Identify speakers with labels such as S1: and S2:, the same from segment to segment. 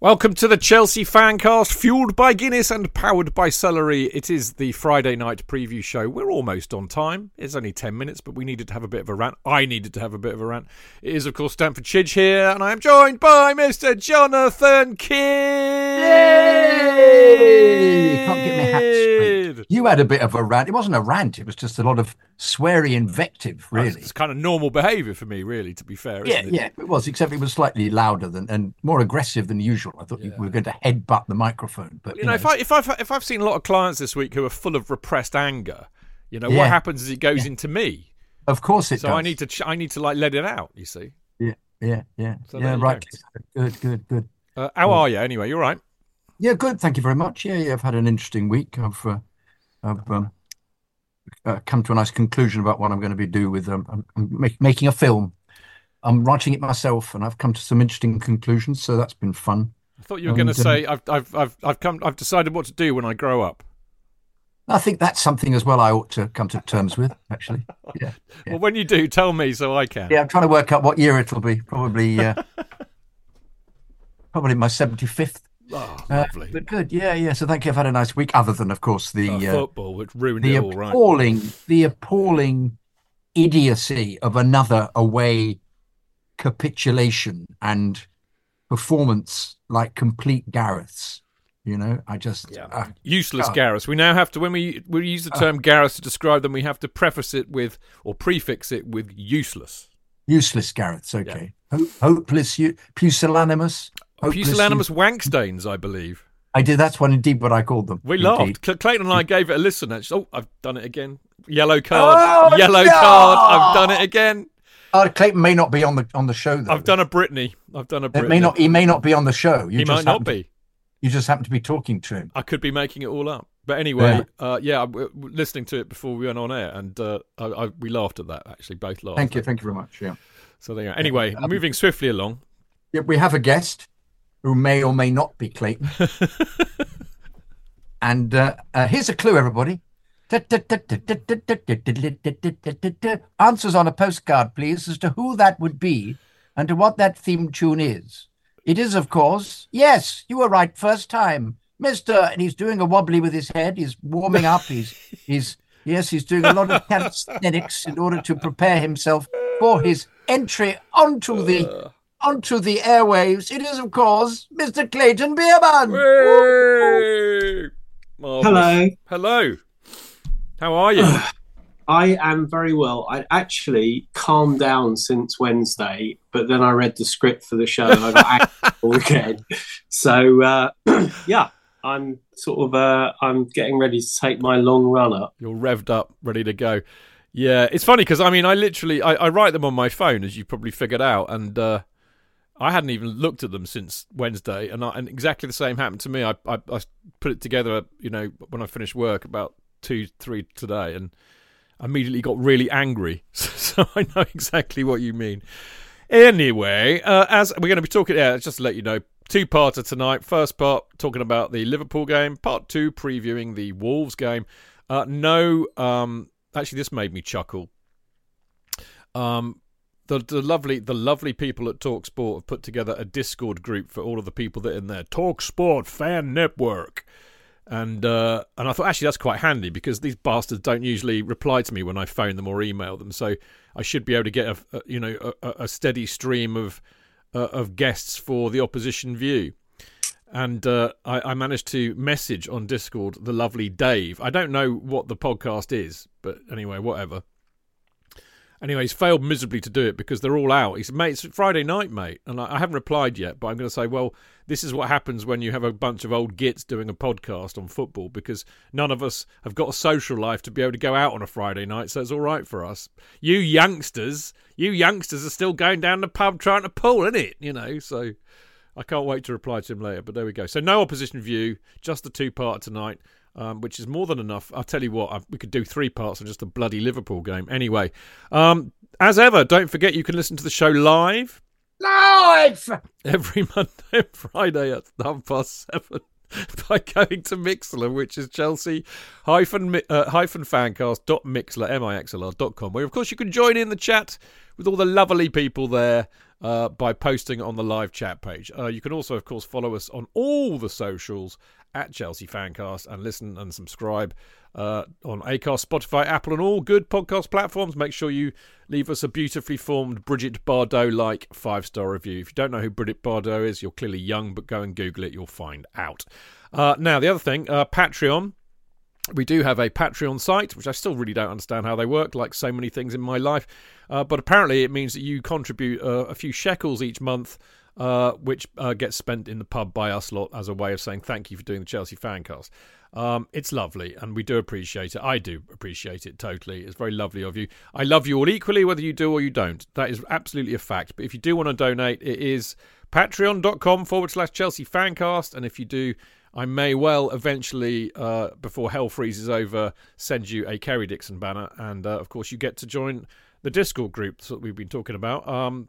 S1: Welcome to the Chelsea Fancast, fueled by Guinness and powered by celery. It is the Friday night preview show. We're almost on time. It's only 10 minutes, but we needed to have a bit of a rant. I needed to have a bit of a rant. It is, of course, Stamford Chidge here, and I am joined by Mr. Jonathan
S2: Kydd. Can't get me hat straight. You had a bit of a rant. It wasn't a rant. It was just a lot of sweary invective, really.
S1: It's kind of normal behaviour for me, really, to be fair.
S2: Yeah,
S1: it?
S2: yeah, it was. Except it was slightly louder than and more aggressive than usual. I thought you were going to headbutt the microphone, but
S1: You know, if I if I've if I've seen a lot of clients this week who are full of repressed anger, you know, what happens is it goes into me.
S2: of course it
S1: So
S2: does.
S1: I need to ch- I need to like let it out. You see.
S2: Yeah, yeah, yeah,
S1: So
S2: yeah. Right.
S1: go.
S2: Good, good, good.
S1: Uh, how are you anyway? You're right.
S2: Yeah, good. Thank you very much. Yeah, yeah. I've had an interesting week. I've uh, I've um, uh, come to a nice conclusion about what I'm going to be do with. Um, I'm, I'm make, making a film. I'm writing it myself, and I've come to some interesting conclusions. So that's been fun.
S1: I thought you were going to say I've I've I've I've come I've decided what to do when I grow up.
S2: I think that's something as well. I ought to come to terms with. Actually, yeah, yeah.
S1: Well, when you do, tell me so I can.
S2: Yeah, I'm trying to work out what year it'll be. Probably, uh, probably my 75th.
S1: Oh,
S2: Uh,
S1: lovely.
S2: but good. Yeah, yeah. So thank you. I've had a nice week. Other than, of course, the
S1: Uh,
S2: uh,
S1: football, which ruined
S2: the
S1: it all, right?
S2: appalling, the appalling idiocy of another away capitulation and performance like complete Gareth's. You know, I just
S1: Yeah.
S2: uh,
S1: Useless
S2: God.
S1: Gareth. We now have to when we we use the term Gareth to describe them, we have to preface it with or prefix it with useless.
S2: useless Gareth's. Okay, Ho- hopeless, you pusillanimous. hopeless
S1: Pusillanimous
S2: you-
S1: wankstains, I believe.
S2: I did. That's one indeed. What I called them.
S1: We
S2: Indeed.
S1: laughed. Clayton and I gave it a listen. Actually, oh, I've done it again. Yellow card.
S2: Oh,
S1: Yellow
S2: no!
S1: card. I've done it again.
S2: Oh, Clayton may not be on the on the show though.
S1: I've done a Britney. I've done a
S2: It may not. He may not be on the show. You
S1: He
S2: just
S1: might not
S2: happen to-
S1: be.
S2: you just happen to be talking to him.
S1: I could be making it all up. But anyway, uh, yeah, I'm w- w- listening to it before we went on air, and uh, I, I, we laughed at that. Actually, both laughed.
S2: Thank you. Thank you very much. Yeah.
S1: So there you go. Anyway,
S2: Um,
S1: moving swiftly along.
S2: Yeah, we have a guest who may or may not be Clayton. and uh, uh, here's a clue, everybody. Answers on a postcard, please, as to who that would be and to what that theme tune is. It is, of course, yes, you were right first time, Mister. And he's doing a wobbly with his head. He's warming up. He's he's yes, he's doing a lot of calisthenics in order to prepare himself for his entry onto the onto the airwaves. It is, of course, Mr. Clayton Beerman.
S3: Hello.
S1: Hello. How are you?
S3: I am very well. I actually calmed down since Wednesday, but then I read the script for the show and I got angry again. So uh, yeah, I'm sort of uh, I'm getting ready to take my long run up.
S1: You're revved up, ready to go. Yeah, it's funny because I mean, I literally I, I write them on my phone, as you probably figured out, and uh, I hadn't even looked at them since Wednesday, and, I, and exactly the same happened to me. I, I, I put it together, you know, when I finished work about two, three today, and immediately got really angry. so I know exactly what you mean. Anyway, uh, as we're going to be talking, yeah, just to let you know, two parter tonight. First part talking about the Liverpool game. Part two previewing the Wolves game. Uh, no, um, actually, this made me chuckle. Um, the the lovely the lovely people at Talksport have put together a Discord group for all of the people that are in there. Talksport fan network. And uh, and I thought actually that's quite handy because these bastards don't usually reply to me when I phone them or email them. So I should be able to get a, a you know a, a, steady stream of uh, of guests for the opposition view. And uh, I, I, managed to message on Discord the lovely Dave. I don't know what the podcast is, but anyway, whatever. Anyway, he's failed miserably to do it because they're all out. He said, mate, it's Friday night, mate. And I, I haven't replied yet, but I'm going to say, well, this is what happens when you have a bunch of old gits doing a podcast on football because none of us have got a social life to be able to go out on a Friday night, so it's all right for us. You youngsters, you youngsters are still going down the pub trying to pull, isn't it? You know, so I can't wait to reply to him later, but there we go. So no opposition view, just the two part tonight um, which is more than enough. I'll tell you what, I, we could do three parts of just a bloody Liverpool game. Anyway, um, as ever, don't forget you can listen to the show live.
S2: Live!
S1: Every Monday and Friday at half past seven by going to Mixlr, which is Chelsea hyphen uh, hyphen fancast dot mixlr m i x l r dot com, where of course you can join in the chat with all the lovely people there uh, by posting on the live chat page. Uh, you can also, of course, follow us on all the socials at Chelsea Fancast and listen and subscribe uh, on Acast, Spotify, Apple, and all good podcast platforms. Make sure you leave us a beautifully formed Bridget Bardot like five star review. If you don't know who Bridget Bardot is, you're clearly young, but go and Google it, you'll find out. Uh, now, the other thing, uh, Patreon. We do have a Patreon site, which I still really don't understand how they work, like so many things in my life. Uh, but apparently, it means that you contribute uh, a few shekels each month uh, which uh, gets spent in the pub by us lot as a way of saying thank you for doing the Chelsea Fancast. Um, it's lovely, and we do appreciate it. I do appreciate it totally. It's very lovely of you. I love you all equally, whether you do or you don't. That is absolutely a fact. But if you do want to donate, it is patreon.com forward slash Chelsea Fancast. And if you do, I may well eventually, uh, before hell freezes over, send you a Kerry Dixon banner. And uh, of course, you get to join the Discord group that we've been talking about. Um,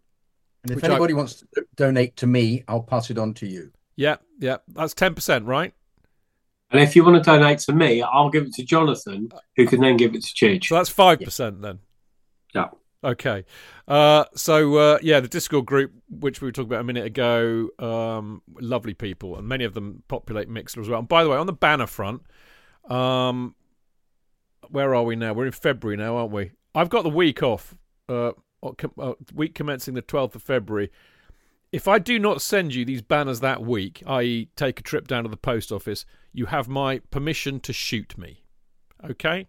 S2: and if anybody I... wants to donate to me, I'll pass it on to you.
S1: Yeah, yeah, that's ten percent, right?
S3: And if you want to donate to me, I'll give it to Jonathan, who can then give it to Chidge.
S1: So that's five percent yeah. then.
S3: Yeah.
S1: Okay. Uh, so uh, yeah, the Discord group, which we were talking about a minute ago, um, lovely people, and many of them populate Mixlr as well. And by the way, on the banner front, um, where are we now? We're in February now, aren't we? I've got the week off. Uh, uh, week commencing the 12th of February, if I do not send you these banners that week, i.e., take a trip down to the post office, you have my permission to shoot me. Okay?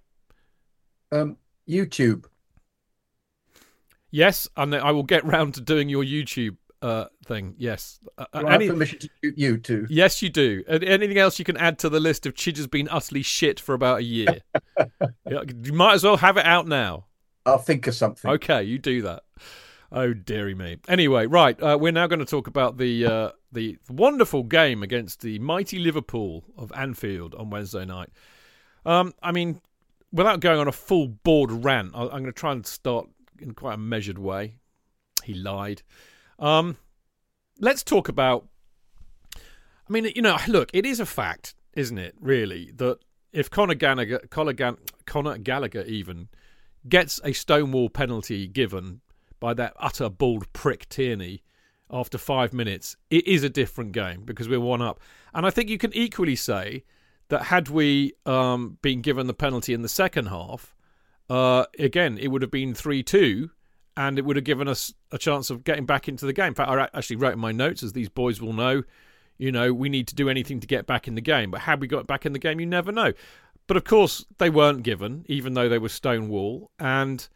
S2: Um, YouTube.
S1: Yes, and I will get round to doing your YouTube uh, thing. Yes.
S2: Uh, do I any... have permission to shoot you too?
S1: Yes, you do. Anything else you can add to the list of Chidge has been utterly shit for about a year? you might as well have it out now.
S2: I'll think of something.
S1: Okay, you do that. Oh dearie me. Anyway, right, uh, we're now going to talk about the uh, the wonderful game against the mighty Liverpool of Anfield on Wednesday night. Um, I mean, without going on a full board rant, I'm going to try and start in quite a measured way. He lied. Um, let's talk about. I mean, you know, look, it is a fact, isn't it? Really, that if Conor Gallagher, Conor, Conor Gallagher even gets a Stonewall penalty given by that utter bald prick Tierney after five minutes, it is a different game because we're one up. And I think you can equally say that had we um, been given the penalty in the second half, uh, again, it would have been 3 2 and it would have given us a chance of getting back into the game. In fact, I actually wrote in my notes, as these boys will know, you know, we need to do anything to get back in the game. But had we got back in the game, you never know. But of course, they weren't given, even though they were Stonewall. And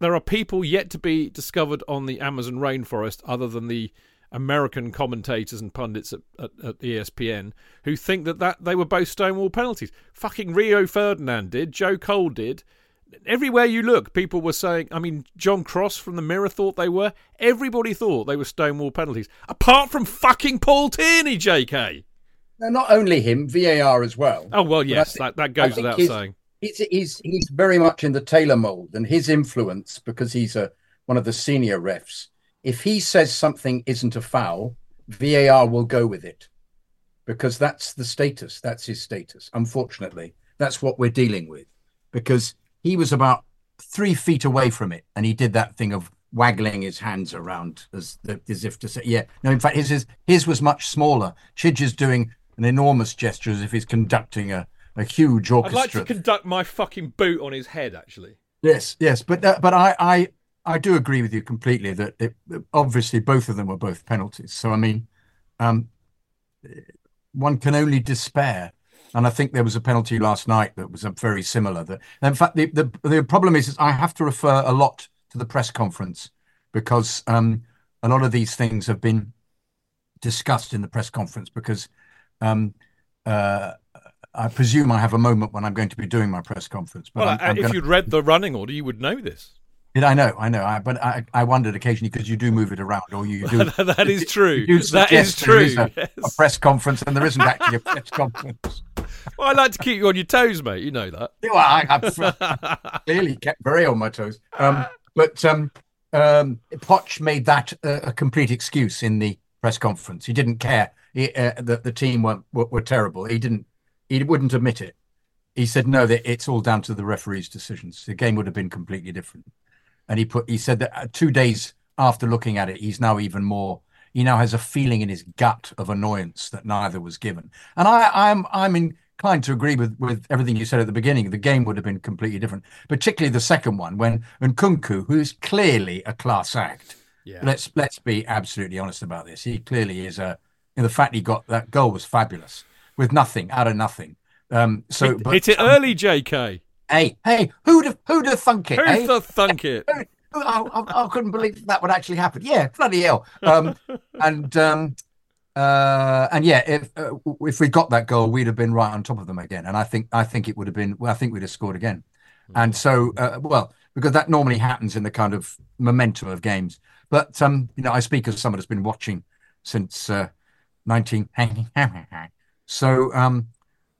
S1: there are people yet to be discovered on the Amazon rainforest, other than the American commentators and pundits at, at, at, ESPN, who think that, that they were both Stonewall penalties. Fucking Rio Ferdinand did, Joe Cole did, everywhere you look, people were saying. I mean, John Cross from the Mirror thought they were. Everybody thought they were stonewall penalties, apart from fucking Paul Tierney, J.K.
S2: No, not only him, VAR as well.
S1: Oh well, yes,
S2: think-
S1: that, that goes without
S2: his-
S1: saying.
S2: He's, he's he's very much in the Taylor mold, and his influence because he's a one of the senior refs. If he says something isn't a foul, VAR will go with it because that's the status. That's his status. Unfortunately, that's what we're dealing with because he was about three feet away from it, and he did that thing of waggling his hands around as as if to say, "Yeah." No, in fact, his his, his was much smaller. Chidge is doing an enormous gesture as if he's conducting a a huge orchestra.
S1: I'd like to conduct my fucking boot on his head, actually.
S2: Yes, yes, but uh, but I, I I do agree with you completely that it, obviously both of them were both penalties. So I mean, um, one can only despair. And I think there was a penalty last night that was very similar. That in fact the, the the problem is, is I have to refer a lot to the press conference because um, a lot of these things have been discussed in the press conference because um, uh, I presume I have a moment when I'm going to be doing my press conference. But
S1: Well,
S2: I'm,
S1: uh,
S2: I'm
S1: if
S2: gonna-
S1: you'd read the running order, you would know this.
S2: did I know? I know. I, but I, I wondered occasionally because you do move it around, or you do.
S1: that is true.
S2: you
S1: That is true.
S2: is a,
S1: yes.
S2: a press conference, and there isn't actually a press conference.
S1: Well, I like to keep you on your toes, mate. You know that.
S2: Well, I, I clearly kept very on my toes. Um, but um, um, Poch made that a, complete excuse in the press conference. He didn't care uh, that the team were, were were terrible. He didn't. He wouldn't admit it. He said no. That it's all down to the referee's decisions. The game would have been completely different. And he put. He said that uh, two days after looking at it, he's now even more. He now has a feeling in his gut of annoyance that neither was given. And I, I'm I'm inclined to agree with with everything you said at the beginning. The game would have been completely different, particularly the second one when Nkunku, who's clearly a class act.
S1: Yeah.
S2: Let's let's be absolutely honest about this. He clearly is a. The fact he got that goal was fabulous with nothing out of nothing. Um, so
S1: hit,
S2: but,
S1: hit it
S2: um,
S1: early, J.K.
S2: Hey, hey, who'd have who'd have thunk it?
S1: Who's
S2: eh?
S1: the thunk it?
S2: I, I, I couldn't believe that would actually happen. Yeah, bloody hell. Um, and um, uh, and yeah, if uh, if we got that goal, we'd have been right on top of them again. And I think I think it would have been. Well, I think we'd have scored again. And so, uh, well, because that normally happens in the kind of momentum of games. But um, you know, I speak as someone who's been watching since uh, nineteen. so um,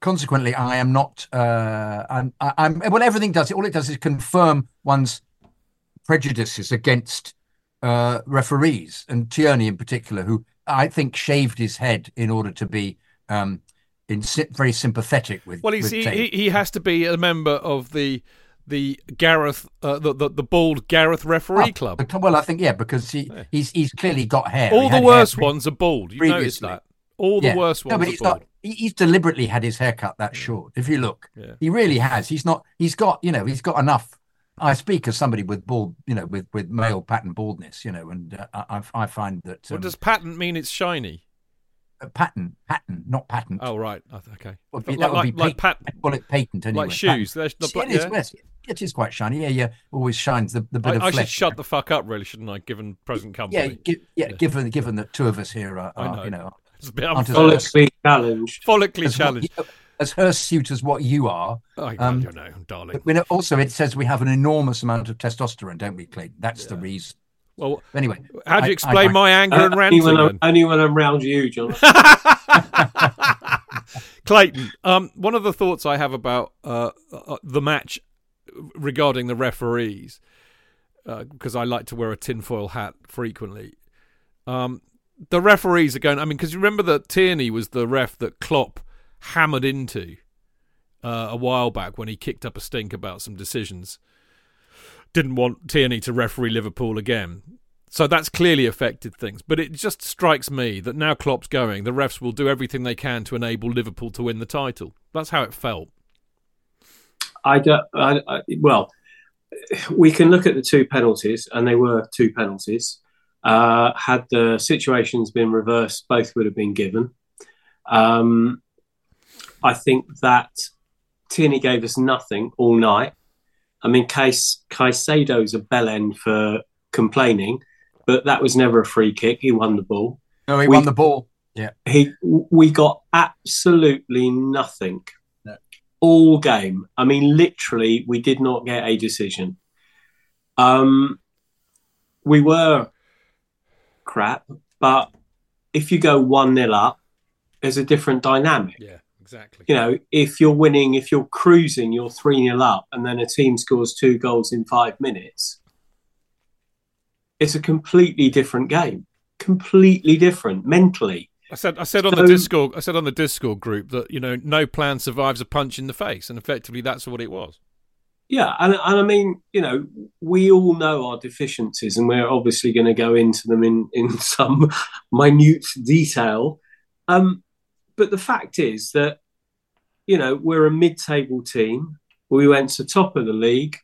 S2: consequently, I am not. Uh, I'm, I'm. Well, everything does it. All it does is confirm one's prejudices against uh, referees and Tierney in particular, who I think shaved his head in order to be um, in very sympathetic with.
S1: Well, he's,
S2: with
S1: he, he he has to be a member of the the Gareth uh, the, the the bald Gareth referee club.
S2: Well, I think yeah, because he he's he's clearly got hair. He
S1: All the worst
S2: hair pre-
S1: ones are bald. You noticed
S2: previously.
S1: that. All the
S2: Yeah.
S1: worst
S2: No,
S1: ones
S2: but
S1: are
S2: he's
S1: bald.
S2: not. He, he's deliberately had his haircut that short. If you look,
S1: Yeah.
S2: he really has. He's not. He's got. You know, he's got enough. I speak as somebody with bald. You know, with with male pattern baldness. You know, and uh, I I I find that um,
S1: What does patent mean? It's shiny.
S2: uh, pattern patent not patent.
S1: Oh right, okay.
S2: Would be-
S1: Like-
S2: that would be
S1: like- like
S2: patent.
S1: patent.
S2: Call it patent anyway.
S1: Like shoes. They're the
S2: Patent.
S1: black-
S2: It is,
S1: yeah.
S2: yes, it is quite shiny. Yeah, yeah. Always shines the, the bit
S1: I,
S2: of
S1: I should
S2: flesh.
S1: shut the fuck up, really, shouldn't I? Given present company.
S2: Yeah, gi- yeah, Given given that two of us here are, are,
S1: know.
S2: you know,
S1: It's a bit
S2: Aren't
S1: unfair.
S3: Follically challenged.
S1: Follically
S2: as, what
S1: challenged.
S2: you- as hirsute as what you are.
S1: I,
S2: um,
S1: I don't know, darling.
S2: But we know, also, it says we have an enormous amount of testosterone, don't we, Clayton? That's the reason.
S1: Well,
S2: Anyway,
S1: how do you explain
S2: I-
S1: my anger
S3: Uh,
S1: and
S3: only,
S1: ranting?
S3: when I'm,
S1: then?
S3: only when I'm round you, John.
S1: Clayton, um, one of the thoughts I have about uh, uh, the match regarding the referees, because I like to wear a tinfoil hat frequently. Um, the referees are going. I mean, because you remember that Tierney was the ref that Klopp hammered into uh, a while back when he kicked up a stink about some decisions. Didn't want Tierney to referee Liverpool again. So that's clearly affected things. But it just strikes me that now Klopp's going, the refs will do everything they can to enable Liverpool to win the title. That's how it felt.
S3: I don't. I, I, well, we can look at the two penalties, and they were two penalties. Uh, had the situations been reversed, both would have been given. Um, I think that Tierney gave us nothing all night. I mean, Caicedo's a bell end for complaining, but that was never a free kick. He won the ball.
S2: No, he
S3: we-
S2: won the ball. Yeah.
S3: He, we got absolutely nothing
S2: No.
S3: all game. I mean, literally, we did not get a decision. Um, we were crap, but if you go one nil up, there's a different dynamic.
S1: Yeah, exactly.
S3: You know, if you're winning, if you're cruising, you're three nil up, and then a team scores two goals in five minutes. It's a completely different game. Completely different mentally.
S1: I said I said on
S3: So-
S1: the Discord I said on the Discord group that you know no plan survives a punch in the face, and effectively that's what it was.
S3: Yeah, and, and I mean, you know, we all know our deficiencies, and we're obviously going to go into them in in some minute detail. Um, but the fact is that, you know, we're a mid-table team. We went to top of the league.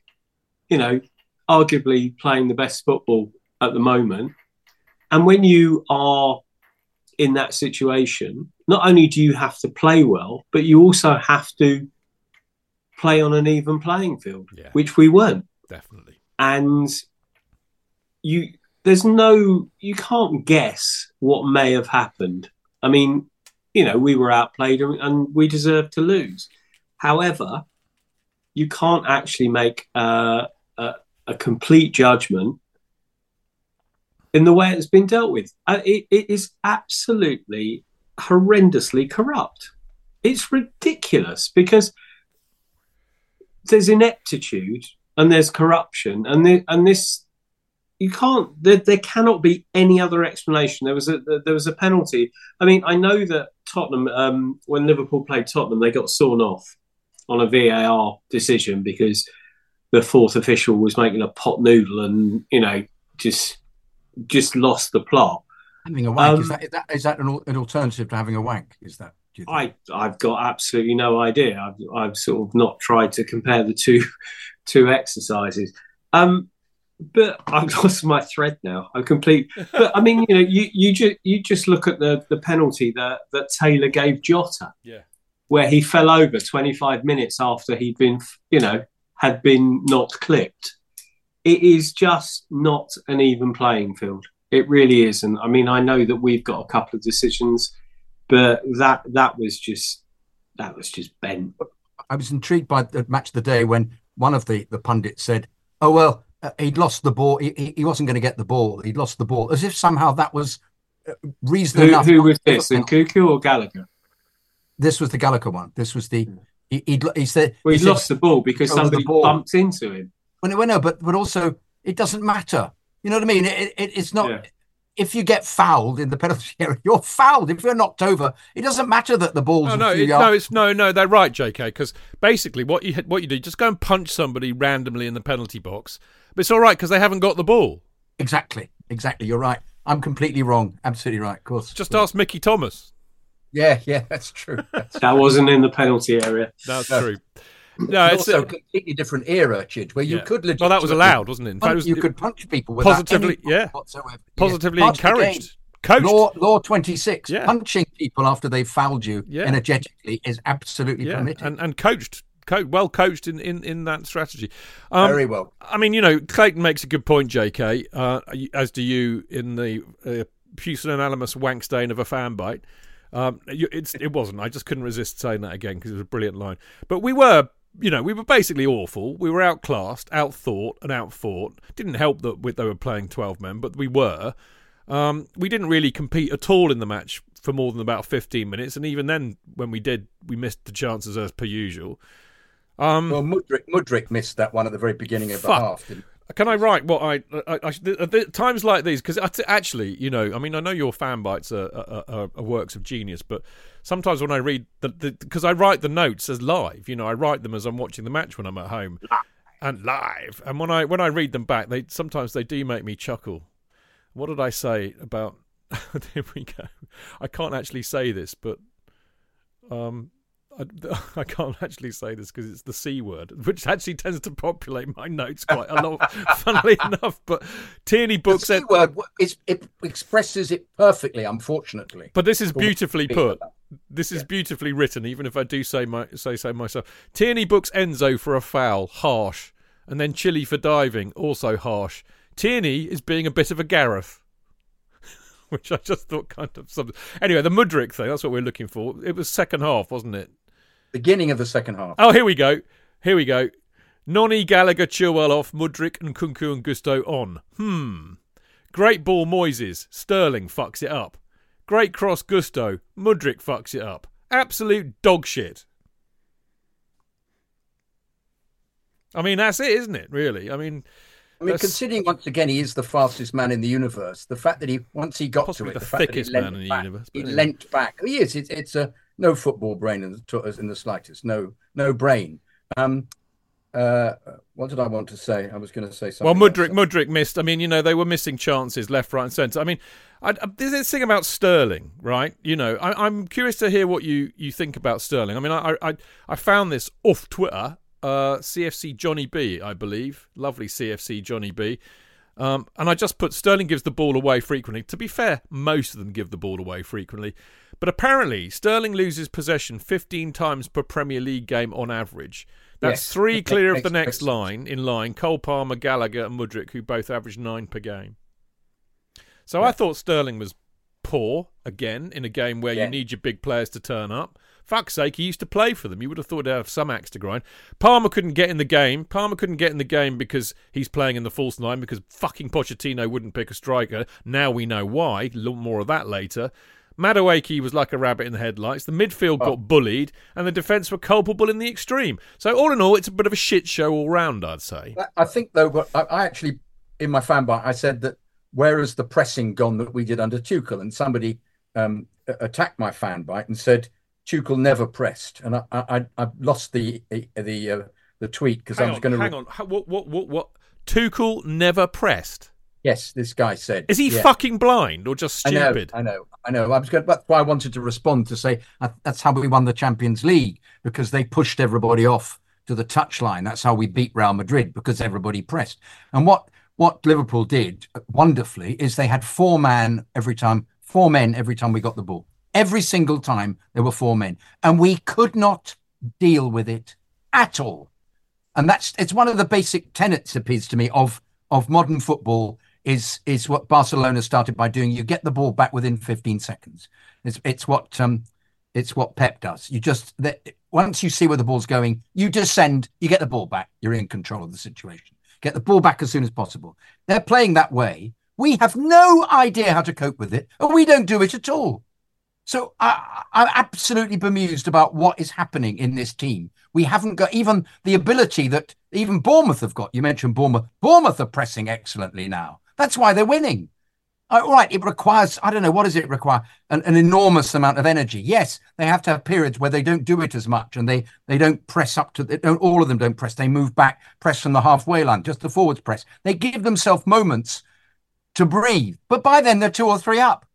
S3: You know, arguably playing the best football at the moment. And when you are in that situation, not only do you have to play well, but you also have to play on an even playing field,
S1: Yeah.
S3: which we weren't.
S1: Definitely.
S3: And you, there's no, you can't guess what may have happened. I mean, you know, we were outplayed and, and we deserved to lose. However, you can't actually make uh, a, a complete judgment in the way it's been dealt with. Uh, it, it is absolutely horrendously corrupt. It's ridiculous because there's ineptitude and there's corruption and the, and this you can't there, there cannot be any other explanation there was a there was a penalty i mean i know that tottenham um, when liverpool played tottenham they got sawn off on a var decision because the fourth official was making a pot noodle and you know just just lost the plot
S2: Having a wank
S3: Um,
S2: is that is that is that an, an alternative to having a wank? Is that?
S3: I I've got absolutely no idea. I've I've sort of not tried to compare the two two exercises. Um, but I've lost my thread now. I'm complete. But I mean, you know, you you just you just look at the the penalty that that Taylor gave Jota,
S1: Yeah.
S3: where he fell over 25 minutes after he'd been, you know, had been not clipped. It is just not an even playing field. It really isn't. I mean, I know that we've got a couple of decisions, but that that was just that was just bent.
S2: I was intrigued by the match of the day when one of the, the pundits said, "Oh well, he'd lost the ball. He, he- he wasn't going to get the ball. He'd lost the ball." As if somehow that was uh, reason
S3: Who,
S2: enough.
S3: who was this?
S2: a penalty.
S3: Nkunku or Gallagher?
S2: This was the Gallagher one. This was the he, he'd, he said
S3: Well,
S2: he
S3: he
S2: said-
S3: lost the ball because
S2: over the
S3: somebody
S2: ball.
S3: bumped into him.
S2: Well, well, no, but but also it doesn't matter. You know what I mean? It, it, it's not.
S3: Yeah.
S2: If you get fouled in the penalty area, you're fouled. If you're knocked over, it doesn't matter that the ball's
S1: No,
S2: a
S1: no,
S2: few
S1: it,
S2: yards-
S1: no, it's no, no. They're right, J.K. Because basically, what you what you do, just go and punch somebody randomly in the penalty box. But it's all right because they haven't got the ball.
S2: Exactly, exactly. You're right. I'm completely wrong. Absolutely right. Of course.
S1: Just ask Mickey Thomas.
S2: Yeah, yeah, that's true. That's
S3: That wasn't in the penalty area.
S1: That's
S2: No.
S1: true. No,
S2: It's
S1: it's
S2: also a completely different era, Chid, where you
S1: yeah.
S2: could
S1: Well, that was allowed, wasn't it? In fact, it was
S2: you could punch people without
S1: positively- yeah.
S2: whatsoever.
S1: positively
S2: Yeah. Part of the game.
S1: encouraged, coached.
S2: Law, law 26,
S1: Yeah.
S2: punching people after they've fouled you energetically is absolutely
S1: yeah,
S2: permitted.
S1: and and coached, co- well coached in, in, in that strategy. Um,
S2: Very well.
S1: I mean, you know, Clayton makes a good point, J.K. Uh, as do you in the uh, pusillanimous wank stain of a fan bite. Um, it's it wasn't. I just couldn't resist saying that again because it was a brilliant line. But we were, you know, we were basically awful. We were outclassed, outthought, and outfought. Didn't help that we, they were playing twelve men, but we were. Um, we didn't really compete at all in the match for more than about fifteen minutes, and even then, when we did, we missed the chances as per usual. Um,
S2: Well, Mudryk, Mudryk missed that one at the very beginning of the
S1: Fuck.
S2: half.
S1: Can I write what I, I, I at the- times like these? Because actually, you know, I mean, I know your fan bites are, are, are, are works of genius, but sometimes when I read the because I write the notes as live, you know, I write them as I'm watching the match when I'm at home and live, and when I when I read them back, they sometimes they do make me chuckle. What did I say about? there we go. I can't actually say this, but um, I, I can't actually say this because it's the C word, which actually tends to populate my notes quite a lot, funnily enough. But Tierney
S2: the
S1: books
S2: C
S1: it.
S2: word is, it expresses it perfectly, unfortunately.
S1: But this is beautifully put. This is beautifully written, even if I do say my say so myself. Tierney books Enzo for a foul, harsh, and then Chile for diving, also harsh. Tierney is being a bit of a Gareth, which I just thought kind of something. Anyway, the Mudryk thing, that's what we're looking for. It was second half, wasn't it?
S2: Beginning of the second half.
S1: Oh, here we go. Here we go. Noni, Gallagher, Chilwell off, Mudryk and Nkunku and Gusto on. Hmm. Great ball, Moises. Sterling fucks it up. Great cross, Gusto. Mudryk fucks it up. Absolute dog shit. I mean, that's it, isn't it? Really? I mean,
S2: I mean,
S1: that's
S2: considering once again he is the fastest man in the universe, the fact that he once he got
S1: Possibly
S2: to it,
S1: the
S2: the, fact that he
S1: thickest man in the
S2: back,
S1: universe,
S2: he
S1: anyway.
S2: leant back. He is. It's, it's a no football brain in the, in the slightest. No, no brain. Um, uh, what did I want to say? I was going to say
S1: well,
S2: something.
S1: Mudryk,
S2: else.
S1: Mudryk missed. I mean, you know, they were missing chances left, right, and centre. I mean, I, I, there's this thing about Sterling, right? You know, I, I'm curious to hear what you, you think about Sterling. I mean, I, I I found this off Twitter. Uh, CFC Johnny B, I believe, lovely CFC Johnny B. Um, and I just put Sterling gives the ball away frequently. To be fair, most of them give the ball away frequently. But apparently, Sterling loses possession 15 times per Premier League game on average. That's
S2: Yes.
S1: three clear of the next line in line Cole Palmer, Gallagher, and Mudryk, who both average nine per game. So I thought Sterling was poor again in a game where
S2: Yeah.
S1: you need your big players to turn up. Fuck's sake, he used to play for them. You would have thought he'd have some axe to grind. Palmer couldn't get in the game. Palmer couldn't get in the game because he's playing in the false nine because fucking Pochettino wouldn't pick a striker. Now we know why. More of that later. Madueke was like a rabbit in the headlights. The midfield
S2: Oh.
S1: got bullied, and the defence were culpable in the extreme. So all in all, it's a bit of a shit show all round, I'd say.
S2: I- think though, I, actually in my fan bite I said that where has the pressing gone that we did under Tuchel, and somebody um, attacked my fan bite and said Tuchel never pressed, and I I, I lost the the uh, the tweet because I was going to
S1: hang on. How- What? What? What? What? Tuchel never pressed.
S2: Yes, this guy said.
S1: Is he
S2: Yeah.
S1: fucking blind or just stupid?
S2: I know? I know, I know. I was going. That's why I wanted to respond to say that's how we won the Champions League because they pushed everybody off to the touchline. That's how we beat Real Madrid because everybody pressed. And what what Liverpool did wonderfully is they had four man every time, four men every time we got the ball. Every single time there were four men, and we could not deal with it at all. And that's it's one of the basic tenets, appears to me, of of modern football is is what Barcelona started by doing. You get the ball back within 15 seconds. It's it's what um it's what Pep does. You just that once you see where the ball's going, you descend, you get the ball back. You're in control of the situation. Get the ball back as soon as possible. They're playing that way. We have no idea how to cope with it, and we don't do it at all. So I, I'm absolutely bemused about what is happening in this team. We haven't got even the ability that even Bournemouth have got. You mentioned Bournemouth. Bournemouth are pressing excellently now. That's why they're winning. Uh, All right, it requires, I don't know, what does it require? An, an enormous amount of energy. Yes, they have to have periods where they don't do it as much and they they don't press up to, they don't, all of them don't press. They move back, press from the halfway line, just the forwards press. They give themselves moments to breathe. But by then, they're two or three up.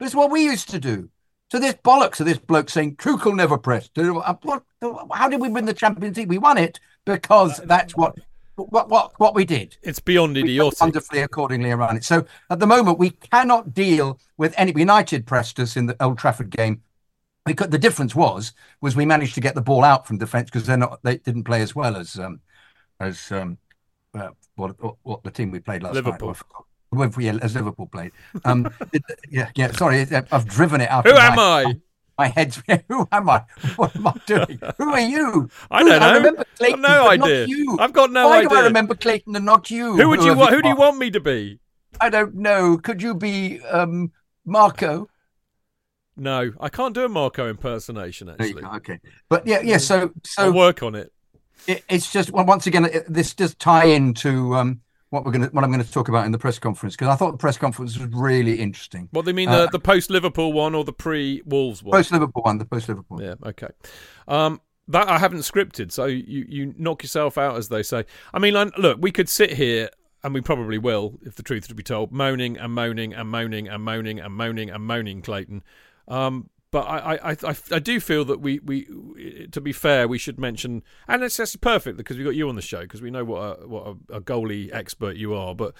S2: It's what we used to do. So this bollocks of this bloke saying Tuchel never pressed. What, how did we win the Champions League? We won it because that's what what what, what we did.
S1: It's beyond idiotic.
S2: wonderfully accordingly around it. So at the moment, we cannot deal with any. United pressed us in the Old Trafford game. We could, the difference was was we managed to get the ball out from defence because they're not they didn't play as well as um as um uh, what what the team we played last
S1: Liverpool.
S2: night. I. Well, yeah, as Liverpool played. Um, it- yeah, yeah. Sorry, I've driven it out.
S1: Who am
S2: my,
S1: I?
S2: My head's. Who am I? What am I doing? Who are you?
S1: I don't know.
S2: remember
S1: I've
S2: Clayton,
S1: no
S2: but not
S1: idea.
S2: you.
S1: I've got no idea.
S2: Why do I remember Clayton and not you?
S1: Who would you want? Who do you want me to be?
S2: I don't know. Could you be um, Marco?
S1: No, I can't do a Marco impersonation. Actually,
S2: Okay, but yeah, yeah. So,
S1: I'll
S2: so
S1: work on it.
S2: it, it's just well, once again, it, this does tie into um, what we're going to what I'm going to talk about in the press conference because I thought the press conference was really interesting.
S1: What do you mean
S2: Uh,
S1: the the post Liverpool one or the pre Wolves one?
S2: Post Liverpool one, the post Liverpool.
S1: Yeah, okay. Um, that I haven't scripted, so you, you knock yourself out, as they say. I mean, look, we could sit here, and we probably will, if the truth to be told, moaning and moaning and moaning and moaning and moaning and moaning, Clayton. Um, but I, I, I, I do feel that we, we, to be fair, we should mention, and it's actually perfect because we got you on the show because we know what a, what a, a goalie expert you are. But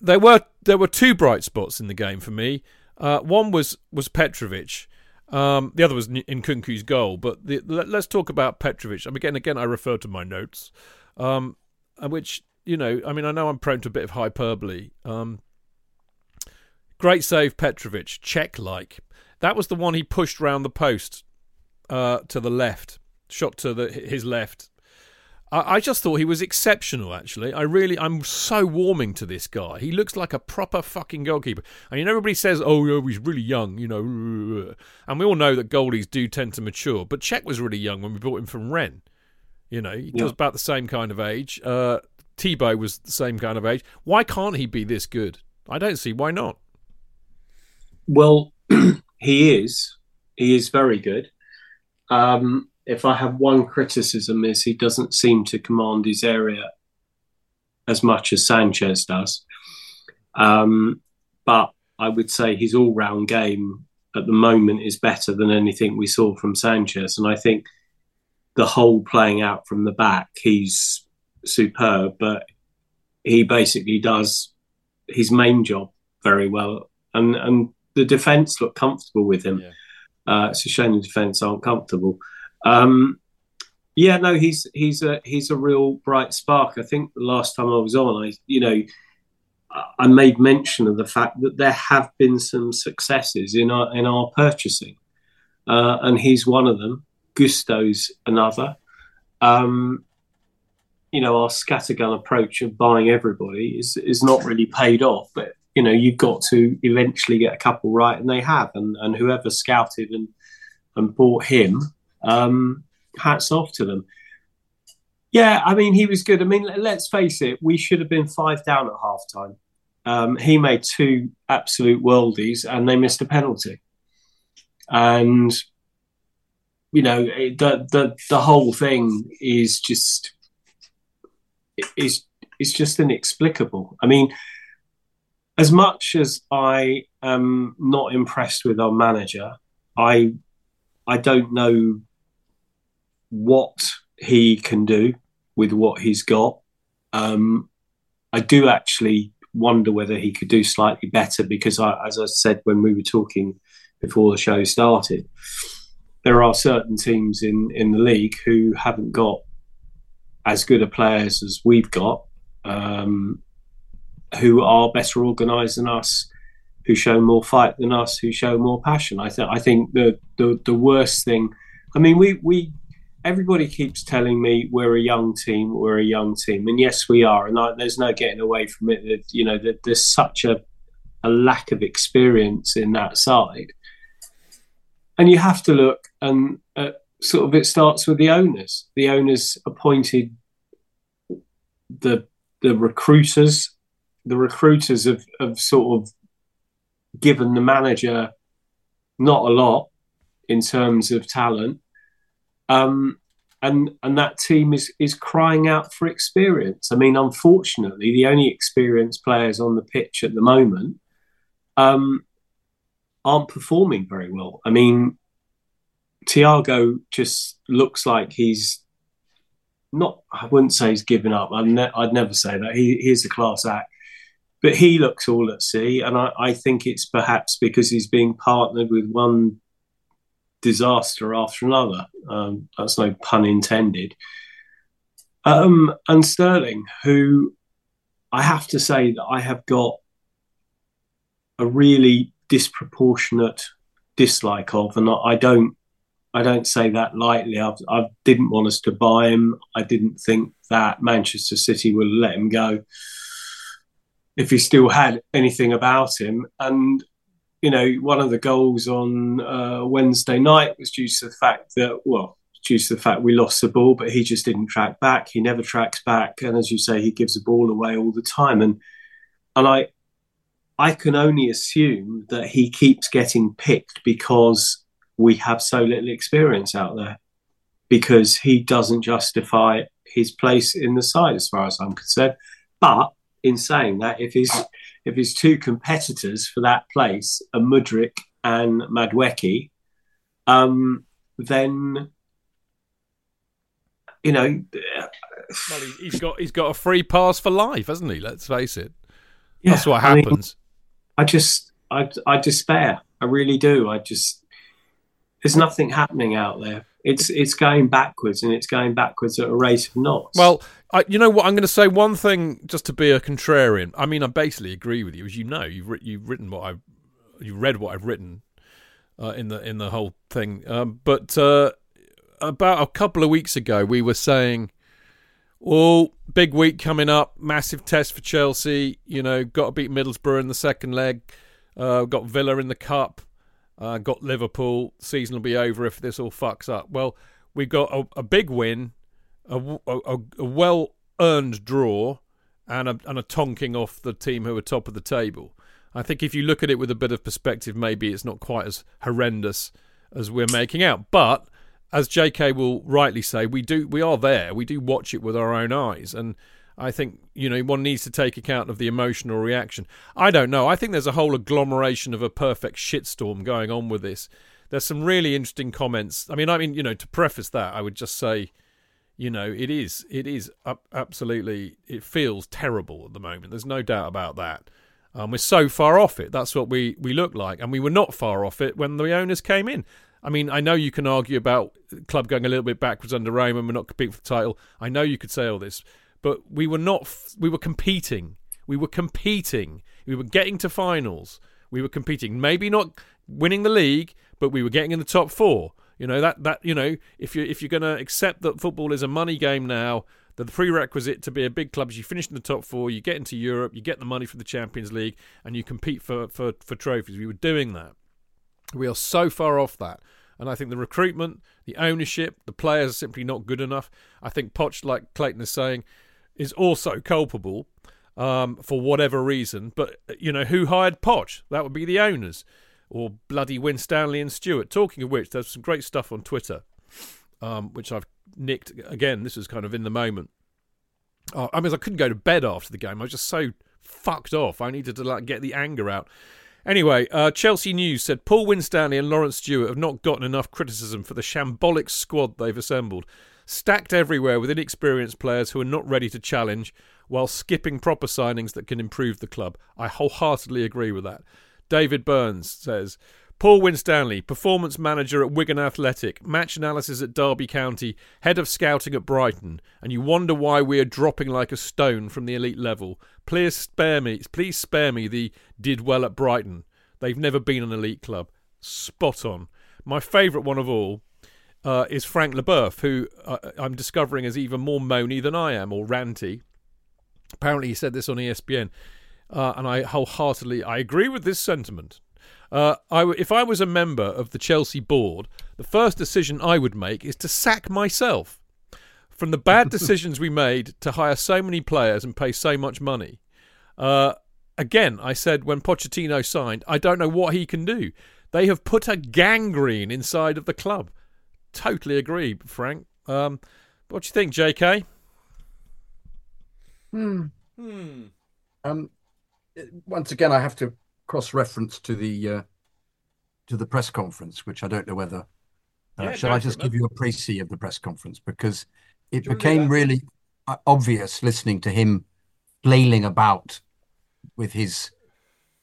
S1: there were there were two bright spots in the game for me. Uh, one was was Petrovic. Um, the other was N- Nkunku's goal. But the, let, us talk about Petrovic. Mean, again, again, I refer to my notes, um, which you know, I mean, I know I'm prone to a bit of hyperbole. Um, great save, Petrovic, check like. That was the one he pushed round the post uh, to the left, shot to the his left. I, I just thought he was exceptional. Actually, I really, I'm so warming to this guy. He looks like a proper fucking goalkeeper. I mean, everybody says, "Oh, yeah, he's really young," you know, and we all know that goalies do tend to mature. But Cech was really young when we brought him from Rennes. You know, he
S3: Yeah.
S1: was about the same kind of age. Uh, Thibaut was the same kind of age. Why can't he be this good? I don't see why not.
S3: Well, he is. He is very good. Um, if I have one criticism, is he doesn't seem to command his area as much as Sanchez does. Um, but I would say his all-round game at the moment is better than anything we saw from Sanchez, and I think the whole playing out from the back, he's superb. But he basically does his main job very well, and and the defence look comfortable with him.
S1: Yeah.
S3: Uh, it's a shame the defence aren't comfortable. Um, yeah, no, he's he's a he's a real bright spark. I think the last time I was on, I you know, I made mention of the fact that there have been some successes in our in our purchasing, uh, and he's one of them. Gusto's another. Um, you know, our scattergun approach of buying everybody is is not really paid off, but you know, you've got to eventually get a couple right, and they have. And and whoever scouted and and bought him, um, hats off to them. Yeah, I mean, he was good. I mean, let- let's face it, we should have been five down at half time. Um, he made two absolute worldies, and they missed a penalty. And you know, the the the whole thing is just is is just inexplicable. I mean, as much as I am not impressed with our manager, I I don't know what he can do with what he's got. Um, I do actually wonder whether he could do slightly better because, I, as I said when we were talking before the show started, there are certain teams in in the league who haven't got as good a players as we've got, um, who are better organised than us, who show more fight than us, who show more passion. I think I think the, the the worst thing. I mean, we we everybody keeps telling me we're a young team, we're a young team, and yes, we are, and I, there's no getting away from it. That you know that there's such a a lack of experience in that side, and you have to look and uh, sort of it starts with the owners. The owners appointed the the recruiters. The recruiters have, have sort of given the manager not a lot in terms of talent. Um, and and that team is is crying out for experience. I mean, unfortunately, the only experienced players on the pitch at the moment um, aren't performing very well. I mean, Thiago just looks like he's not. I wouldn't say he's given up. I'd, ne- I'd never say that. He, he's a class act, but he looks all at sea, and I, I think it's perhaps because he's being partnered with one disaster after another. Um, that's no pun intended. Um, and Sterling, who I have to say that I have got a really disproportionate dislike of, and I, don't, I don't say that lightly. I've, I didn't want us to buy him. I didn't think that Manchester City would let him go if he still had anything about him. And you know, one of the goals on uh, Wednesday night was due to the fact that, well, due to the fact we lost the ball, but he just didn't track back. He never tracks back, and as you say, he gives the ball away all the time. And and I I can only assume that he keeps getting picked because we have so little experience out there, because he doesn't justify his place in the side, as far as I'm concerned. But in saying that, if his if his two competitors for that place are Mudryk and Madueke, um, then you know,
S1: Well, he, he's got he's got a free pass for life, hasn't he? Let's face it.
S3: yeah,
S1: That's what
S3: I mean,
S1: happens.
S3: I just, I, I despair. I really do. I just, there's nothing happening out there. It's, it's going backwards, and it's going backwards at a rate of knots.
S1: Well, I, you know what? I'm going to say one thing just to be a contrarian. I mean, I basically agree with you, as you know. You've writ- you've written what I've you read what I've written uh, in the in the whole thing. Um, but uh, about a couple of weeks ago, we were saying, "Oh, big week coming up, massive test for Chelsea. You know, got to beat Middlesbrough in the second leg. Uh, got Villa in the cup. Uh, got Liverpool. Season will be over if this all fucks up." Well, we got a, a big win, a, a, a well earned draw, and a, and a tonking off the team who are top of the table. I think if you look at it with a bit of perspective, maybe it's not quite as horrendous as we're making out. But as J.K. will rightly say, we do we are there. We do watch it with our own eyes, and I think you know one needs to take account of the emotional reaction. I don't know. I think there's a whole agglomeration of a perfect shitstorm going on with this. There's some really interesting comments. I mean, I mean, you know, to preface that, I would just say, you know, it is it is absolutely it feels terrible at the moment. There's no doubt about that. Um, we're so far off it. That's what we, we look like. And we were not far off it when the owners came in. I mean, I know you can argue about club going a little bit backwards under Roman. We're not competing for the title. I know you could say all this, but we were not. We were competing. We were competing. We were getting to finals. We were competing. Maybe not winning the league, but we were getting in the top four. You know that that you know if you if you're going to accept that football is a money game now, the prerequisite to be a big club is you finish in the top four, you get into Europe, you get the money for the Champions League, and you compete for, for, for trophies. We were doing that. We are so far off that. And I think the recruitment, the ownership, the players are simply not good enough. I think Poch, like Clayton is saying, is also culpable um, for whatever reason. But, you know, who hired Poch? That would be the owners. Or bloody Winstanley and Stewart. Talking of which, there's some great stuff on Twitter, um, which I've nicked again. This is kind of in the moment. Oh, I mean, I couldn't go to bed after the game. I was just so fucked off. I needed to like get the anger out. Anyway, uh, Chelsea News said Paul Winstanley and Laurence Stewart have not gotten enough criticism for the shambolic squad they've assembled, stacked everywhere with inexperienced players who are not ready to challenge, while skipping proper signings that can improve the club. I wholeheartedly agree with that. David Burns says Paul Winstanley, performance manager at Wigan Athletic, match analysis at Derby County, head of scouting at Brighton, and you wonder why we are dropping like a stone from the elite level. Please spare me, please spare me the did well at Brighton. They've never been an elite club. Spot on. My favourite one of all uh, is Frank Leboeuf, who uh, I'm discovering is even more moany than I am, or ranty. Apparently, he said this on ESPN, uh, and I wholeheartedly I agree with this sentiment. Uh, I, if I was a member of the Chelsea board, the first decision I would make is to sack myself. From the bad decisions we made to hire so many players and pay so much money. Uh, again, I said when Pochettino signed, I don't know what he can do. They have put a gangrene inside of the club. Totally agree, Frank. Um, what do you think, J.K.?
S2: Hmm. Hmm. Um, once again, I have to cross-reference to the uh, to the press conference, which I don't know whether. Uh, yeah, shall I just give you a précis of the press conference because it became really uh, obvious listening to him flailing about with his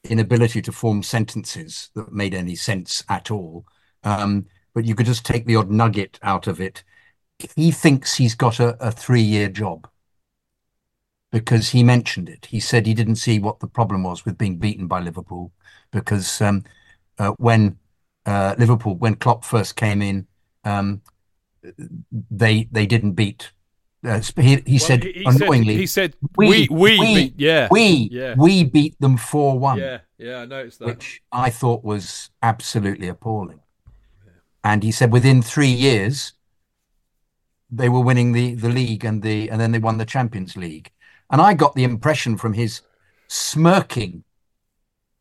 S2: inability to form sentences that made any sense at all. Um, but you could just take the odd nugget out of it. He thinks he's got a, a three-year job because he mentioned it. He said he didn't see what the problem was with being beaten by Liverpool because um, uh, when uh, Liverpool, when Klopp first came in, um, they they didn't beat. Uh, he, he well, said he, annoyingly.
S1: Said, he said we we, we beat, yeah
S2: we
S1: yeah.
S2: we beat them four one.
S1: Yeah yeah I noticed that,
S2: which I thought was absolutely appalling. Yeah. And he said within three years, they were winning the the league and the and then they won the Champions League. And I got the impression from his smirking,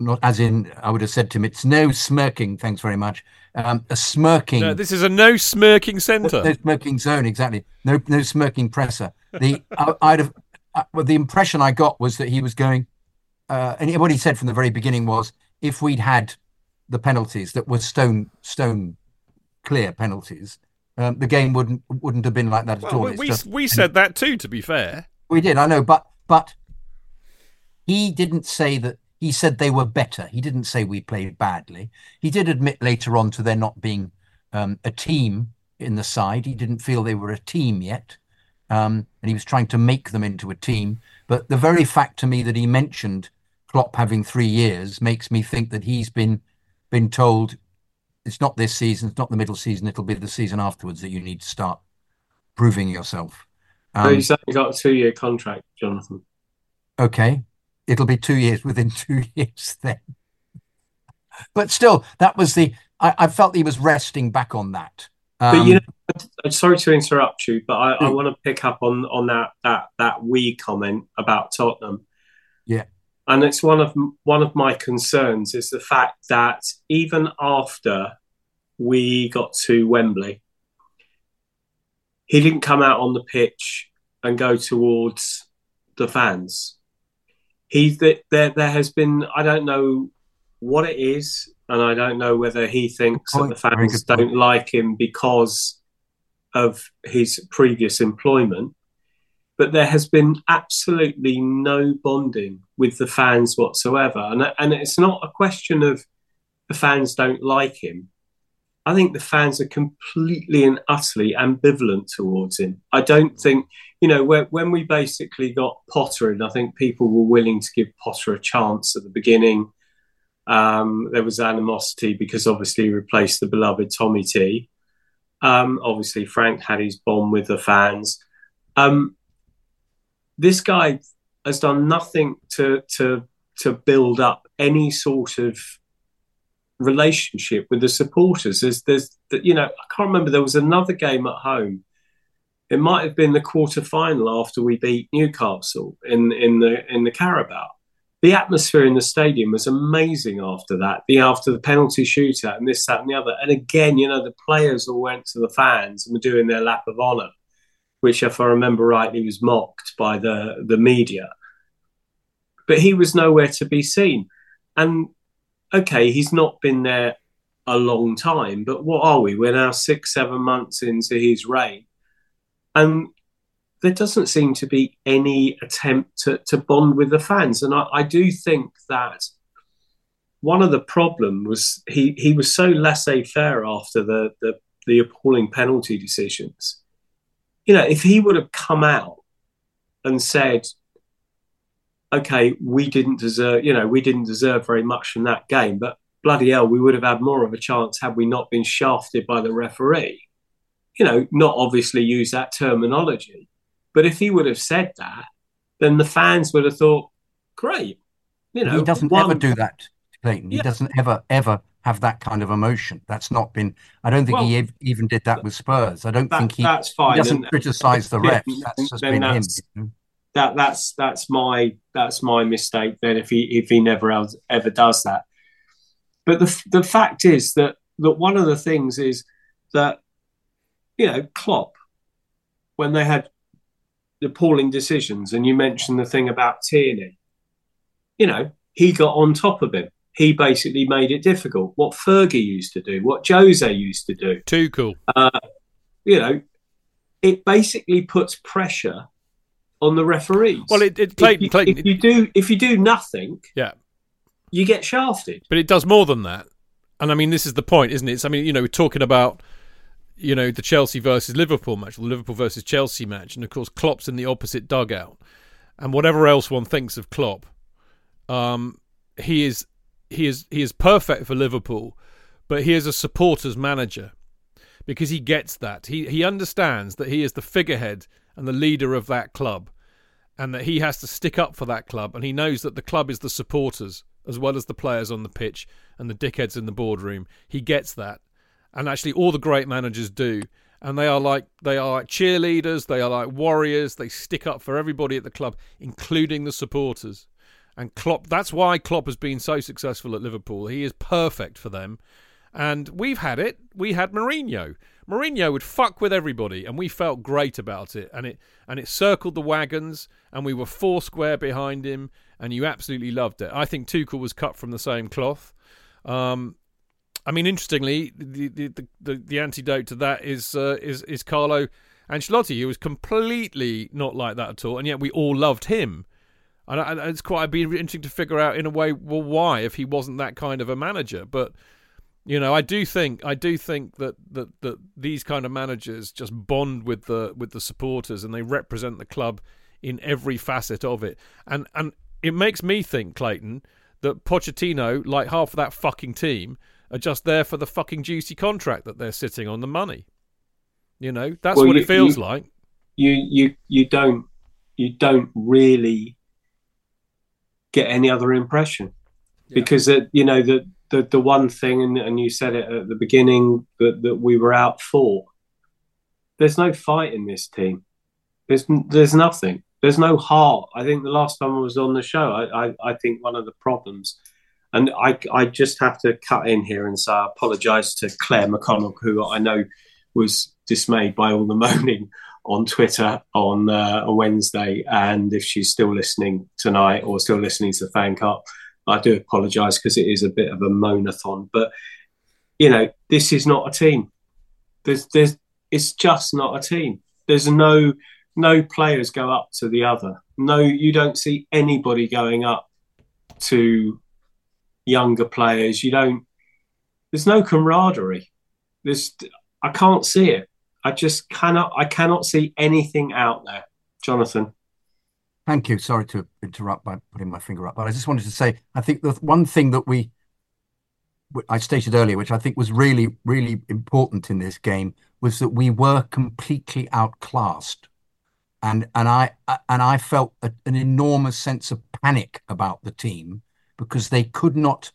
S2: not as in I would have said to him, it's no smirking, thanks very much. Um, a smirking.
S1: No, this is a no smirking centre.
S2: No smirking zone, exactly. No, no smirking presser. The I, would have. Uh, well, the impression I got was that he was going, uh, and what he said from the very beginning was, if we'd had the penalties that were stone stone clear penalties, um, the game wouldn't wouldn't have been like that
S1: well,
S2: at all.
S1: We, we, we said that too, to be fair.
S2: We did, I know, but but he didn't say that. He said they were better. He didn't say we played badly. He did admit later on to there not being um, a team in the side. He didn't feel they were a team yet, um, and he was trying to make them into a team. But the very fact to me that he mentioned Klopp having three years makes me think that he's been been told it's not this season, it's not the middle season, it'll be the season afterwards that you need to start proving yourself.
S3: Um, he's only got a two-year contract, Jonathan.
S2: Okay, it'll be two years within two years then. But still, that was the. I, I felt he was resting back on that.
S3: Um, but you um, know, I'm sorry to interrupt you, but I, I hmm. want to pick up on on that that that we comment about Tottenham.
S2: Yeah,
S3: and it's one of one of my concerns is the fact that even after we got to Wembley, he didn't come out on the pitch and go towards the fans. He there there has been I don't know what it is, and I don't know whether he thinks that the fans don't like him because of his previous employment. But there has been absolutely no bonding with the fans whatsoever, and and it's not a question of the fans don't like him. I think the fans are completely and utterly ambivalent towards him. I don't think, you know, when, we basically got Potter in, I think people were willing to give Potter a chance at the beginning. Um, there was animosity because obviously he replaced the beloved Tommy T. Um, obviously, Frank had his bond with the fans. Um, this guy has done nothing to to to build up any sort of relationship with the supporters. There's, there's, that you know, I can't remember. There was another game at home. It might have been the quarter final after we beat Newcastle in in the in the Carabao the atmosphere in the stadium was amazing after that. The after the penalty shootout and this, that, and the other. And again, you know, the players all went to the fans and were doing their lap of honour, which, if I remember rightly, was mocked by the the media. But he was nowhere to be seen. And okay, he's not been there a long time, but what are we? We're now six, seven months into his reign. And there doesn't seem to be any attempt to, to bond with the fans. And I, I do think that one of the problem was he, he was so laissez-faire after the, the, the appalling penalty decisions. You know, if he would have come out and said, okay, we didn't deserve, you know, we didn't deserve very much from that game, but bloody hell, we would have had more of a chance had we not been shafted by the referee. You know, not obviously use that terminology, but if he would have said that, then the fans would have thought, great. You know,
S2: he doesn't one... ever do that, Clayton. Yeah. He doesn't ever, ever have that kind of emotion. That's not been. I don't think well, he even did that with Spurs. I don't that, think he.
S3: That's fine.
S2: He doesn't criticise the refs. That's just been that's, him.
S3: That that's that's my that's my mistake. Then if he if he never else, ever does that, but the the fact is that that one of the things is that you know Klopp when they had the appalling decisions. And you mentioned the thing about Tierney. You know, he got on top of him. He basically made it difficult. What Fergie used to do, what Jose used to do.
S1: Tuchel.
S3: Uh, you know, it basically puts pressure on the referees.
S1: Well, it, it Clayton,
S3: if, you,
S1: Clayton,
S3: if you do if you do nothing,
S1: yeah,
S3: you get shafted.
S1: But it does more than that. And I mean, this is the point, isn't it? It's, I mean, you know, we're talking about you know, the Chelsea versus Liverpool match, the Liverpool versus Chelsea match, and of course Klopp's in the opposite dugout. And whatever else one thinks of Klopp, um, he is he is he is perfect for Liverpool, but he is a supporters manager because he gets that. He he understands that he is the figurehead and the leader of that club, and that he has to stick up for that club, and he knows that the club is the supporters as well as the players on the pitch and the dickheads in the boardroom. He gets that and actually all the great managers do and they are like they are like cheerleaders they are like warriors they stick up for everybody at the club including the supporters. And Klopp that's why Klopp has been so successful at Liverpool. He is perfect for them. And we've had it. We had Mourinho Mourinho would fuck with everybody and we felt great about it and it and it circled the wagons and we were four square behind him and you absolutely loved it I think Tuchel was cut from the same cloth um, I mean, interestingly, the the, the, the antidote to that is uh, is is Carlo Ancelotti, who was completely not like that at all, and yet we all loved him. And, it's quite be interesting to figure out in a way, well, why if he wasn't that kind of a manager. But you know, I do think I do think that that that these kind of managers just bond with the with the supporters and they represent the club in every facet of it. And and it makes me think, Clayton, that Pochettino, like half of that fucking team, are just there for the fucking juicy contract that they're sitting on the money. You know, that's
S3: Well,
S1: what
S3: you-
S1: it feels
S3: you-
S1: like.
S3: you you you don't you don't really get any other impression because it, you know the, the the one thing and, and you said it at the beginning that, that we were out for. There's no fight in this team. There's there's nothing. There's no heart. I think the last time i was on the show i i, I think one of the problems and I, I just have to cut in here and say I apologise to Claire McConnell, who I know was dismayed by all the moaning on Twitter on uh, a Wednesday. And if she's still listening tonight or still listening to the fan cast, I do apologise because it is a bit of a moanathon. But you know, this is not a team. There's, there's, it's just not a team. There's no, no players go up to the other. No, you don't see anybody going up to younger players. You don't. There's no camaraderie. There's. I can't see it. I just cannot. I cannot see anything out there, Jonathan.
S2: Thank you. Sorry to interrupt by putting my finger up, but I just wanted to say I think the one thing that we I stated earlier, which I think was really, really important in this game, was that we were completely outclassed, and and I and I felt an enormous sense of panic about the team because they could not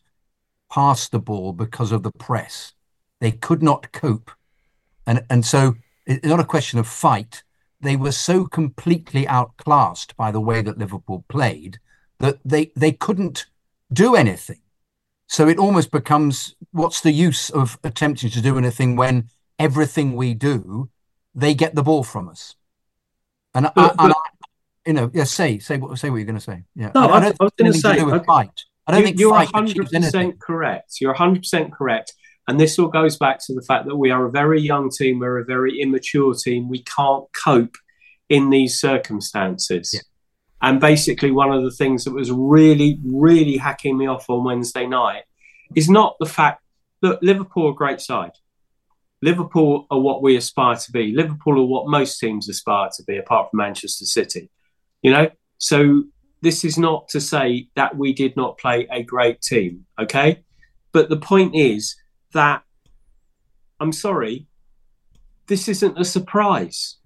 S2: pass the ball because of the press. They could not cope, and and so it's not a question of fight they were so completely outclassed by the way that Liverpool played that they they couldn't do anything. So it almost becomes what's the use of attempting to do anything when everything we do, they get the ball from us. And,
S3: But-
S2: I, and
S3: but-
S2: I, you know, yeah, say say what say what you're going to say. Yeah,
S3: No,
S2: I,
S3: I- I was say,
S2: to do with
S3: okay,
S2: fight. I don't
S3: You-
S2: think
S3: you're
S2: 100
S3: percent correct. You're hundred percent correct. And this all goes back to the fact that we are a very young team. We're a very immature team. We can't cope in these circumstances.
S2: Yeah.
S3: And basically, one of the things that was really, really hacking me off on Wednesday night is not the fact that Liverpool are a great side. Liverpool are what we aspire to be. Liverpool are what most teams aspire to be, apart from Manchester City. You know, so this is not to say that we did not play a great team, okay? But the point is that I'm sorry, this isn't a surprise.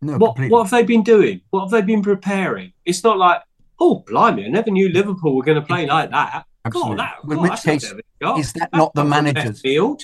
S2: No,
S3: What
S2: completely.
S3: what have they been doing? What have they been preparing? It's not like, oh, blimey, I never knew Liverpool were going to play like that.
S2: Absolutely.
S3: God, that,
S2: In
S3: God,
S2: which
S3: that's
S2: case,
S3: a bit of a shot.
S2: is that
S3: That's
S2: not the manager's-
S3: field?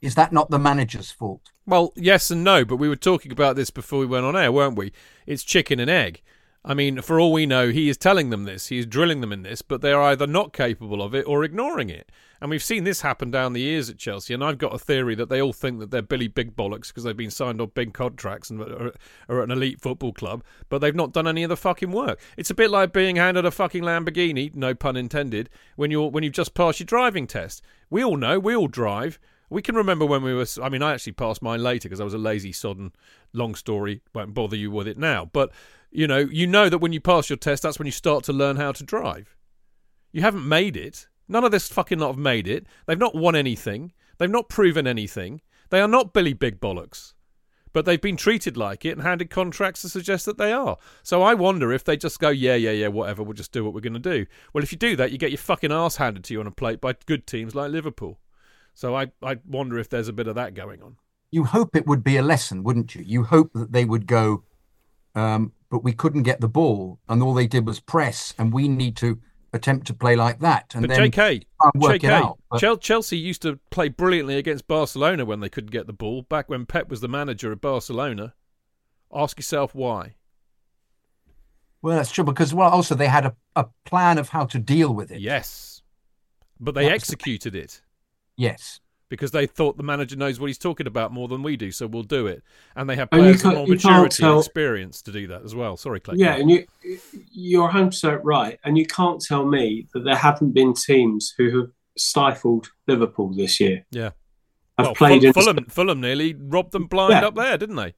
S2: Is that not the manager's fault?
S1: Well, yes and no, but we were talking about this before we went on air, weren't we? It's chicken and egg. I mean, for all we know, he is telling them this, he is drilling them in this, but they're either not capable of it or ignoring it. And we've seen this happen down the years at Chelsea, and I've got a theory that they all think that they're Billy Big Bollocks because they've been signed on big contracts and are, are at an elite football club, but they've not done any of the fucking work. It's a bit like being handed a fucking Lamborghini, no pun intended, when you're when you've just passed your driving test. We all know, we all drive. We can remember when we were. I mean, I actually passed mine later because I was a lazy sodden. Long story, won't bother you with it now. But you know, you know that when you pass your test, that's when you start to learn how to drive. You haven't made it. None of this fucking lot have made it. They've not won anything. They've not proven anything. They are not Billy Big Bollocks. But they've been treated like it and handed contracts to suggest that they are. So I wonder if they just go, yeah, yeah, yeah, whatever, we'll just do what we're going to do. Well, if you do that, you get your fucking ass handed to you on a plate by good teams like Liverpool. So I, I wonder if there's a bit of that going on.
S2: you hope it would be a lesson, wouldn't you? You hope that they would go, um, but we couldn't get the ball, and all they did was press, and we need to attempt to play like that, and
S1: But
S2: then
S1: JK,
S2: try and it
S1: JK,
S2: out. But-
S1: Chelsea used to play brilliantly against Barcelona when they couldn't get the ball. Back when Pep was the manager of Barcelona. Ask yourself why.
S2: well, that's true because well, also they had a, a plan of how to deal with it.
S1: Yes, but they
S2: That's-
S1: executed it.
S2: Yes.
S1: Because they thought the manager knows what he's talking about more than we do, so we'll do it. And they have players with more maturity and experience to do that as well. Sorry, Clay.
S3: Yeah, and you you're 100 percent right, and you can't tell me that there haven't been teams who have stifled Liverpool this year.
S1: yeah.
S3: Have
S1: Well,
S3: played in,
S1: Fulham, Fulham nearly robbed them blind
S3: Yeah.
S1: up there, didn't they?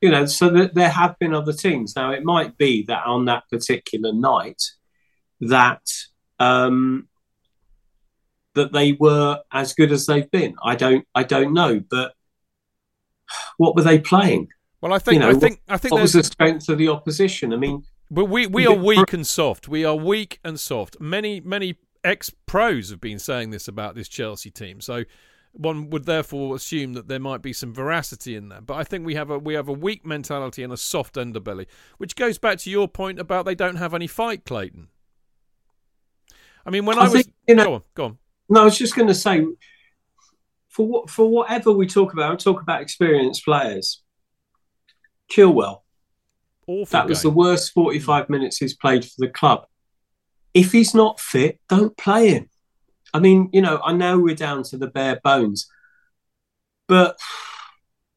S3: you know, so that there have been other teams. Now it might be that on that particular night, that um, that they were as good as they've been. I don't, I don't know, but what were they playing?
S1: Well, I think
S3: You know,
S1: I think I think
S3: What was the strength of the opposition? I mean,
S1: But we, we are weak and soft. We are weak and soft. Many many ex pros have been saying this about this Chelsea team. So one would therefore assume that there might be some veracity in that. But I think we have a we have a weak mentality and a soft underbelly, which goes back to your point about they don't have any fight, Clayton. I mean, when I,
S3: I
S1: was
S3: think, you know-
S1: go on, go on.
S3: No, I was just going to say, for what for whatever we talk about, I talk about experienced players. Chilwell,
S1: Awful
S3: that was the worst forty-five mm. minutes he's played for the club. If he's not fit, don't play him. I mean, you know, I know we're down to the bare bones, but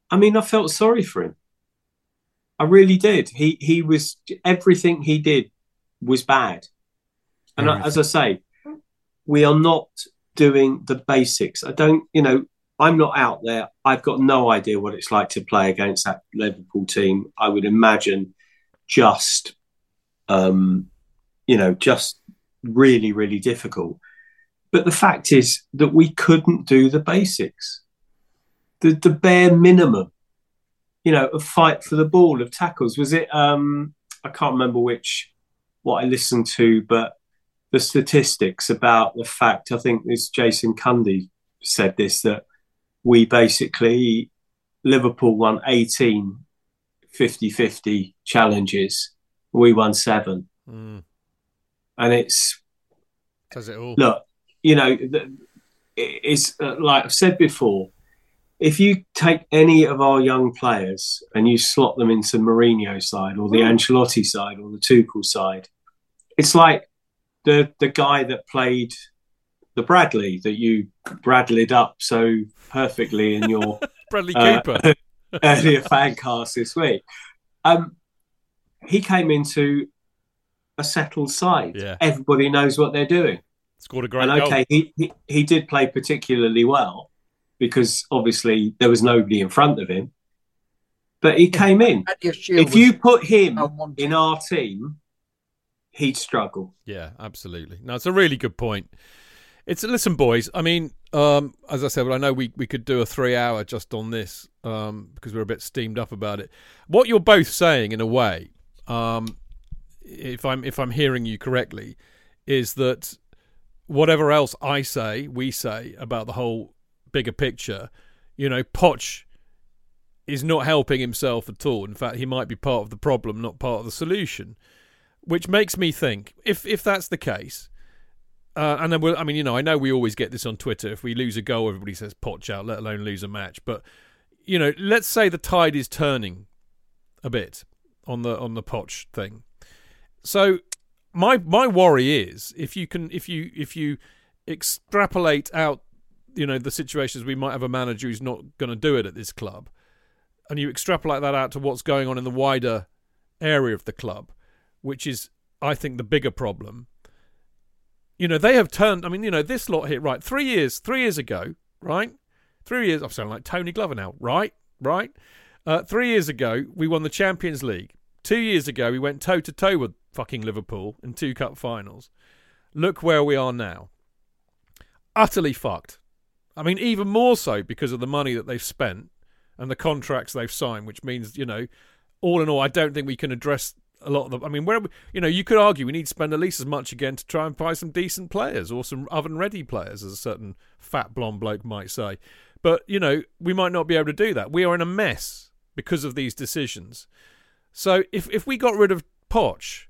S3: I mean, I felt sorry for him. I really did. He he was everything he did was bad, and I, as I say, we are not doing the basics. I don't, you know, I'm not out there. I've got no idea what it's like to play against that Liverpool team. I would imagine just, um, you know, just really, really difficult. But the fact is that we couldn't do the basics, the the bare minimum. You know, of fight for the ball, of tackles. Was it? Um, I can't remember which what I listened to, but the statistics about the fact. I think this Jason Cundy said this that we basically Liverpool won 18 50-50 challenges. We won seven,
S1: Mm,
S3: and it's
S1: does it all.
S3: look, you know, it's uh, like I've said before. If you take any of our young players and you slot them into Mourinho's side or the Ancelotti side or the Tuchel side, it's like the the guy that played the Bradley that you Bradleyed up so perfectly in your
S1: Bradley
S3: uh,
S1: Cooper.
S3: earlier fan cast this week. Um, he came into a settled side.
S1: Yeah.
S3: Everybody knows what they're doing.
S1: Scored a great
S3: And
S1: goal.
S3: okay, he, he, he did play particularly well because obviously there was nobody in front of him. But he came in. If
S2: was
S3: you put him in our team, he'd struggle.
S1: Yeah, absolutely. No, it's a really good point. It's listen, boys. I mean, um, as I said, well, I know we, we could do a three hour just on this um, because we're a bit steamed up about it. What you're both saying, in a way, um, if I'm if I'm hearing you correctly, is that whatever else I say, we say about the whole bigger picture, you know, Poch is not helping himself at all. In fact, he might be part of the problem, not part of the solution which makes me think if if that's the case, uh, and then we'll, I mean, you know, I know we always get this on Twitter. If we lose a goal, everybody says potch out, let alone lose a match. But you know, let's say the tide is turning a bit on the on the Poch thing. So my my worry is if you can if you if you extrapolate out, you know, the situations we might have a manager who's not going to do it at this club, and you extrapolate that out to what's going on in the wider area of the club, which is, I think, the bigger problem. You know, they have turned. I mean, you know, this lot here, right? Three years, three years ago, right? Three years. I'm sounding like Tony Glover now, right? Right. Uh, three years ago, we won the Champions League. Two years ago, we went toe to toe with fucking Liverpool in two cup finals. Look where we are now. Utterly fucked. I mean, even more so because of the money that they've spent and the contracts they've signed, which means, you know, all in all, I don't think we can address a lot of the. I mean, where you know, you could argue we need to spend at least as much again to try and buy some decent players or some oven ready players, as a certain fat blonde bloke might say. But you know, we might not be able to do that. We are in a mess because of these decisions. So if if we got rid of Poch,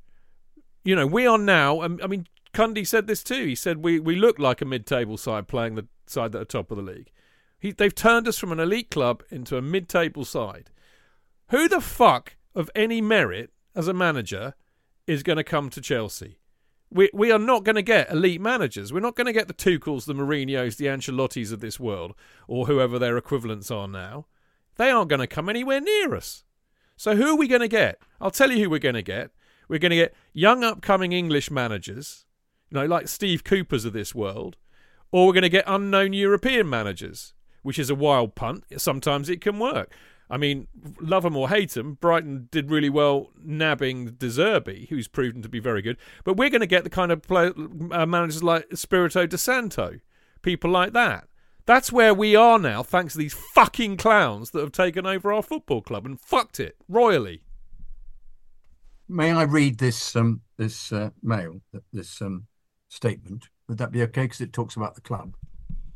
S1: you know, we are now. um, I mean, Cundy said this too. He said we we look like a mid-table side playing the side that are top of the league. He, they've turned us from an elite club into a mid-table side. Who the fuck of any merit as a manager is going to come to Chelsea? We we are not going to get elite managers. We're not going to get the Tuchels, the Mourinho's, the Ancelottis of this world, or whoever their equivalents are now. They aren't going to come anywhere near us. So who are we going to get? I'll tell you who we're going to get. We're going to get young upcoming English managers, you know, like Steve Cooper's of this world, or we're going to get unknown European managers, which is a wild punt. Sometimes it can work. I mean, love him or hate him, Brighton did really well nabbing De Zerbi, who's proven to be very good. But we're going to get the kind of play, uh, managers like Spirito De Santo, people like that. That's where we are now, thanks to these fucking clowns that have taken over our football club and fucked it royally.
S2: May I read this um this uh, mail, this um statement. Would that be okay? Because it talks about the club.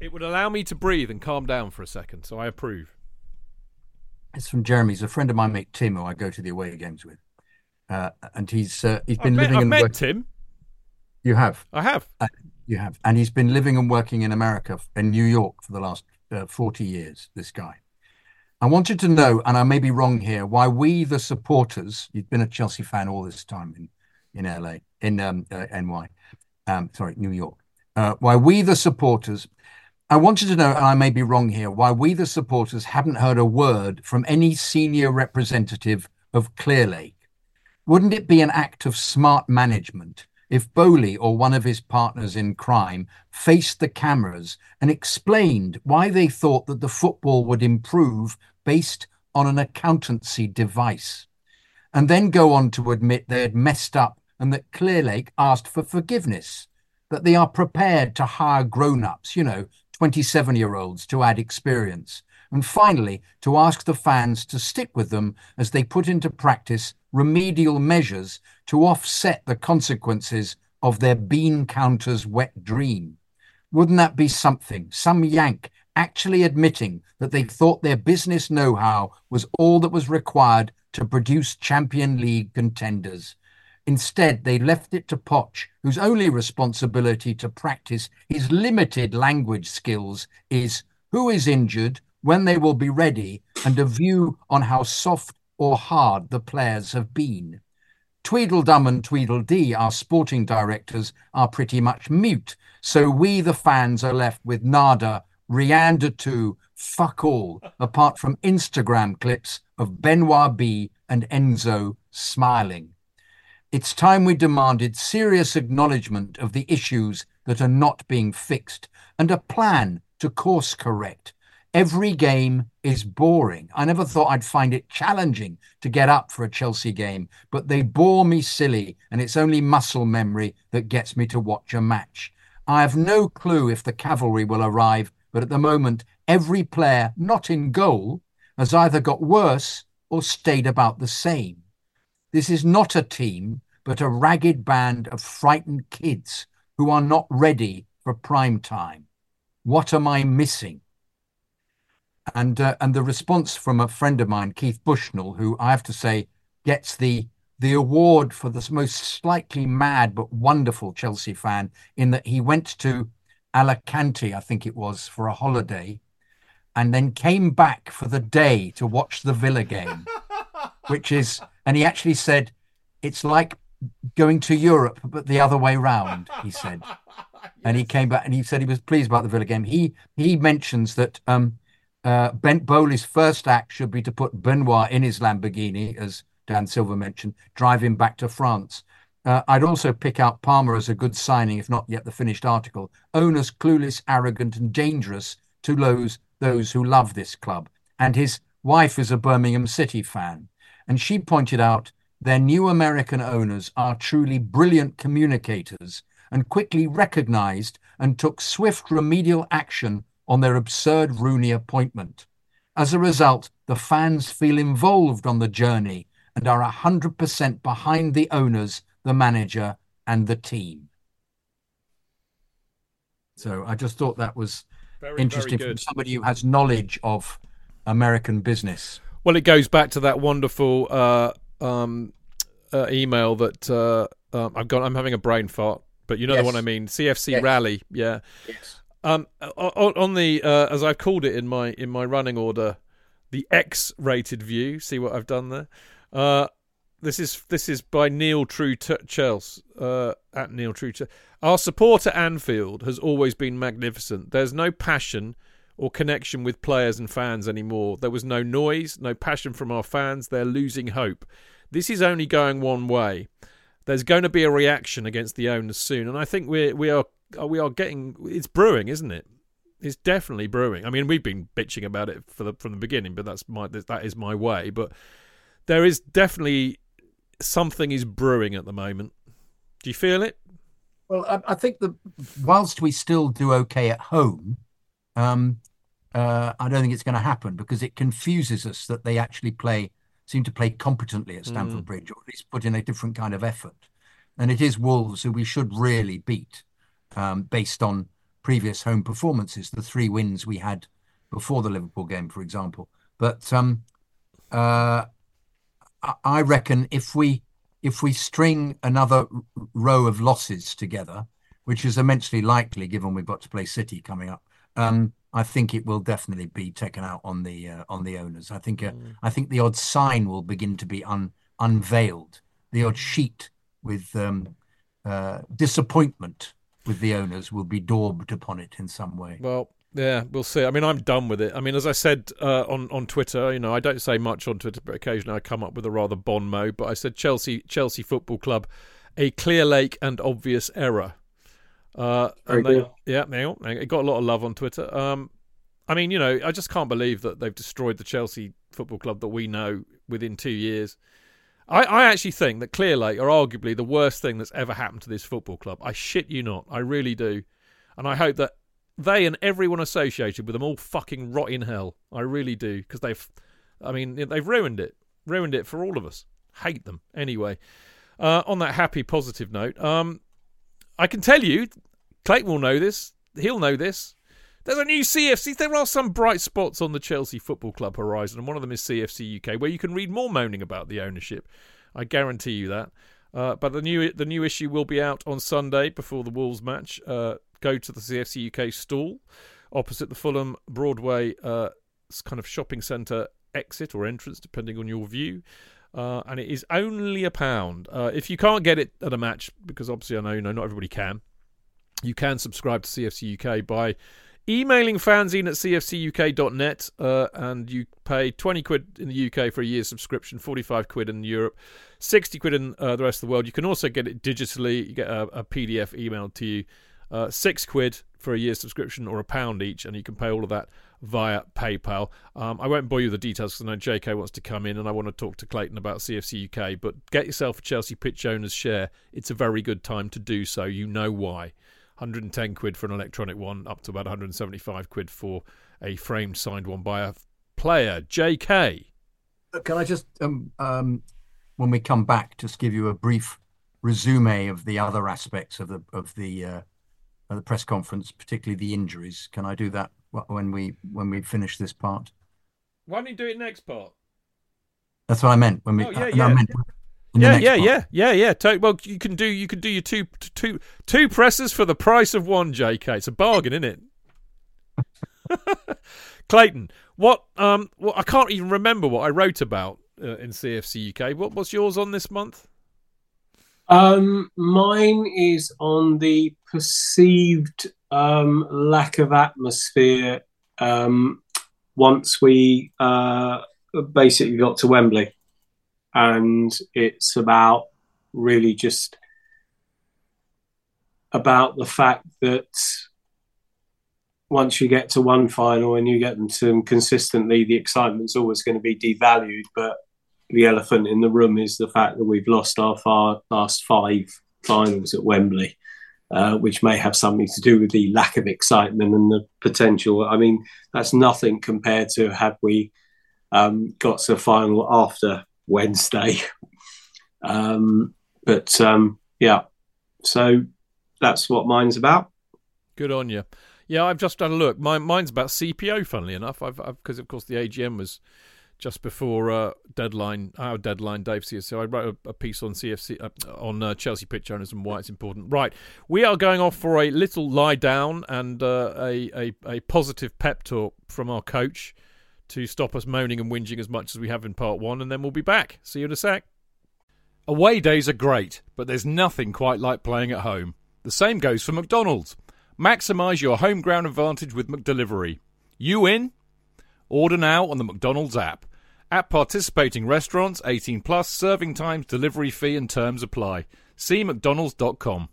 S1: It would allow me to breathe and calm down for a second, so I approve.
S2: It's from Jeremy. He's a friend of mine, mate Tim, who I go to the away games with, uh, and he's uh, he's been
S1: I've
S2: living
S1: met, I've
S2: and
S1: met
S2: working.
S1: Tim.
S2: You have,
S1: I have.
S2: uh, you have, and he's been living and working in America, in New York, for the last uh, forty years. This guy. I wanted to know, and I may be wrong here, why we, the supporters, you've been a Chelsea fan all this time in in LA, in um, uh, NY, um, sorry, New York. Uh, why we, the supporters, I wanted to know, and I may be wrong here, why we, the supporters, haven't heard a word from any senior representative of Clearlake. Wouldn't it be an act of smart management if Boehly or one of his partners in crime faced the cameras and explained why they thought that the football would improve based on an accountancy device? And then go on to admit they had messed up and that Clearlake asked for forgiveness, that they are prepared to hire grown ups, you know, 27 year olds to add experience. And finally, to ask the fans to stick with them as they put into practice remedial measures to offset the consequences of their bean counter's wet dream. Wouldn't that be something? Some Yank actually admitting that they thought their business know how was all that was required to produce Champion League contenders. Instead, they left it to Poch, whose only responsibility to practice his limited language skills is who is injured, when they will be ready, and a view on how soft or hard the players have been. Tweedledum and Tweedledee, our sporting directors, are pretty much mute, so we, the fans, are left with nada, Rianda too, fuck all, apart from Instagram clips of Benoit B and Enzo smiling. It's time we demanded serious acknowledgement of the issues that are not being fixed and a plan to course correct. Every game is boring. I never thought I'd find it challenging to get up for a Chelsea game, but they bore me silly, and it's only muscle memory that gets me to watch a match. I have no clue if the cavalry will arrive, but at the moment, every player not in goal has either got worse or stayed about the same. This is not a team, but a ragged band of frightened kids who are not ready for prime time. What am I missing? And uh, and the response from a friend of mine, Keith Bushnell, who I have to say gets the the award for the most slightly mad but wonderful Chelsea fan, in that he went to Alicante, I think it was, for a holiday, and then came back for the day to watch the Villa game, which is, and he actually said, it's like going to Europe, but the other way round, he said. And he came back and he said he was pleased about the Villa game. He he mentions that um, uh, Bent Boehly's first act should be to put Benoit in his Lamborghini, as Dan Silver mentioned, drive him back to France. Uh, I'd also pick out Palmer as a good signing, if not yet the finished article. Owners clueless, arrogant, and dangerous to those those who love this club. And his wife is a Birmingham City fan, and she pointed out their new American owners are truly brilliant communicators and quickly recognized and took swift remedial action on their absurd Rooney appointment. As a result, the fans feel involved on the journey and are 100% behind the owners, the manager, and the team. So I just thought that was
S1: Very,
S2: interesting
S1: very
S2: from somebody who has knowledge of American business.
S1: Well, it goes back to that wonderful uh, um, uh, email that uh, um, I've got. I'm having a brain fart, but you know the one I mean. CFC
S2: Yes.
S1: rally, yeah.
S2: Yes.
S1: Um, on, on the uh, as I've called it in my in my running order, the X-rated view. See what I've done there. Uh, this is this is by Neil True Chels uh, at Neil True. Our support at Anfield has always been magnificent. There's no passion or connection with players and fans anymore. There was no noise, no passion from our fans. They're losing hope. This is only going one way. There's going to be a reaction against the owners soon, and I think we we are we are getting it's brewing, isn't it? It's definitely brewing. I mean, we've been bitching about it the from the beginning, but that's my that is my way. But there is definitely something is brewing at the moment. Do you feel it?
S2: Well, I, I think that whilst we still do okay at home, um, uh, I don't think it's going to happen because it confuses us that they actually play, seem to play competently at Stamford Bridge, or at least put in a different kind of effort. And it is Wolves who we should really beat. um, based on previous home performances, the three wins we had before the Liverpool game, for example. But um, uh, I reckon if we if we string another row of losses together, which is immensely likely given we've got to play City coming up, I think it will definitely be taken out on the uh, on the owners. I think uh, mm. I think the odd sign will begin to be un, unveiled, the odd sheet with um, uh, disappointment with the owners will be daubed upon it in some way.
S1: Well, yeah, we'll see. I mean, I'm done with it. I mean, as I said uh, on on Twitter, you know, I don't say much on Twitter, but occasionally I come up with a rather bon mot. But I said Chelsea Chelsea Football Club, a clear lake and obvious error. Uh, and they, yeah, it got a lot of love on Twitter. Um, I mean, you know, I just can't believe that they've destroyed the Chelsea Football Club that we know within two years. I, I actually think that Clearlake are arguably the worst thing that's ever happened to this football club. I shit you not. I really do. And I hope that they and everyone associated with them all fucking rot in hell. I really do. Because they've, I mean, they've ruined it. Ruined it for all of us. Hate them. Anyway, uh, on that happy, positive note, um, I can tell you, Clayton will know this. He'll know this. There's a new CFC. There are some bright spots on the Chelsea Football Club horizon, and one of them is CFC UK, where you can read more moaning about the ownership. I guarantee you that. Uh, but the new the new issue will be out on Sunday before the Wolves match. Uh, go to the CFC UK stall opposite the Fulham Broadway uh, kind of shopping centre exit or entrance, depending on your view. Uh, and it is only a pound. Uh, if you can't get it at a match, because obviously I know you know not everybody can, you can subscribe to CFC UK by emailing fanzine at cfcuk.net uh, and you pay 20 quid in the UK for a year's subscription, 45 quid in Europe, 60 quid in uh, the rest of the world. You can also get it digitally. You get a, a PDF emailed to you. Uh, six quid for a year's subscription or a pound each, and you can pay all of that via PayPal. Um, I won't bore you with the details because I know JK wants to come in and I want to talk to Clayton about CFC UK. But get yourself a Chelsea Pitch Owners share. It's a very good time to do so. You know why. 110 quid for an electronic one, up to about 175 quid for a framed signed one by a player. JK.
S2: Can I just, um, um, when we come back, just give you a brief resume of the other aspects of the of the uh, of the press conference, particularly the injuries? Can I do that when we when we finish this part?
S1: Why don't you do it next part?
S2: That's what I meant. When we,
S1: oh, yeah, uh, yeah.
S2: meant
S1: yeah, yeah, yeah, yeah, yeah, Well, you can do you can do your two two two presses for the price of one, J.K. It's a bargain, isn't it? Clayton, what um, well, I can't even remember what I wrote about uh, in CFC UK. What what's yours on this month?
S3: Um, mine is on the perceived um, lack of atmosphere um, once we uh, basically got to Wembley and it's about really just about the fact that once you get to one final and you get them to them consistently, the excitement's always going to be devalued. But the elephant in the room is the fact that we've lost our far, last five finals at Wembley, uh, which may have something to do with the lack of excitement and the potential. I mean, that's nothing compared to had we um, got to the final after Wednesday. Um, but um, yeah, so that's what mine's about.
S1: Good on you. Yeah, I've just had a look. Mine, mine's about CPO. Funnily enough, I've because of course the AGM was just before uh, deadline, our deadline, Dave. So I wrote a, a piece on CFC uh, on uh, Chelsea pitch owners and why it's important. Right, we are going off for a little lie down and uh, a, a a positive pep talk from our coach to stop us moaning and whinging as much as we have in part one, and then we'll be back. See you in a sec. Away days are great, but there's nothing quite like playing at home. The same goes for McDonald's. Maximise your home ground advantage with McDelivery. You in? Order now on the McDonald's app. At participating restaurants, 18 plus, serving times, delivery fee and terms apply. See mcdonalds.com.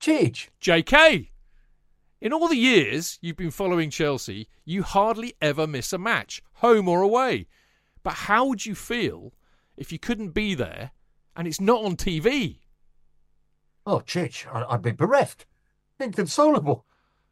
S2: Cheech.
S1: JK. In all the years you've been following Chelsea, you hardly ever miss a match, home or away. But how would you feel if you couldn't be there and it's not on TV?
S4: Oh, Chidge, I'd be bereft, inconsolable.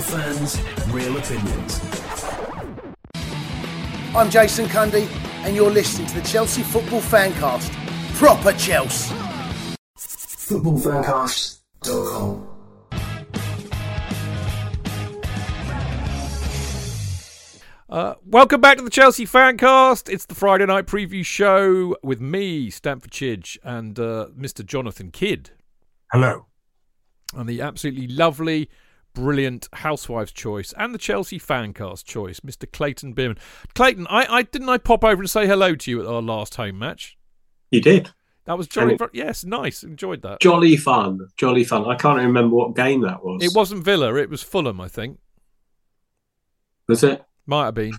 S5: Real fans, real opinions.
S6: I'm Jason Cundy, and you're listening to the Chelsea Football Fancast. Proper Chelsea.
S5: Footballfancast.com.
S1: Uh, welcome back to the Chelsea Fancast. It's the Friday night preview show with me, Stamford Chidge, and uh, Mr. Jonathan Kydd.
S2: Hello.
S1: and the absolutely lovely, brilliant Housewives choice and the Chelsea Fancast choice, Mr. Clayton Beerman. Clayton, I, I didn't I pop over and say hello to you at our last home match.
S3: You did.
S1: That was jolly. Yes, nice. Enjoyed that.
S3: Jolly fun. Jolly fun. I can't remember what game that was.
S1: It wasn't Villa. It was Fulham. I think
S3: Was it?
S1: might have been.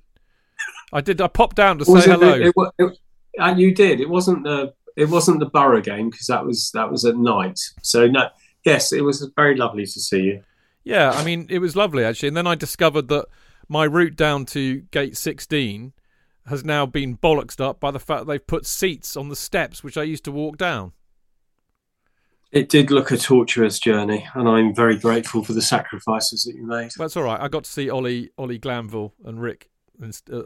S1: I did. I popped down to
S3: Was
S1: say
S3: it,
S1: hello.
S3: It, it, and you did. It wasn't the. It wasn't the Boro game because that was that was at night. So no. Yes, it was very lovely to see you.
S1: Yeah, I mean, it was lovely actually. And then I discovered that my route down to gate 16 has now been bollocksed up by the fact they've put seats on the steps which I used to walk down.
S3: It did look a tortuous journey, and I'm very grateful for the sacrifices that you made.
S1: That's all right. I got to see Ollie, Ollie Glanville and Rick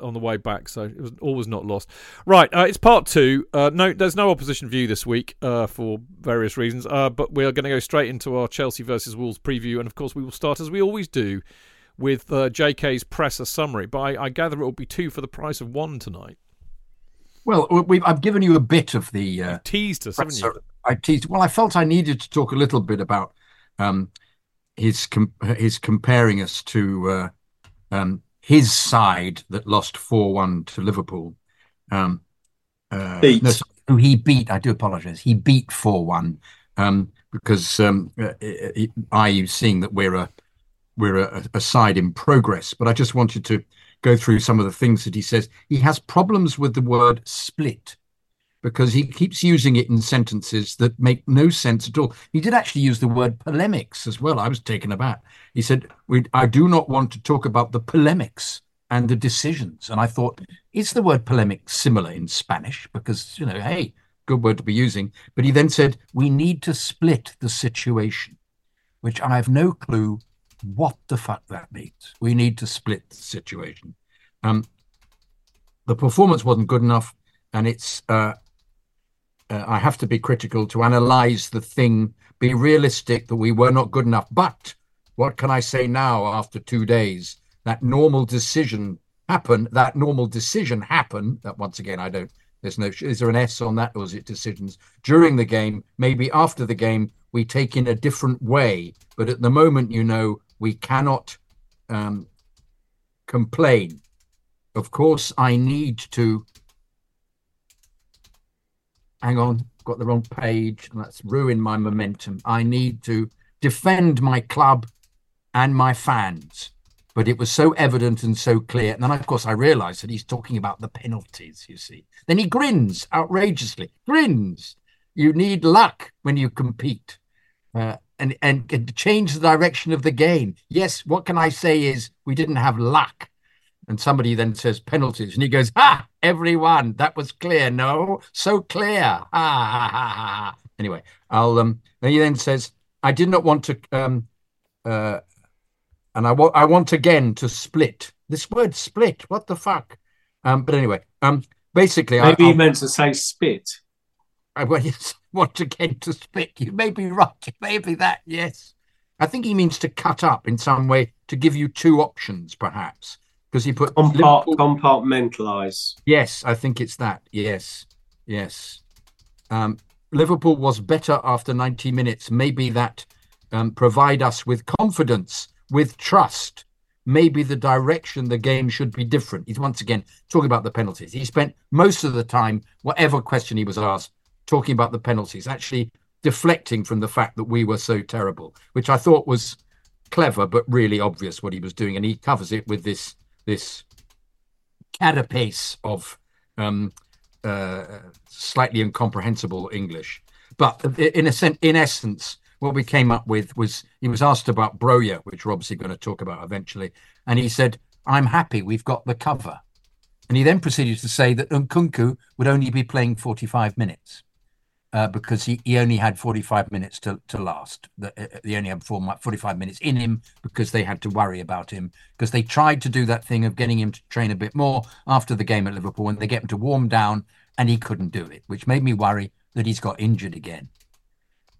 S1: on the way back, so it was always not lost. Right, uh, it's part two. Uh, no, there's no opposition view this week uh, for various reasons, uh, but we are going to go straight into our Chelsea versus Wolves preview, and of course we will start as we always do with uh, JK's presser summary. But I, I gather it will be two for the price of one tonight.
S2: Well, we I've given you a bit of the uh,
S1: Teased us, haven't you?
S2: I teased. Well, I felt I needed to talk a little bit about um, his com- his comparing us to uh, um, his side that lost four one to Liverpool. Um, uh,
S3: Beat.
S2: no, sorry, who he beat. I do apologise. He beat four one um, because um, uh, uh, i.e. seeing that we're a we're a, a side in progress. But I just wanted to go through some of the things that he says. He has problems with the word split because he keeps using it in sentences that make no sense at all. He did actually use the word polemics as well. I was taken aback. He said, we, I do not want to talk about the polemics and the decisions. And I thought, is the word polemic similar in Spanish? Because, you know, hey, good word to be using. But he then said, we need to split the situation, which I have no clue what the fuck that means. We need to split the situation. Um, the performance wasn't good enough, and it's uh, uh, I have to be critical to analyze the thing, be realistic that we were not good enough. But what can I say now after two days? That normal decision happened. That normal decision happened. That once again, I don't. There's no. Is there an S on that, or is it decisions during the game? Maybe after the game, we take in a different way. But at the moment, you know, we cannot um, complain. Of course, I need to hang on, got the wrong page, that's ruined my momentum. I need to defend my club and my fans. But it was so evident and so clear. And then, of course, I realized that he's talking about the penalties, you see. Then he grins outrageously, grins. You need luck when you compete uh, and, and and change the direction of the game. Yes, what can I say is we didn't have luck. And somebody then says penalties, and he goes, "Ah, everyone, that was clear. No, so clear. Ha, ha, ha, ha." Anyway, I'll um. Then he then says, "I did not want to um, uh, and I want I want again to split this word split. What the fuck? Um, but anyway, um, basically,
S3: Maybe
S2: I,
S3: you meant to say spit.
S2: I want want again to split. You may be right. Maybe that. Yes, I think he means to cut up in some way to give you two options, perhaps, because he put
S3: Compart- compartmentalize.
S2: Yes, I think it's that. Yes, yes. Um, Liverpool was better after 90 minutes. Maybe that um, provide us with confidence, with trust. Maybe the direction the game should be different. He's once again talking about the penalties. He spent most of the time, whatever question he was asked, talking about the penalties, actually deflecting from the fact that we were so terrible, which I thought was clever but really obvious what he was doing. And he covers it with this this carapace of um, uh, slightly incomprehensible English. But in a sen- in essence, what we came up with was he was asked about Broja, which we're obviously going to talk about eventually, and he said, "I'm happy, we've got the cover." And he then proceeded to say that Nkunku would only be playing 45 minutes uh, because he, he only had 45 minutes to, to last. The, uh, he only had four, 45 minutes in him because they had to worry about him because they tried to do that thing of getting him to train a bit more after the game at Liverpool and they get him to warm down and he couldn't do it, which made me worry that he's got injured again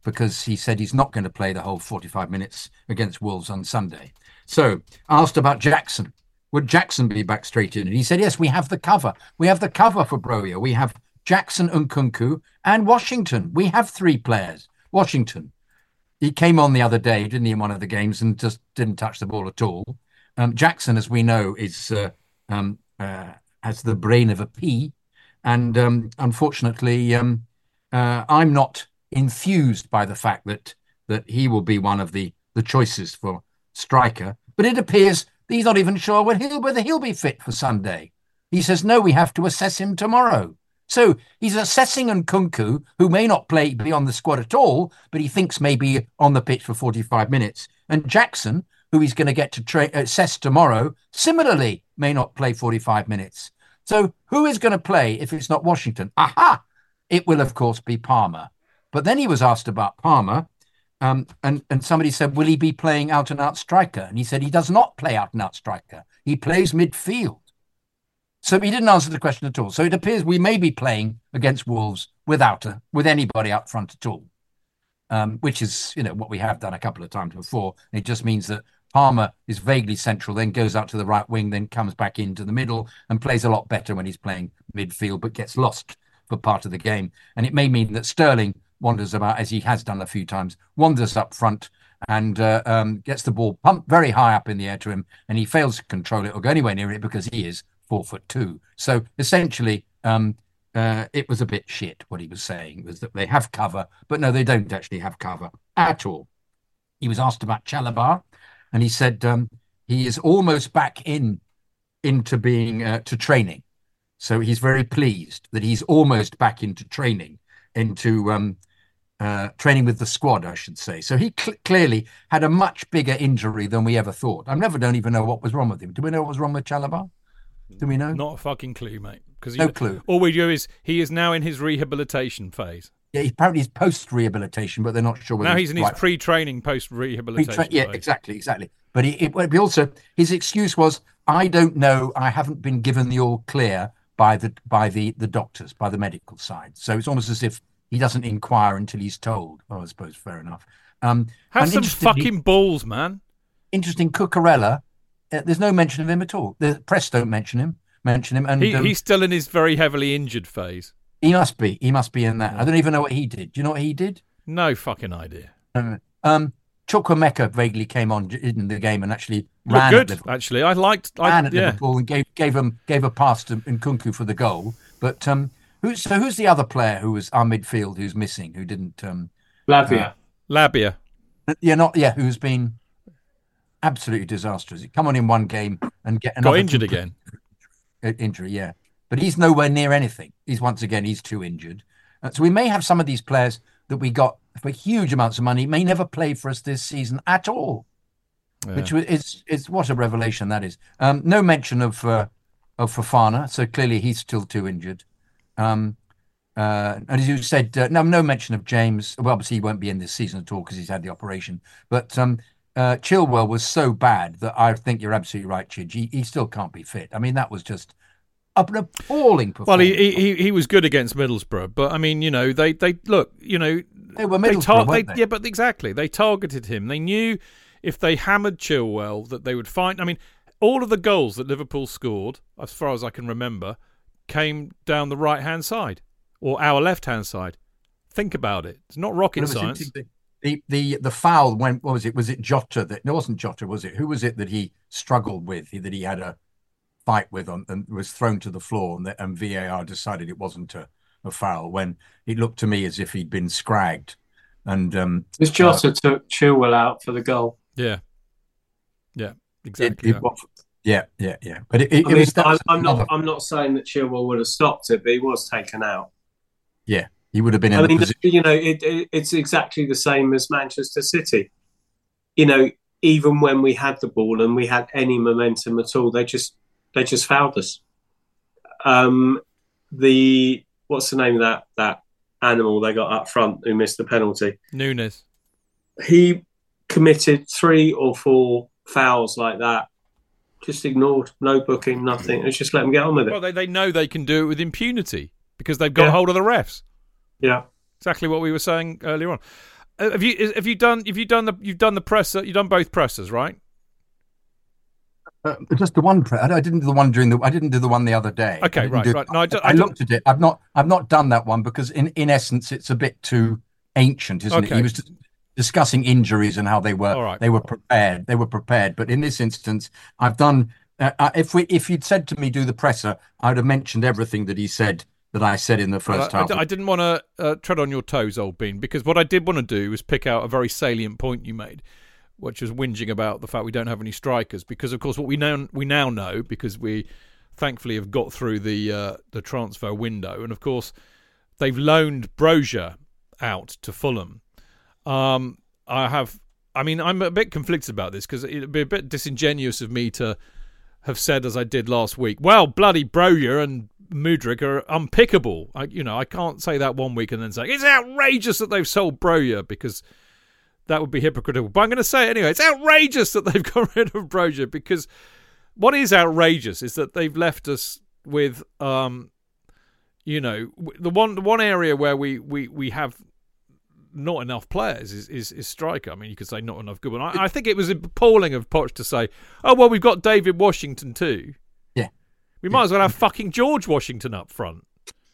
S2: because he said he's not going to play the whole 45 minutes against Wolves on Sunday. So asked about Jackson. Would Jackson be back straight in? And he said, yes, we have the cover. We have the cover for Broja. We have Jackson Nkunku and Washington. We have three players. Washington. He came on the other day, didn't he, in one of the games and just didn't touch the ball at all. Um, Jackson, as we know, is uh, um, uh, has the brain of a pea. And um, unfortunately, um, uh, I'm not enthused by the fact that that he will be one of the the choices for striker. But it appears he's not even sure he'll, whether he'll be fit for Sunday. He says, no, we have to assess him tomorrow. So he's assessing Nkunku, who may not play be on the squad at all, but he thinks maybe on the pitch for 45 minutes. And Jackson, who he's going to get to tra- assess tomorrow, similarly may not play 45 minutes. So who is going to play if it's not Washington? Aha! It will, of course, be Palmer. But then he was asked about Palmer, um, and, and somebody said, Will he be playing out and out striker? And he said, He does not play out and out striker. He plays midfield. So he didn't answer the question at all. So it appears we may be playing against Wolves without a, with anybody up front at all, um, which is you know what we have done a couple of times before. It just means that Palmer is vaguely central, then goes out to the right wing, then comes back into the middle and plays a lot better when he's playing midfield, but gets lost for part of the game. And it may mean that Sterling wanders about as he has done a few times, wanders up front and uh, um, gets the ball pumped very high up in the air to him, and he fails to control it or go anywhere near it because he is four foot two. So essentially, um, uh, it was a bit shit. What he was saying was that they have cover, but no, they don't actually have cover at all. He was asked about Chalobah, and he said um, he is almost back in into being uh, to training. So he's very pleased that he's almost back into training, into um, uh, training with the squad, I should say. So he cl- clearly had a much bigger injury than we ever thought. I never don't even know what was wrong with him. Do we know what was wrong with Chalobah? Do we know?
S1: Not a fucking clue, mate. Because
S2: No clue.
S1: All we do is he is now in his rehabilitation phase.
S2: Yeah, he- apparently he's post rehabilitation, but they're not sure whether
S1: Now he's in his pre-training, post-rehabilitation.
S2: Pre-tra- yeah,
S1: phase.
S2: exactly, exactly. But he, it, he also his excuse was, "I don't know. I haven't been given the all clear by the by the the doctors, by the medical side." So it's almost as if he doesn't inquire until he's told. Oh, I suppose fair enough. Um,
S1: Have some fucking balls, man.
S2: interesting. Cucurella, uh, there's no mention of him at all. The press don't mention him. Mention him, and
S1: He,
S2: um,
S1: he's still in his very heavily injured phase.
S2: he must be. He must be in that. I don't even know what he did. Do you know what he did?
S1: No fucking idea.
S2: Um, um, Chukwuemeka vaguely came on in the game and actually
S1: Looked
S2: ran at
S1: good,
S2: Liverpool.
S1: actually. I liked. I,
S2: ran at
S1: yeah.
S2: Liverpool and gave gave him gave a pass to Nkunku for the goal. But um, who's so who's the other player who was our midfield who's missing who didn't um,
S3: Lavia.
S1: Labia.
S2: yeah not yeah who's been absolutely disastrous. He come on in one game and get another
S1: Got injured again.
S2: uh, injury. Yeah, but he's nowhere near anything. He's once again he's too injured. Uh, so we may have some of these players that we got for huge amounts of money may never play for us this season at all. Which is is what a revelation that is. Um, no mention of uh, of Fofana, so clearly he's still too injured. Um, uh, and as you said, uh, no, no mention of James. Well, obviously he won't be in this season at all because he's had the operation. But um, uh, Chilwell was so bad that I think you're absolutely right, Chidge. He, he still can't be fit. I mean, that was just an appalling performance.
S1: Well, he, he he was good against Middlesbrough, but I mean, you know, they they look, you know,
S2: they were
S1: they
S2: Middlesbrough,
S1: tar-
S2: weren't
S1: they-
S2: they?
S1: Yeah, but exactly, they targeted him. They knew if they hammered Chilwell that they would find. I mean, all of the goals that Liverpool scored, as far as I can remember, came down the right hand side or our left hand side. Think about it. It's not rocket
S2: Well, it
S1: science.
S2: The, the the foul went. What was it? Was it Jota that? No, it wasn't Jota. Was it? Who was it that he struggled with? That he had a fight with on, and was thrown to the floor, and, the, and VAR decided it wasn't a, a foul. When it looked to me as if he'd been scragged, and um,
S3: This Jota took Chilwell out for the goal.
S1: Yeah, yeah, exactly.
S2: it,
S1: that.
S2: yeah, yeah, yeah. But it, it,
S3: I
S2: it
S3: mean,
S2: was. that
S3: I'm,
S2: was
S3: I'm not. I'm not saying that Chilwell would have stopped it, but he was taken out.
S2: Yeah, he would have been in
S3: I mean,
S2: position.
S3: you know, it, it, it's exactly the same as Manchester City. You know, even when we had the ball and we had any momentum at all, they just they just fouled us. Um, the what's the name of that that animal they got up front who missed the penalty?
S1: Núñez.
S3: He committed three or four fouls like that. Just ignored, no booking, nothing. It's just let them get on with it.
S1: Well, they they know they can do it with impunity because they've got
S3: Yeah.
S1: hold of the refs.
S3: Yeah.
S1: Exactly what we were saying earlier on. Uh, have you have you done have you done the you've done the presser you've done both pressers right?
S2: Uh, just the one. Pre- I I didn't do the one during the. I didn't do the one the other day. I
S1: Okay,
S2: didn't
S1: right,
S2: do-
S1: right. No, I
S2: I,
S1: I
S2: looked at it. I've not. I've not done that one because, in in essence, it's a bit too ancient, isn't it? He was discussing injuries and how they were.
S1: All right.
S2: They were prepared. They were prepared. But in this instance, I've done. Uh, uh, if we, if you'd said to me do the presser, I'd have mentioned everything that he said that I said in the first
S1: I,
S2: half.
S1: I- I didn't want to uh, tread on your toes, old bean, because what I did want to do was pick out a very salient point you made, which was whinging about the fact we don't have any strikers. Because of course, what we now we now know, because we thankfully have got through the uh, the transfer window, and of course they've loaned Broja out to Fulham. Um, I have, I mean, I'm a bit conflicted about this because it'd be a bit disingenuous of me to have said as I did last week. Well, bloody Broja and Mudryk are unpickable. I, you know, I can't say that one week and then say it's outrageous that they've sold Broja because that would be hypocritical. But I'm going to say it anyway. It's outrageous that they've got rid of Broja because what is outrageous is that they've left us with, um, you know, the one the one area where we we we have not enough players is, is, is striker. I mean, you could say not enough good, but I, I think it was appalling of Poch to say, "Oh well, we've got David Washington too."
S2: Yeah.
S1: we might as well have fucking George Washington up front.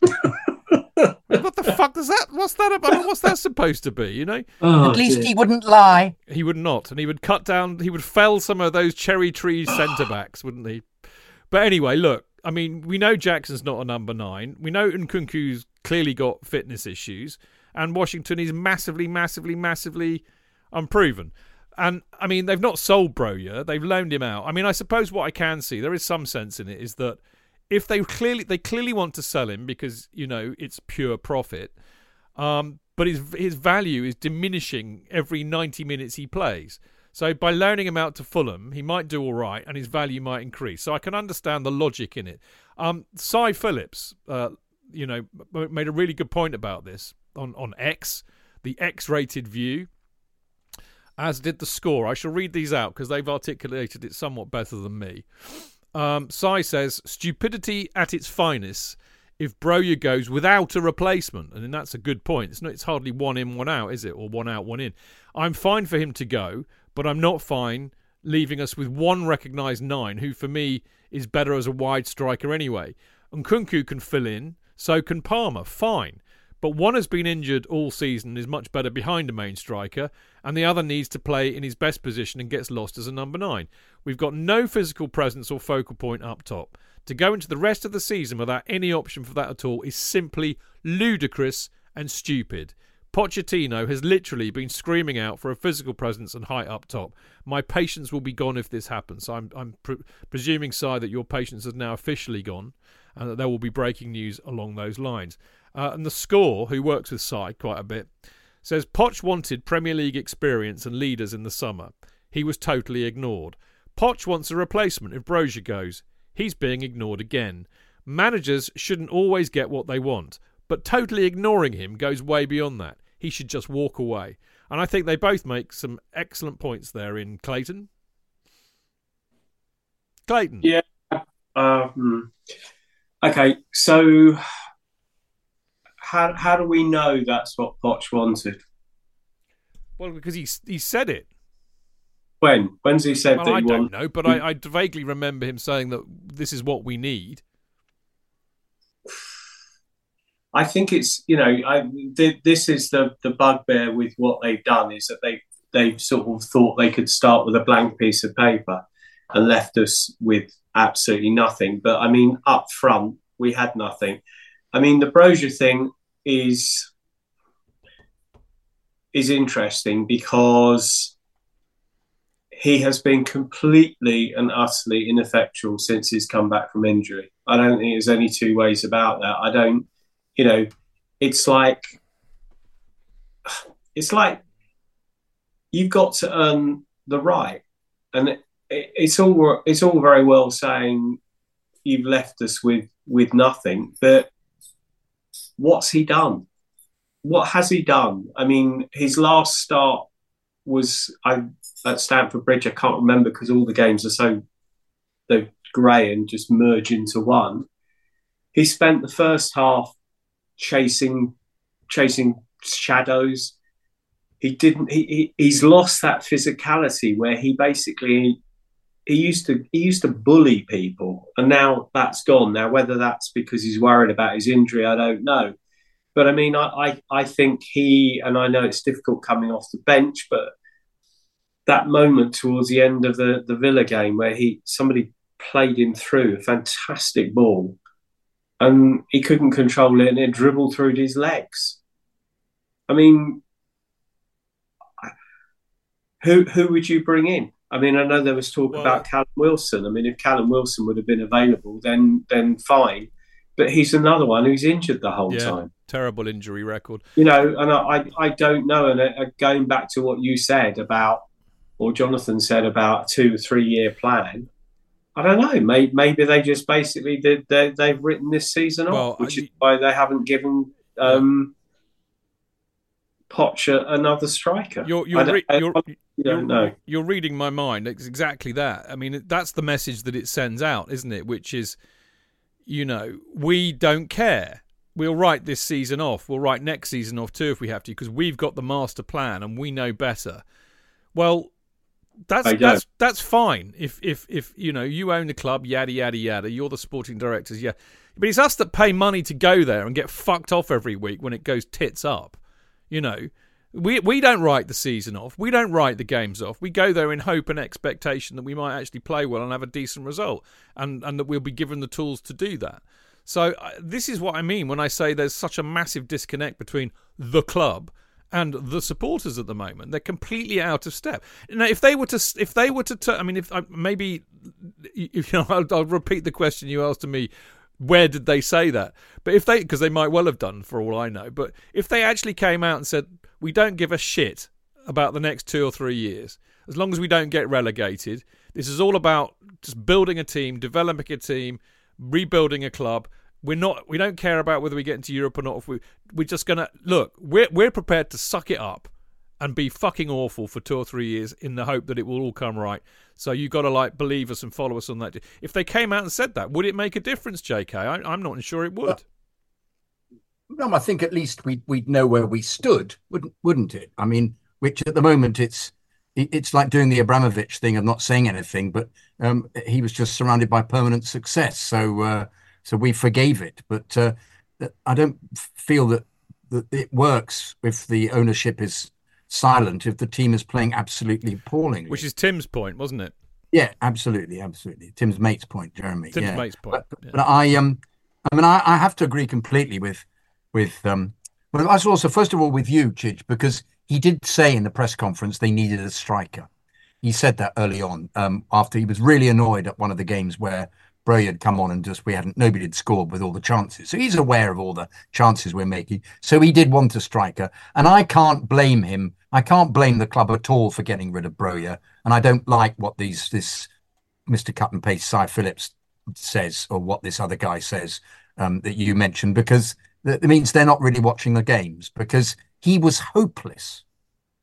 S1: what the fuck does that? What's that about? What's that supposed to be? You know,
S3: Oh,
S2: At least
S3: dear.
S2: he wouldn't lie.
S1: he would not, and he would cut down. He would fell some of those cherry tree centre backs, wouldn't he? But anyway, look. I mean, we know Jackson's not a number nine. We know Nkunku's clearly got fitness issues, and Washington is massively, massively, massively unproven. And I mean, they've not sold Broja; they've loaned him out. I mean, I suppose what I can see there is some sense in it is that if they clearly they clearly want to sell him because you know it's pure profit, um, but his his value is diminishing every ninety minutes he plays. So by loaning him out to Fulham, he might do all right, and his value might increase. So I can understand the logic in it. Um, Si Phillips, uh, you know, made a really good point about this on on X, the X-rated view, as did the score. I shall read these out because they've articulated it somewhat better than me. Um, Si says stupidity at its finest if Broja goes without a replacement, and that's a good point. It's not. It's hardly one in, one out, is it, or one out, one in? I'm fine for him to go, but I'm not fine leaving us with one recognised nine, who for me is better as a wide striker anyway. Nkunku can fill in, so can Palmer. Fine. But one has been injured all season, and is much better behind a main striker, and the other needs to play in his best position and gets lost as a number nine. We've got no physical presence or focal point up top. To go into the rest of the season without any option for that at all is simply ludicrous and stupid. Pochettino has literally been screaming out for a physical presence and height up top. My patience will be gone if this happens. So I'm, I'm pre- presuming, Si, that your patience is now officially gone and that there will be breaking news along those lines. Uh, and the score, who works with Si quite a bit, says Poch wanted Premier League experience and leaders in the summer. He was totally ignored. Poch wants a replacement if Broja goes. He's being ignored again. Managers shouldn't always get what they want, but totally ignoring him goes way beyond that. he should just walk away. And I think they both make some excellent points there in Clayton. Clayton.
S3: Yeah. Um, okay, so how how do we know that's what Poch wanted?
S1: Well, because he he said it.
S3: When? When's he said
S1: well,
S3: that
S1: I
S3: he
S1: don't
S3: want-
S1: know, but I, I vaguely remember him saying that this is what we need.
S3: I think it's you know I th- this is the the bugbear with what they've done is that they they sort of thought they could start with a blank piece of paper and left us with absolutely nothing. But I mean, up front we had nothing. I mean, the Broja thing is is interesting because he has been completely and utterly ineffectual since he's come back from injury. I don't think there's any two ways about that. I don't you know, it's like it's like you've got to earn the right, and it, it, it's all it's all very well saying you've left us with with nothing, but what's he done? What has he done? I mean, his last start was I at Stamford Bridge. I can't remember because all the games are so they're grey and just merge into one. He spent the first half chasing chasing shadows. He didn't. He, he he's lost that physicality where he basically he used to he used to bully people, and now that's gone. Now whether that's because he's worried about his injury, I don't know. But I mean, I I, I think he and I know it's difficult coming off the bench, but that moment towards the end of the the Villa game where he somebody played him through a fantastic ball and he couldn't control it and it dribbled through his legs. I mean, who who would you bring in? I mean, I know there was talk
S1: Well-
S3: about Callum Wilson. I mean, if Callum Wilson would have been available, then then fine. But he's another one who's injured the whole
S1: Yeah,
S3: time.
S1: terrible injury record.
S3: You know, and I I, don't know. And uh, going back to what you said about, or Jonathan said about a two three year plan. I don't know. Maybe, maybe they just basically did. They, they've written this season
S1: Well,
S3: off, which
S1: I-
S3: is why they haven't given um, Poch a, another striker.
S1: You're you're, re- you're, you're, you're reading my mind. It's exactly that. I mean, that's the message that it sends out, isn't it? Which is, you know, we don't care. We'll write this season off. We'll write next season off too if we have to, because we've got the master plan and we know better. Well, that's that's that's fine. If if if you know you own the club, yada yada yada. You're the sporting directors, yeah. But it's us that pay money to go there and get fucked off every week when it goes tits up. You know, we we don't write the season off. We don't write the games off. We go there in hope and expectation that we might actually play well and have a decent result, and and that we'll be given the tools to do that. So uh, this is what I mean when I say there's such a massive disconnect between the club and the supporters at the moment. They're completely out of step. Now, if they were to, if they were to, I mean, if I maybe, if you know, I'll, I'll repeat the question you asked to me. Where did they say that? But if they, because they might well have done, for all I know. But if they actually came out and said, "We don't give a shit about the next two or three years, as long as we don't get relegated. This is all about just building a team, developing a team, rebuilding a club. We're not. We don't care about whether we get into Europe or not. If we, we're just gonna look. We're we're prepared to suck it up and be fucking awful for two or three years in the hope that it will all come right. So you got to like believe us and follow us on that. If they came out and said that, would it make a difference, J.K.? I, I'm not sure it would.
S2: No, I think at least we'd we'd know where we stood, wouldn't wouldn't it? I mean, which at the moment it's it's like doing the Abramovich thing of not saying anything, but um, he was just surrounded by permanent success, so uh, so we forgave it. But uh, I don't feel that that it works if the ownership is silent, if the team is playing absolutely appallingly.
S1: Which is Tim's point, wasn't it?
S2: Yeah, absolutely, absolutely. Tim's mate's point, Jeremy.
S1: Tim's
S2: yeah.
S1: mate's point.
S2: But,
S1: yeah.
S2: but I um, I mean, I, I have to agree completely with with um. Well, I also first of all with you, Chidge, because he did say in the press conference they needed a striker. He said that early on, um, after he was really annoyed at one of the games where Bray had come on and just we hadn't nobody had scored with all the chances. So he's aware of all the chances we're making. So he did want a striker, and I can't blame him. I can't blame the club at all for getting rid of Broja, and I don't like what these this Mr. Cut and Paste Si Phillips says or what this other guy says um, that you mentioned because that means they're not really watching the games because he was hopeless,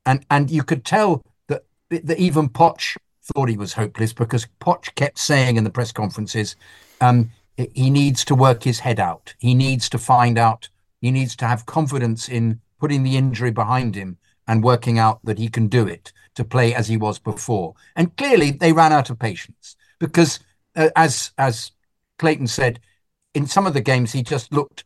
S2: and and you could tell that that even Poch thought he was hopeless because Poch kept saying in the press conferences, um, he needs to work his head out. He needs to find out. He needs to have confidence in putting the injury behind him and working out that he can do it to play as he was before. And clearly, they ran out of patience because, uh, as as Clayton said, in some of the games he just looked.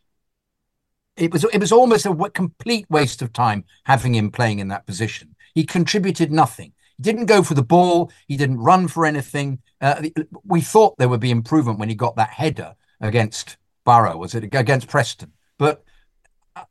S2: It was it was almost a complete waste of time having him playing in that position. He contributed nothing. He didn't go for the ball. He didn't run for anything. Uh, we thought there would be improvement when he got that header against Boro, was it against Preston? But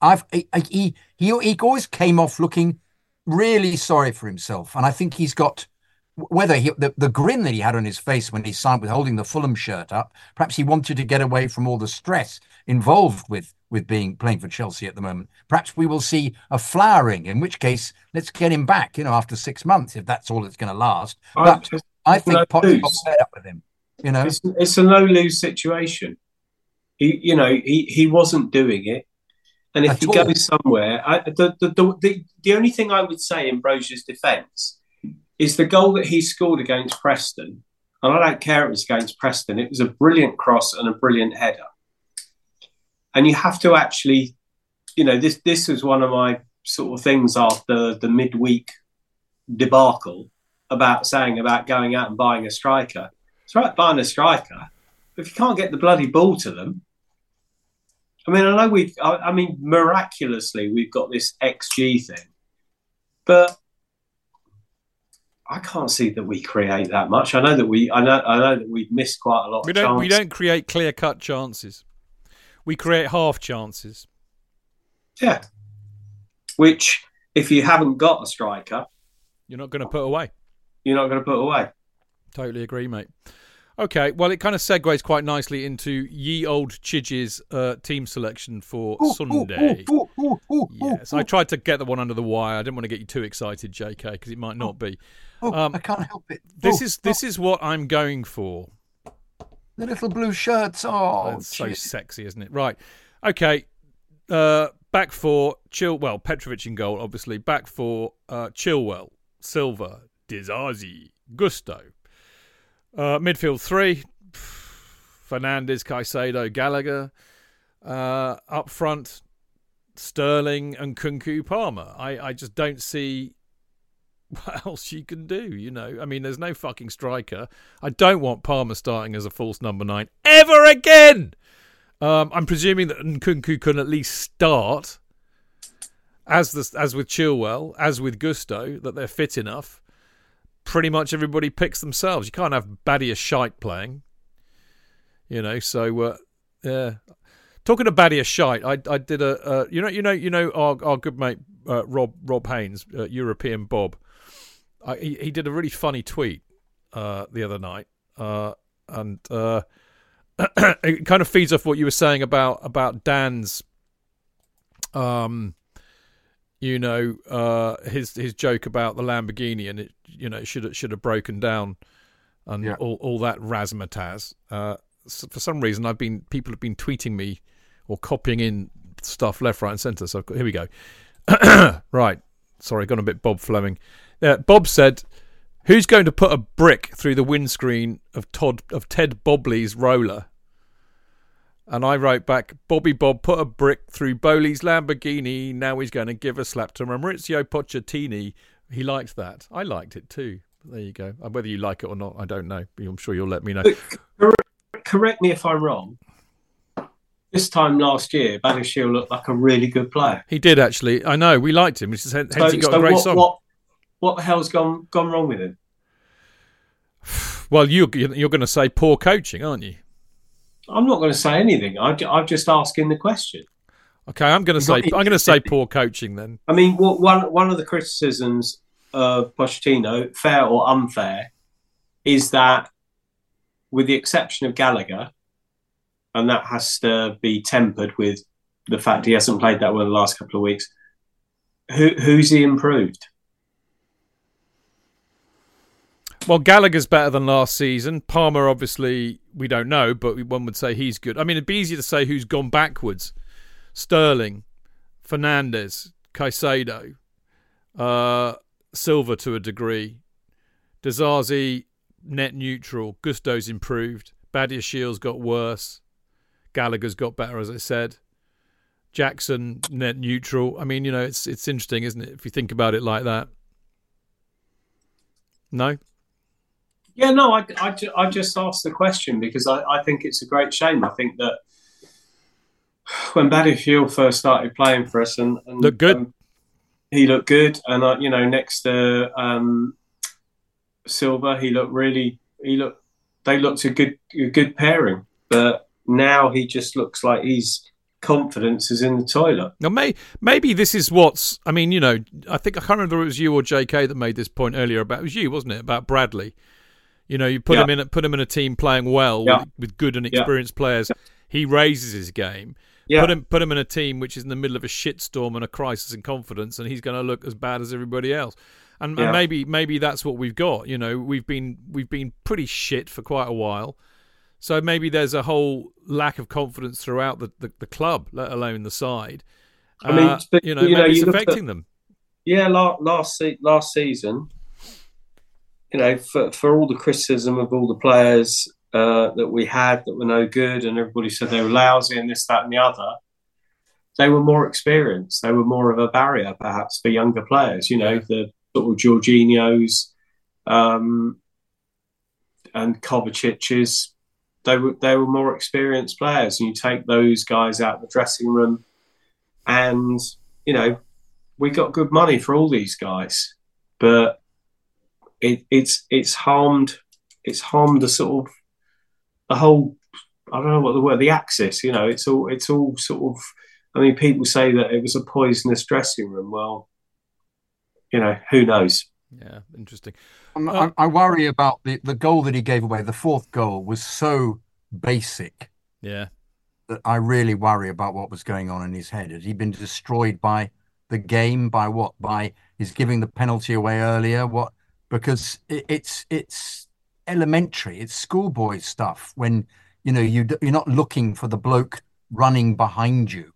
S2: I've he he he always came off looking really sorry for himself, and I think he's got whether he, the, the grin that he had on his face when he signed with holding the Fulham shirt up, perhaps he wanted to get away from all the stress involved with with being playing for Chelsea at the moment. Perhaps we will see a flowering, in which case let's get him back, you know, after six months, if that's all it's going to last. But I, I think no Poch got fed up with him. You know,
S3: it's, it's a no lose situation. He, you know, he, he wasn't doing it. And if At he all. goes somewhere, I, the, the, the, the, only thing I would say in Broja's defence is the goal that he scored against Preston. And I don't care it was against Preston. It was a brilliant cross and a brilliant header. And you have to actually, you know, this this was one of my sort of things after the midweek debacle about saying about going out and buying a striker. It's right buying a striker, but if you can't get the bloody ball to them, I mean, I know we. I, I mean, miraculously, we've got this XG thing, but I can't see that we create that much. I know that we. I know. I know that we've missed quite a lot.
S1: We don't.
S3: Chances.
S1: We don't create clear cut chances. We create half chances.
S3: Yeah. Which, if you haven't got a striker,
S1: you're not going to put away.
S3: You're not going to put away.
S1: Totally agree, mate. Okay, well, it kind of segues quite nicely into ye old Chidge's uh, team selection for ooh, Sunday. Ooh, ooh, yes, I tried to get the one under the wire. I didn't want to get you too excited, JK, because it might not be.
S2: Um, I can't help it.
S1: This is this is what I'm going for.
S2: The little blue shirts. Oh,
S1: that's so sexy, isn't it? Right. Okay. Uh, back for Chill. Well, Petrovic in goal, obviously. Back for uh, Chilwell, Silva, Disasi, Gusto. Uh, midfield three: Fernandez, Caicedo, Gallagher. Uh, up front, Sterling and Nkunku Palmer. I, I just don't see what else you can do, you know. I mean, there's no fucking striker. I don't want Palmer starting as a false number nine ever again. Um, I'm presuming that Nkunku can at least start, as the, as with Chilwell, as with Gusto, that they're fit enough. Pretty much everybody picks themselves. You can't have Badia Shite playing, you know. So, uh, yeah. Talking to Badia Shite, I I did a uh, you know you know you know our our good mate uh, Rob Rob Haynes, uh, European Bob I, he, he did a really funny tweet uh, the other night, uh, and uh, it kind of feeds off what you were saying about about Dan's, um, you know, uh, his his joke about the Lamborghini, and it you know should have, should have broken down, and yeah. all all that razzmatazz. Uh, so for some reason, I've been people have been tweeting me or copying in stuff left, right, and centre. So here we go. right, sorry, gone a bit Bob Fleming. Yeah, Bob said, "Who's going to put a brick through the windscreen of Todd of Ted Bobley's roller?" And I wrote back, Bobby Bob put a brick through Boehly's Lamborghini. Now he's going to give a slap to Mauricio Pochettino. He liked that. I liked it too. There you go. Uh, whether you like it or not, I don't know. I'm sure you'll let me know.
S3: Correct me if I'm wrong. This time last year, Badiashile looked like a really good player.
S1: He did actually. I know. We liked him. Hence
S3: so,
S1: he got
S3: so
S1: a great
S3: what,
S1: song.
S3: What, what the hell's gone gone wrong with him?
S1: Well, you you're going to say poor coaching, aren't you?
S3: I'm not going to say anything. I, I'm just asking the question.
S1: Okay, I'm going to say I'm going to say poor coaching then.
S3: I mean, one one of the criticisms of Pochettino, fair or unfair, is that with the exception of Gallagher, and that has to be tempered with the fact he hasn't played that well the last couple of weeks. Who who's he improved?
S1: Well, Gallagher's better than last season. Palmer, obviously, we don't know, but one would say he's good. I mean, it'd be easier to say who's gone backwards. Sterling, Fernandez, Caicedo, uh, Silva to a degree, Disasi net neutral, Gusto's improved, Badiashile's got worse, Gallagher's got better, as I said. Jackson net neutral. I mean, you know, it's it's interesting, isn't it? If you think about it like that. No.
S3: Yeah, no, I, I, ju- I just asked the question because I, I think it's a great shame. I think that when Badiashile first started playing for us and, and
S1: Looked good.
S3: um, he looked good, and uh, you know, next to um, Silva, he looked really, he looked, they looked a good, a good pairing. But now he just looks like his confidence is in the toilet.
S1: Now, may, maybe this is what's. I mean, you know, I think I can't remember if it was you or J.K. that made this point earlier about. It was you, wasn't it? About Bradley. You know, you put
S3: Yeah.
S1: him in, a, put him in a team playing well
S3: Yeah.
S1: with, with good and
S3: Yeah.
S1: experienced players. He raises his game.
S3: Yeah.
S1: Put him, put him in a team which is in the middle of a shitstorm and a crisis in confidence, and he's going to look as bad as everybody else. And, and maybe, maybe that's what we've got. You know, we've been we've been pretty shit for quite a while. So maybe there's a whole lack of confidence throughout the, the, the club, let alone the side.
S3: I mean,
S1: Uh, you know,
S3: you know, you
S1: it's
S3: look at-
S1: affecting them.
S3: Yeah, last last, last season, you know, for, for all the criticism of all the players uh, that we had that were no good, and everybody said they were lousy and this, that, and the other, they were more experienced. They were more of a barrier, perhaps, for younger players. You know, the sort of Jorginhos um, and Kovacic's. They were they were more experienced players, and you take those guys out of the dressing room, and you know we got good money for all these guys, but it, it's it's harmed it's harmed the sort of the whole I don't know what the word the axis. You know, it's all it's all sort of. I mean, people say that it was a poisonous dressing room. Well, you know, who knows?
S1: Yeah, interesting.
S2: I'm-
S1: Uh,
S2: I, I worry about the, the goal that he gave away. The fourth goal was so basic
S1: Yeah.
S2: that I really worry about what was going on in his head. Had he been destroyed by the game? By what? By his giving the penalty away earlier? What? Because it, it's it's elementary. It's schoolboy stuff. When you know you you're not looking for the bloke running behind you,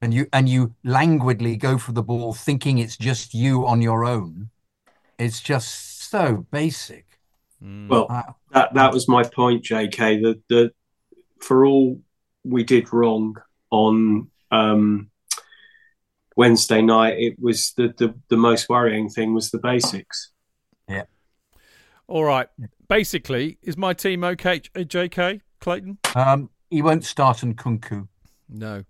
S2: and you and you languidly go for the ball, thinking it's just you on your own. It's just so basic.
S3: Well,
S2: I-
S3: that that was my point, J.K. That the for all we did wrong on um, Wednesday night, it was the, the the most worrying thing was the basics.
S1: All right. Basically, is my team okay, J- JK Clayton?
S2: Um, he won't start Nkunku.
S1: No.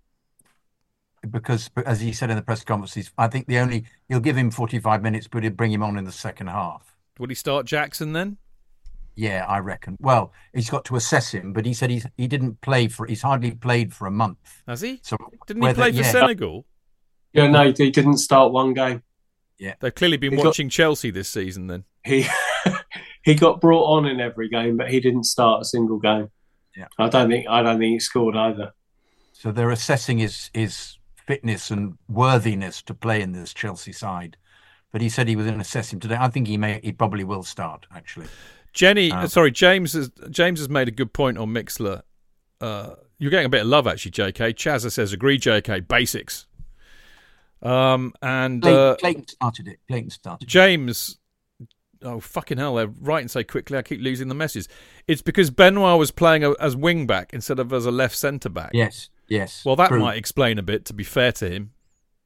S2: because as he said in the press conferences, I think the only he'll give him 45 minutes, but he'll bring him on in the second half.
S1: Will he start Jackson then?
S2: Yeah, I reckon. Well, he's got to assess him, but he said he's he didn't play for he's hardly played for a month.
S1: Has he?
S2: So
S1: Didn't he play for
S2: yeah.
S1: Senegal?
S3: Yeah, no, he didn't start one game. Yeah.
S1: They've clearly been
S3: He got-
S1: watching Chelsea this season then.
S3: He he got brought on in every game, but he didn't start a single game.
S2: Yeah.
S3: I don't think I don't think he scored either.
S2: So they're assessing his his fitness and worthiness to play in this Chelsea side. But he said he was going to assess him today. I think he may he probably will start actually.
S1: Jenny,
S2: Um,
S1: sorry, James has James has made a good point on Mixlr. Uh, you're getting a bit of love actually, JK. Chazza says agree, JK. Basics. Um, and
S2: Clayton,
S1: uh,
S2: Clayton started it. Clayton started. it.
S1: James, oh fucking hell! They're writing so quickly. I keep losing the message. It's because Benoit was playing a, as wing back instead of as a left centre back.
S2: Yes, yes.
S1: Well, that
S2: true,
S1: might explain a bit. To be fair to him,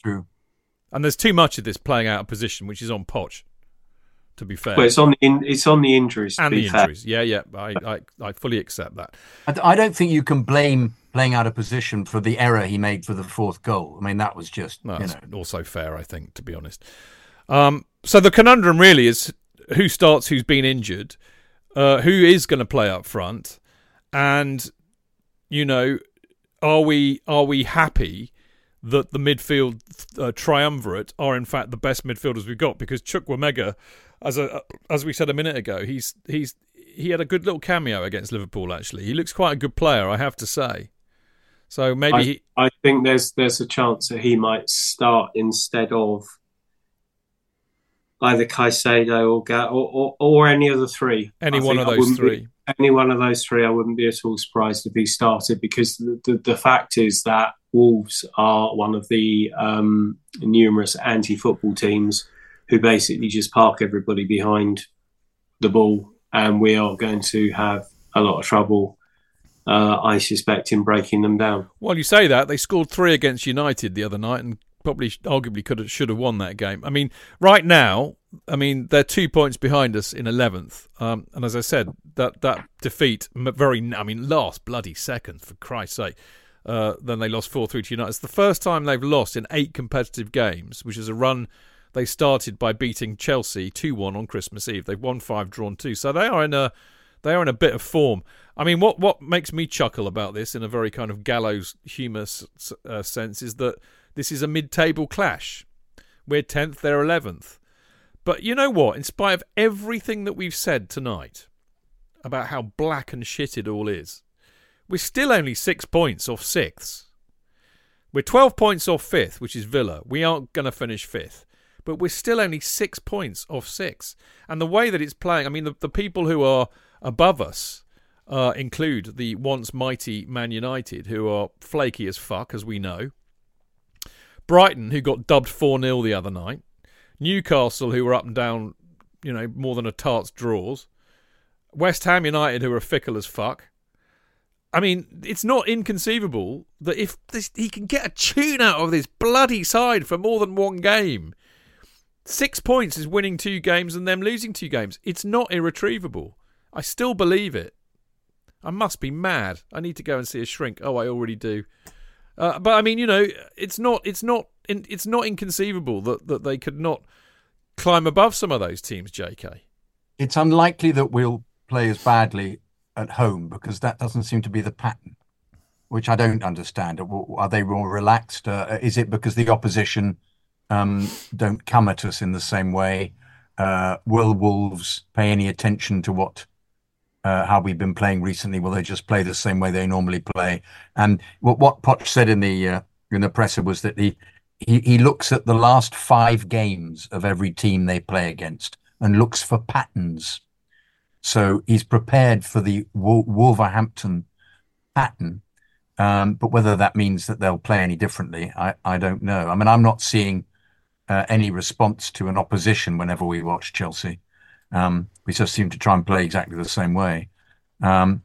S2: true.
S1: and there's too much of this playing out of position, which is on Poch. To be fair,
S3: Well, it's on the in, it's on the injuries. To
S1: and
S3: be
S1: the
S3: fair.
S1: injuries. Yeah, yeah. I, I, I fully accept that.
S2: I, I don't think you can blame playing out of position for the error he made for the fourth goal. I mean, that was just
S1: No,
S2: you know.
S1: also fair, I think, to be honest. Um, so the conundrum really is who starts, who's been injured, uh, who is going to play up front, and you know, are we are we happy that the midfield uh, triumvirate are in fact the best midfielders we've got? Because Chukwuemeka, as a as we said a minute ago, he's he's he had a good little cameo against Liverpool. Actually, he looks quite a good player, I have to say. So maybe
S3: I,
S1: he,
S3: I think there's there's a chance that he might start instead of either Caicedo or Ga- or, or, or any of the three.
S1: any
S3: I
S1: one of those
S3: wouldn't be-
S1: three.
S3: any one of those three, I wouldn't be at all surprised if he started because the, the, the fact is that Wolves are one of the um, numerous anti football teams who basically just park everybody behind the ball, and we are going to have a lot of trouble, uh, I suspect, in breaking them down.
S1: Well, you say that they scored three against United the other night, and probably arguably could have should have won that game. I mean, right now, I mean they're two points behind us in eleventh, um, and as I said, that that defeat very, I mean, last bloody second for Christ's sake. Uh, then they lost 4 3 to United. It's the first time they've lost in eight competitive games, which is a run they started by beating Chelsea 2 1 on Christmas Eve. They've won five, drawn two. So they are in a. They are in a bit of form. I mean, what, what makes me chuckle about this in a very kind of gallows humorous uh, sense is that this is a mid table clash. We're 10th, they're 11th. But you know what? In spite of everything that we've said tonight about how black and shit it all is, we're still only six points off sixths. We're 12 points off fifth, which is Villa. We aren't going to finish fifth. But we're still only six points off six. And the way that it's playing, I mean, the, the people who are above us uh, include the once mighty Man United, who are flaky as fuck, as we know. Brighton, who got dubbed 4 0 the other night. Newcastle, who were up and down, you know, more than a tart's draws. West Ham United, who are fickle as fuck. I mean, it's not inconceivable that if this, he can get a tune out of this bloody side for more than one game, six points is winning two games and them losing two games. It's not irretrievable. I still believe it. I must be mad. I need to go and see a shrink. Oh, I already do. Uh, but I mean, you know, it's not it's not it's not inconceivable that that they could not climb above some of those teams. J.K.
S2: It's unlikely that we'll play as badly at home because that doesn't seem to be the pattern, which I don't understand. Are they more relaxed? Uh, is it because the opposition um, don't come at us in the same way? Uh, will Wolves pay any attention to what how we've been playing recently? Will they just play the same way they normally play? And what what Poch said in the uh, in the presser was that he, looks at the last five games of every team they play against and looks for patterns so he's prepared for the Wolverhampton pattern. Um, but whether that means that they'll play any differently, I, I don't know. I mean, I'm not seeing uh, any response to an opposition whenever we watch Chelsea. We just seem to try and play exactly the same way. Um,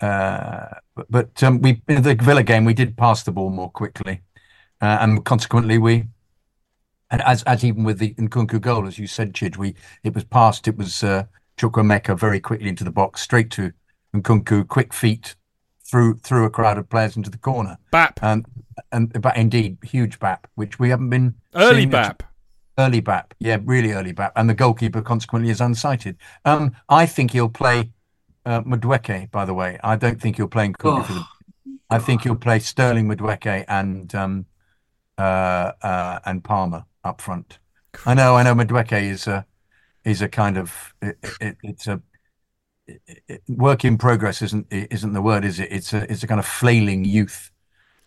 S2: uh, but, but um, we in the Villa game we did pass the ball more quickly, uh, and consequently we, as as even with the Nkunku goal, as you said, Chidge, we it was passed. It was uh, Chukwuemeka very quickly into the box, straight to Nkunku, quick feet through through a crowd of players into the corner.
S1: Bap.
S2: And and but indeed huge bap, which we haven't been
S1: early bap.
S2: Early bap, yeah, really early bap, and the goalkeeper consequently is unsighted. Um, I think he'll play uh, Madueke. By the way, I don't think he'll play Nkunku oh. for the. I think he'll play Sterling Madueke and um, uh, uh, and Palmer up front. I know, I know. Madueke is a is a kind of it, it, it's a it, work in progress isn't isn't the word is it it's a it's a kind of flailing youth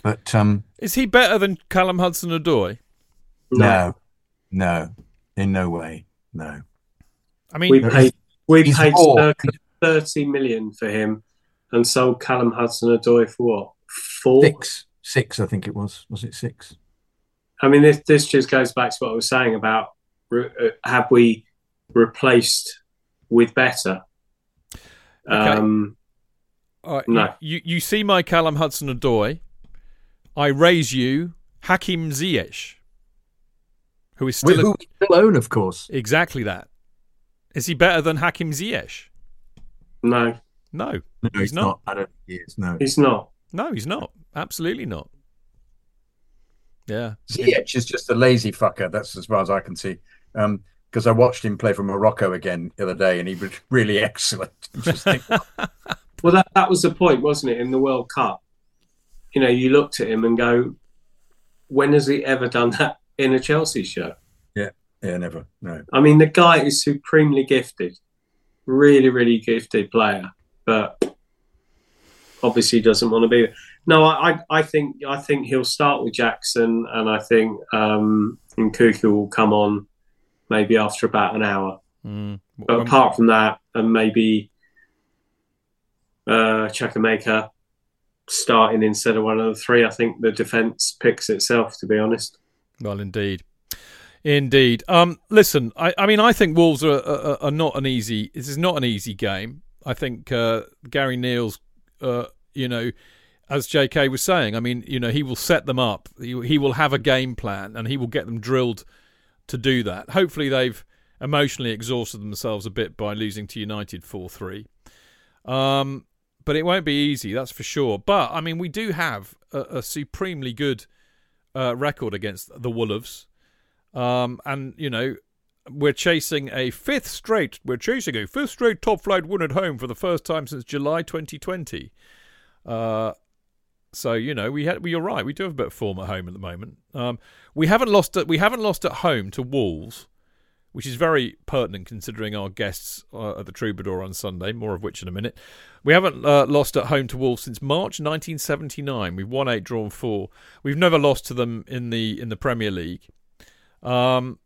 S2: but um
S1: is he better than Callum Hudson-Odoi
S2: no no in no way no
S1: I mean
S3: we paid we paid circa 30 million for him and sold Callum Hudson-Odoi for what four
S2: six six I think it was was it six
S3: I mean this this just goes back to what I was saying about uh, have we replaced with better. Okay. Um, no.
S1: You, you see my Callum Hudson-Odoi. I raise you Hakim Ziyech, who is still,
S2: who a, still own, of course.
S1: Exactly that. Is he better than Hakim Ziyech?
S3: No.
S1: No,
S2: no he's, he's not. not. I don't think he is. No,
S3: he's not.
S1: No, he's not. Absolutely not. Yeah.
S2: Ziyech is just a lazy fucker. That's as far as I can see. Um, because I watched him play for Morocco again the other day, and he was really excellent.
S3: well, that that was the point, wasn't it? In the World Cup, you know, you looked at him and go, "When has he ever done that in a Chelsea show?"
S2: Yeah, yeah, never. No.
S3: I mean, the guy is supremely gifted, really, really gifted player, but obviously doesn't want to be. No, I, I think I think he'll start with Jackson, and I think um, Nkunku will come on maybe after about an hour. Mm. But apart from that, and maybe uh, Chukwuemeka starting instead of one of the three, I think the defence picks itself. To be honest.
S1: Well, indeed. Indeed. Um, listen, I, I mean, I think Wolves are, are, are, not an easy. This is not an easy game. I think uh, Gary O'Neil's, uh, you know, as J.K. was saying, I mean, you know, he will set them up. He, he will have a game plan, and he will get them drilled to do that. Hopefully, they've emotionally exhausted themselves a bit by losing to United four three. Um, but it won't be easy, that's for sure. But I mean, we do have a, a supremely good uh, record against the Wolves, um, and you know we're chasing a fifth straight. We're chasing a fifth straight top flight win at home for the first time since July 2020. Uh, so you know we had. Well, you're right. We do have a bit of form at home at the moment. Um, we haven't lost. At, we haven't lost at home to Wolves which is very pertinent considering our guests uh, at the Troubadour on Sunday, more of which in a minute. We haven't uh, lost at home to Wolves since March 1979. We've won eight, drawn four. We've never lost to them in the in the Premier League. Um,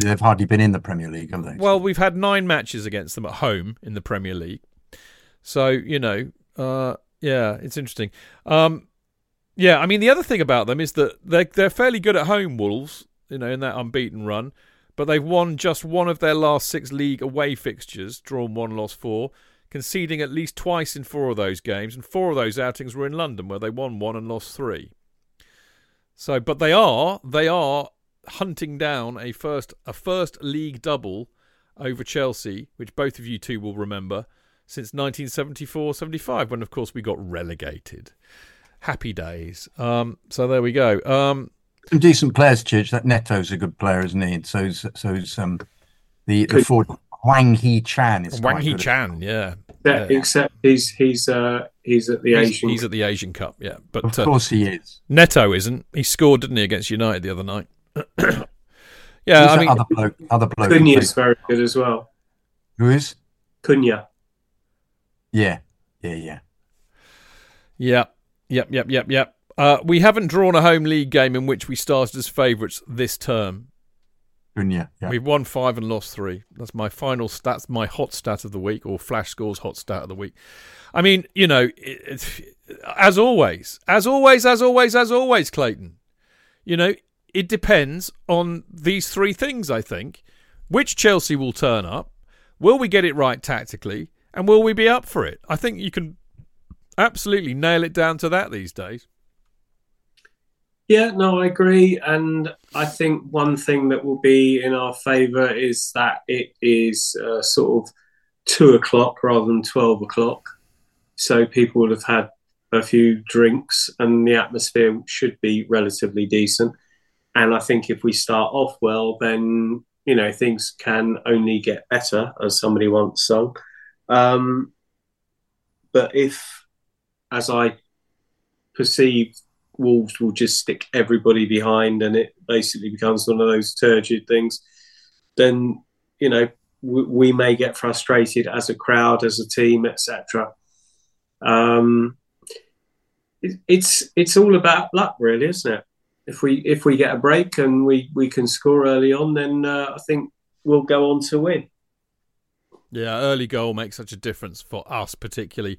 S2: They've hardly been in the Premier League, have they?
S1: Well, we've had nine matches against them at home in the Premier League. So you know, uh, yeah, it's interesting. Um, yeah, I mean the other thing about them is that they're they're fairly good at home. Wolves, you know, in that unbeaten run but they've won just one of their last six league away fixtures, drawn one, lost four, conceding at least twice in four of those games, and four of those outings were in London, where they won one and lost three. So, but they are they are hunting down a first a first league double over Chelsea, which both of you two will remember, since 1974-75, when of course we got relegated. Happy days. Um, so there we go. Um,
S2: some decent players, Chidge. That Neto's a good player, isn't he? So, so's um, the the forward Hwang Hee-chan is
S1: Wang Hee Chan, yeah.
S3: yeah. Except he's he's uh he's at the
S1: he's,
S3: Asian.
S1: He's at the Asian Cup, yeah. But
S2: of course uh, he is.
S1: Neto isn't. He scored, didn't he, against United the other night? yeah,
S2: Who's
S1: I mean,
S2: other bloke, other bloke.
S3: Cunha's very good as well.
S2: Who is
S3: Cunha?
S2: Yeah, yeah, yeah.
S1: Yeah, yep, yep, yep, yep. Uh, we haven't drawn a home league game in which we started as favourites this term.
S2: Yeah, yeah.
S1: We've won five and lost three. That's my final stats, my hot stat of the week, or Flash Scores hot stat of the week. I mean, you know, it, it, as always, as always, as always, as always, Clayton. You know, it depends on these three things. I think which Chelsea will turn up. Will we get it right tactically, and will we be up for it? I think you can absolutely nail it down to that these days.
S3: Yeah, no, I agree. And I think one thing that will be in our favour is that it is uh, sort of two o'clock rather than 12 o'clock. So people will have had a few drinks and the atmosphere should be relatively decent. And I think if we start off well, then, you know, things can only get better, as somebody once sung. Um, but if, as I perceive Wolves will just stick everybody behind, and it basically becomes one of those turgid things. Then you know we, we may get frustrated as a crowd, as a team, etc. Um, it, it's it's all about luck, really, isn't it? If we if we get a break and we we can score early on, then uh, I think we'll go on to win.
S1: Yeah, early goal makes such a difference for us, particularly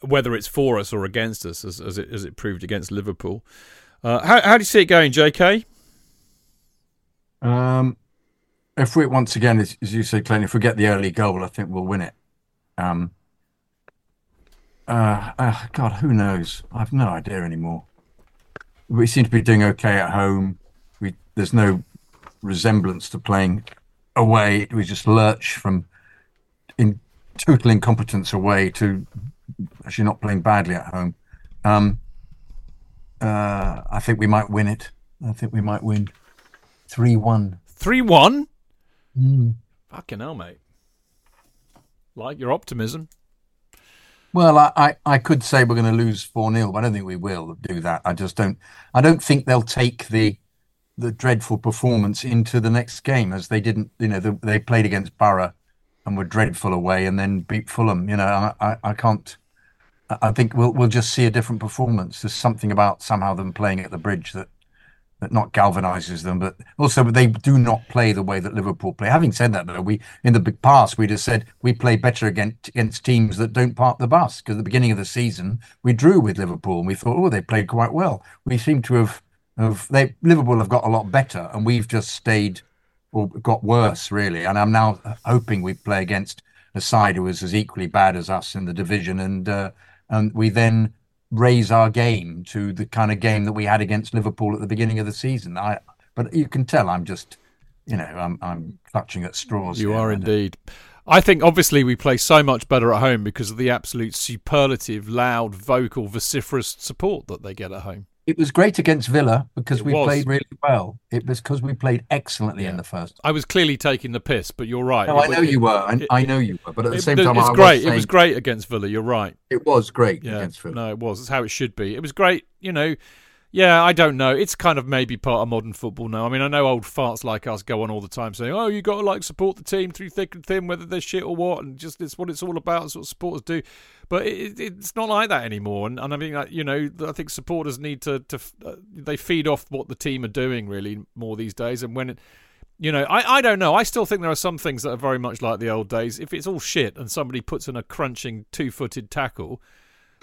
S1: whether it's for us or against us, as, as it as it proved against Liverpool. Uh, how how do you see it going, J.K.?
S2: Um, if we once again, as, as you say, Clayton, if we get the early goal, I think we'll win it. Um, uh, uh, God, who knows? I've no idea anymore. We seem to be doing okay at home. We there's no resemblance to playing away. We just lurch from in total incompetence away to actually not playing badly at home. Um, uh, I think we might win it. I think we might win 3 1.
S1: 3 1?
S2: Mm.
S1: Fucking hell, mate. Like your optimism.
S2: Well, I, I, I could say we're going to lose 4 0, but I don't think we will do that. I just don't. I don't think they'll take the the dreadful performance into the next game as they didn't, you know, the, they played against Boro and were dreadful away and then beat Fulham. You know, I, I, I can't. I think we'll we'll just see a different performance. There's something about somehow them playing at the bridge that that not galvanizes them, but also they do not play the way that Liverpool play. Having said that, though, we in the big past we just said we play better against against teams that don't park the bus. Because at the beginning of the season we drew with Liverpool and we thought, oh, they played quite well. We seem to have have they Liverpool have got a lot better, and we've just stayed or got worse really. And I'm now hoping we play against a side who is as equally bad as us in the division, and uh, and we then raise our game to the kind of game that we had against Liverpool at the beginning of the season. I, but you can tell I'm just, you know, I'm I'm clutching at straws.
S1: You are indeed. I think obviously we play so much better at home because of the absolute superlative, loud, vocal, vociferous support that they get at home.
S2: It was great against Villa because
S1: It
S2: we
S1: was.
S2: played really well. It was because we played excellently in the first.
S1: I was clearly taking the piss, but you're right.
S2: No,
S1: It
S2: I know you were,
S1: it-
S2: I know you were. But at the same
S1: it-
S2: time,
S1: it's
S2: I
S1: great.
S2: Was great.
S1: it was great against Villa. You're right.
S2: It was great
S1: Yeah,
S2: against Villa.
S1: no, it was. It's how it should be. It was great. You know, yeah. I don't know. It's kind of maybe part of modern football now. I mean, I know old farts like us go on all the time saying, "Oh, you got to like support the team through thick and thin, whether they're shit or what," and just it's what it's all about. It's what supporters do. But it, it, it's not like that anymore. And, and I mean, you know, I think supporters need to to uh, they feed off what the team are doing really more these days. And when it you know, I, I don't know. I still think there are some things that are very much like the old days. If it's all shit and somebody puts in a crunching two-footed tackle,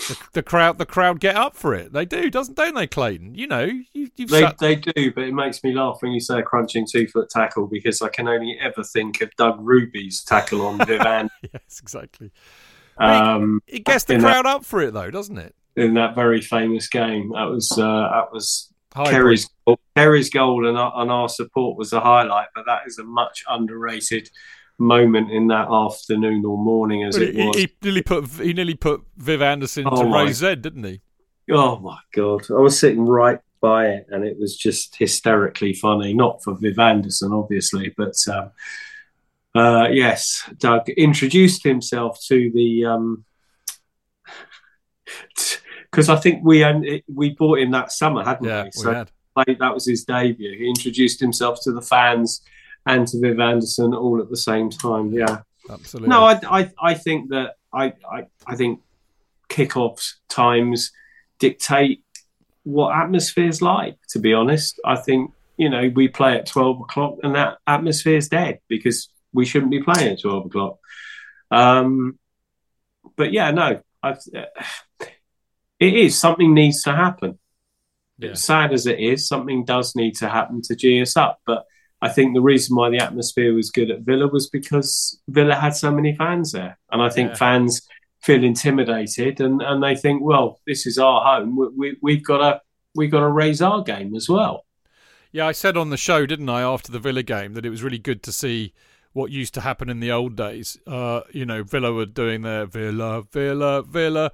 S1: the, the crowd the crowd get up for it. They do, doesn't don't they, Clayton? You know, you, you've
S3: They,
S1: sat,
S3: they do, but it makes me laugh when you say a crunching two foot tackle because I can only ever think of Doug Rougvie's tackle on Vivan
S1: yes, exactly.
S3: um,
S1: It gets the
S3: in that-
S1: crowd up for it though, doesn't it?
S3: in that very famous game. That was uh, that was
S1: High
S3: Kerry's goal. Kerry's goal and our, and our support was a highlight, but that is a much underrated moment in that afternoon or morning as it
S1: he,
S3: was.
S1: he nearly put he nearly put Viv Anderson
S3: Oh,
S1: to
S3: my.
S1: raise Z, didn't he?
S3: Oh my god! I was sitting right by it, and it was just hysterically funny. Not for Viv Anderson, obviously, but um, uh, yes, Doug introduced himself to the um, because I think we we bought him that summer, hadn't
S1: Yeah,
S3: we?
S1: we
S3: So
S1: had.
S3: like, that was his debut. He introduced himself to the fans and to Viv Anderson all at the same time. Yeah.
S1: Absolutely.
S3: No, I, I, I think that I, I, I think kickoffs times dictate what atmosphere's like. To be honest, I think you know we play at twelve o'clock and that atmosphere's dead because we shouldn't be playing at twelve o'clock. Um, but yeah, no, I've, it is something needs to happen.
S1: Yeah.
S3: Sad as it is, something does need to happen to G us up. But I think the reason why the atmosphere was good at Villa was because Villa had so many fans there, and I think
S1: Yeah.
S3: fans feel intimidated and, and they think, well, this is our home. We, we, we've got to we've got to raise our game as well.
S1: Yeah, I said on the show, didn't I, after the Villa game, that it was really good to see what used to happen in the old days. Uh, you know, Villa were doing their Villa, Villa, Villa.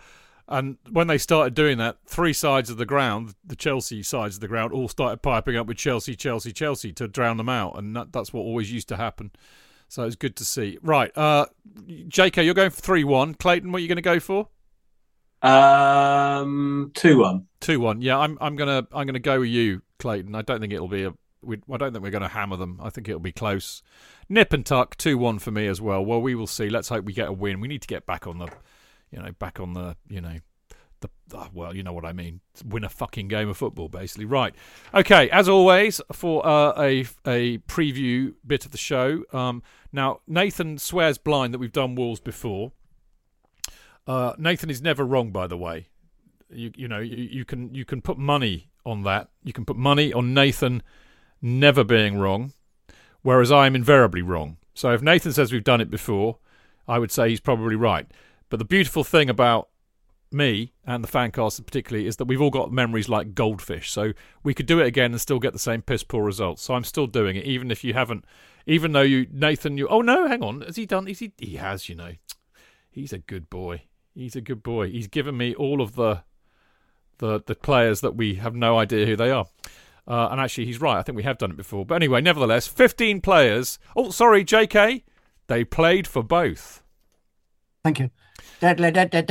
S1: And when they started doing that, three sides of the ground, the Chelsea sides of the ground, all started piping up with Chelsea, Chelsea, Chelsea to drown them out. And that, that's what always used to happen. So it was good to see. Right. Uh, JK, you're going for 3 1. Clayton, what are you going to go for?
S3: Um, two one.
S1: Two one. Yeah, I'm. I'm gonna. I'm gonna go with you, Clayton. I don't think it'll be a. We, I don't think we're going to hammer them. I think it'll be close. Nip and tuck. Two one for me as well. Well, we will see. Let's hope we get a win. We need to get back on the, you know, back on the, you know, the. ah, well, you know what I mean. Win a fucking game of football, basically. Right. Okay. As always, for uh, a a preview bit of the show. Um. Now Nathan swears blind that we've done Wolves before. Uh, Nathan is never wrong, by the way. You you know you, you can you can put money on that. You can put money on Nathan never being wrong, whereas I am invariably wrong. So if Nathan says we've done it before, I would say he's probably right. But the beautiful thing about me and the fancast particularly is that we've all got memories like goldfish. So we could do it again and still get the same piss poor results. So I'm still doing it, even if you haven't. Even though you Nathan, you oh no, hang on, has he done? Is he? He has, you know. He's a good boy. He's a good boy. He's given me all of the the the players that we have no idea who they are. Uh, and actually, he's right. I think we have done it before. But anyway, nevertheless, 15 players. Oh, sorry, JK. They played for both.
S2: Thank you. Da, da,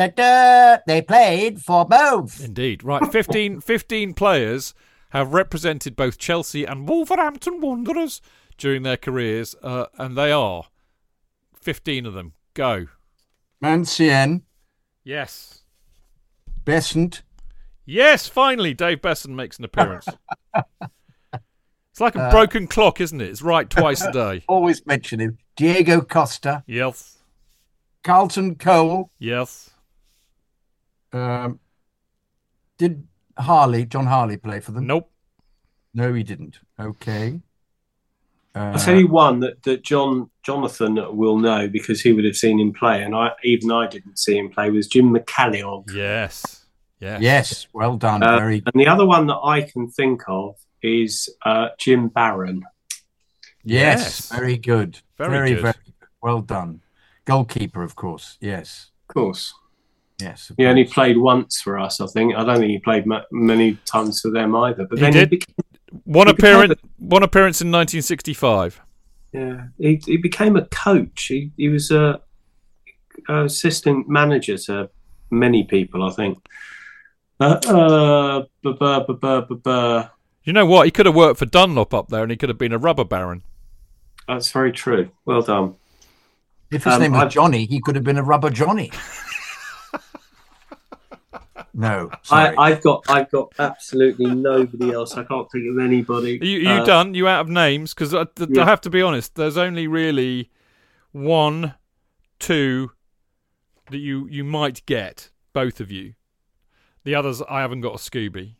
S2: da. They played for both.
S1: Indeed. Right. 15, 15 players have represented both Chelsea and Wolverhampton Wanderers during their careers. Uh, and they are 15 of them. Go.
S2: Mancienne,
S1: Yes.
S2: Beasant,
S1: Yes, finally, Dave Beasant makes an appearance. It's like a
S2: Uh,
S1: broken clock, isn't it? It's right twice a day.
S2: Always mention him. Diego Costa,
S1: Yes.
S2: Carlton Cole.
S1: Yes.
S2: Um, did Harley, John Harley, play for them?
S1: Nope.
S2: No, he didn't. Okay. Uh,
S3: I'll tell you one that, that John Jonathan will know because he would have seen him play, and I even I didn't see him play was Jim McCalliog.
S1: Yes. Yes.
S2: Yes, well done.
S3: Uh,
S2: Very
S3: and the other one that I can think of is uh, Jim Barron.
S2: yes,
S1: Yes.
S2: very good.
S1: Very
S2: very,
S1: good.
S2: very. Well done. Goalkeeper, of course. Yes,
S3: Of course,
S2: yes. of
S3: he only played once for us. I think I don't think he played ma- many times for them either. But
S1: He
S3: then
S1: did.
S3: he became,
S1: One
S3: He became
S1: appearance. One appearance in 1965.
S3: yeah, he, he became a coach. He he was a, a assistant manager to many people. I think. Uh, uh, buh, buh, buh.
S1: You know what? He could have worked for Dunlop up there, and he could have been a rubber baron.
S3: That's very true. Well done.
S2: If his
S3: um,
S2: name was
S3: I've-
S2: Johnny, he could have been a rubber Johnny. no,
S3: I,
S2: sorry.
S3: I've got I've got absolutely nobody else. I can't think of anybody.
S1: Are you, are you
S3: Uh,
S1: done? You out of names? Because I, th- I have to be honest. There's only really one, two that you you might get. Both of you. The others, I haven't got a Scooby.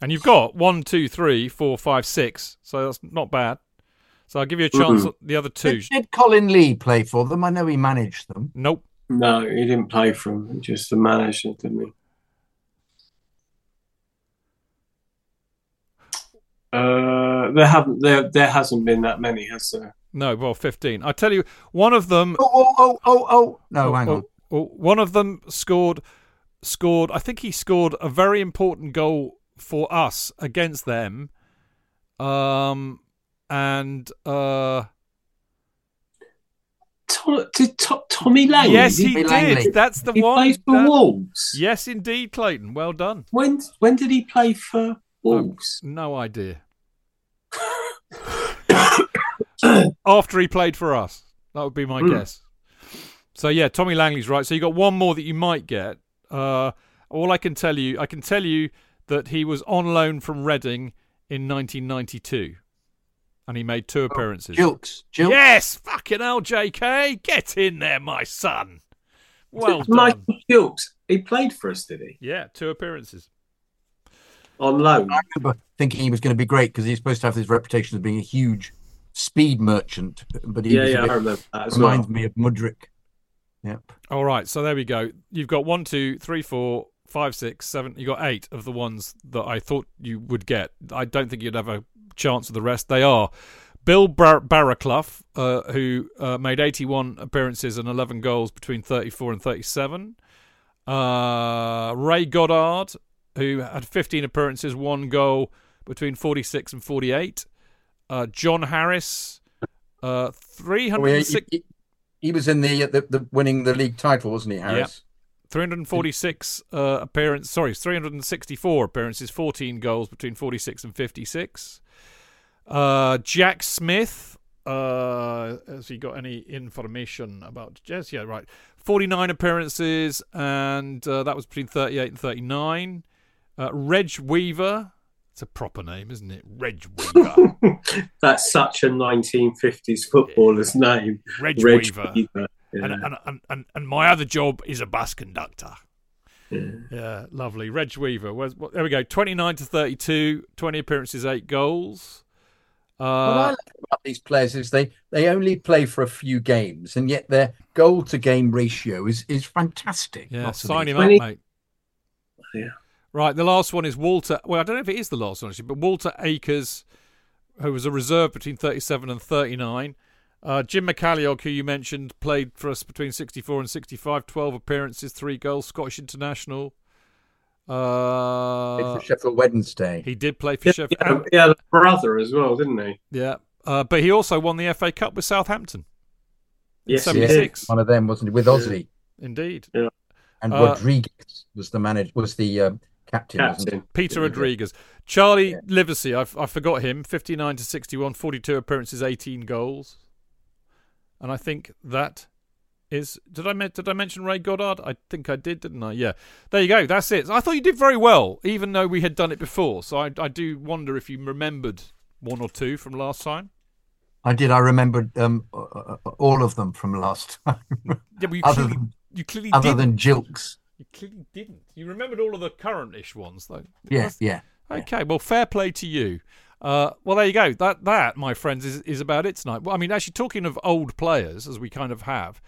S1: And you've got one, two, three, four, five, six. So that's not bad. So I'll give you a chance
S3: Mhm.
S1: at the other two.
S2: did, did Colin Lee play for them? I know he managed them.
S1: Nope.
S3: No, he didn't play for him. Just the manager, didn't he? Uh, there haven't there there hasn't been that many, has there?
S1: No. Well, fifteen. I tell you, one of them.
S2: Oh, oh, oh, oh, oh. No,
S1: Oh,
S2: hang
S1: oh,
S2: on.
S1: oh, one of them scored scored I think he scored a very important goal for us against them. Um and uh
S3: Tom, did To- Tommy Langley?
S1: yes he did.
S2: Langley.
S1: That's the
S3: he
S1: one.
S3: played for
S1: That-
S3: Wolves.
S1: Yes indeed, Clayton. Well done.
S3: When when did he play for Wolves?
S1: No idea. After he played for us. That would be my
S3: Hmm.
S1: guess. So yeah, Tommy Langley's right. So you got one more that you might get. Uh, all I can tell you, I can tell you that he was on loan from Reading in 1992, and he made two oh, appearances.
S2: Gilkes. Gilkes.
S1: Yes, fucking hell, J.K., get in there, my son. Well done.
S3: Michael Gilkes. He played for us, did he?
S1: Yeah, two appearances.
S3: On loan.
S2: I remember thinking he was going to be great because he's supposed to have this reputation of being a huge speed merchant, but he
S3: Yeah,
S2: was a
S3: yeah, I remember that as
S2: reminds
S3: well.
S2: me of Mudryk. Yep.
S1: All right, so there we go. You've got one, two, three, four, five, six, seven. You got eight of the ones that I thought you would get. I don't think you'd have a chance of the rest. They are Bill Bar- Barraclough, uh, who uh, made 81 appearances and 11 goals between 34 and 37. Uh, Ray Goddard, who had 15 appearances, one goal between 46 and 48. Uh, John Harris, uh,
S2: Oh, yeah,
S1: 306.
S2: he, he- he was in the, the the winning the league title, wasn't he, Harris?
S1: 346 uh, appearance. Sorry, 364 appearances, 14 goals between 46 and 56. Uh, Jack Smith. Uh, has he got any information about Jez? Yeah, right. 49 appearances, and uh, that was between 38 and 39. Uh, Reg Weaver. It's a proper name, isn't it? Reg Weaver.
S3: That's such a 1950s footballer's name.
S1: Reg,
S3: Reg
S1: Weaver.
S3: Weaver. Yeah.
S1: And, and, and, and, my other job is a bus conductor.
S3: Yeah.
S1: Yeah, lovely. Reg Weaver. Where's, what, there we go. 29 to 32, 20 appearances, 8 goals.
S2: What I
S1: Uh,
S2: like about these players is they they only play for a few games, and yet their goal to game ratio is is fantastic.
S1: yeah, sign him up, mate.
S3: Yeah.
S1: Right, the last one is Walter. Well, I don't know if it is the last one, actually, but Walter Akers, who was a reserve between 37 and 39. Uh, Jim McCalliog, who you mentioned, played for us between 64 and 65, 12 appearances, 3 goals, Scottish international.
S2: Played
S1: Uh,
S2: for Sheffield Wednesday.
S1: he did play for Sheffield.
S3: Yeah, he had a brother as well, didn't he?
S1: Yeah, uh, but he also won the FA Cup with Southampton.
S3: Yes, he
S2: Yeah,
S1: 76.
S2: one of them wasn't it with Ozzy
S1: Indeed. Yeah.
S2: and
S1: Uh,
S2: Rodrigues was the manager was the um, captain.
S3: Captain.
S1: Peter Rodrigues. Charlie
S2: Yeah.
S1: Livesey, I, I forgot him. 59 to 61, 42 appearances, 18 goals. And I think that is did I did I mention Ray Goddard? I think I did, didn't I? Yeah. There you go. That's it. I thought you did very well, even though we had done it before. So I, I do wonder if you remembered one or two from last time.
S2: I did. I remembered um, uh, uh, all of them from last time.
S1: Yeah, but you
S2: other
S1: clearly,
S2: than
S1: you clearly
S2: other
S1: didn't.
S2: than Gilkes.
S1: You clearly didn't. You remembered all of the current-ish ones, though.
S2: Yeah, yeah.
S1: Okay, well, fair play to you. Uh, well, there you go. That, that, my friends, is, is about it tonight. Well, I mean, actually, talking of old players, as we kind of have,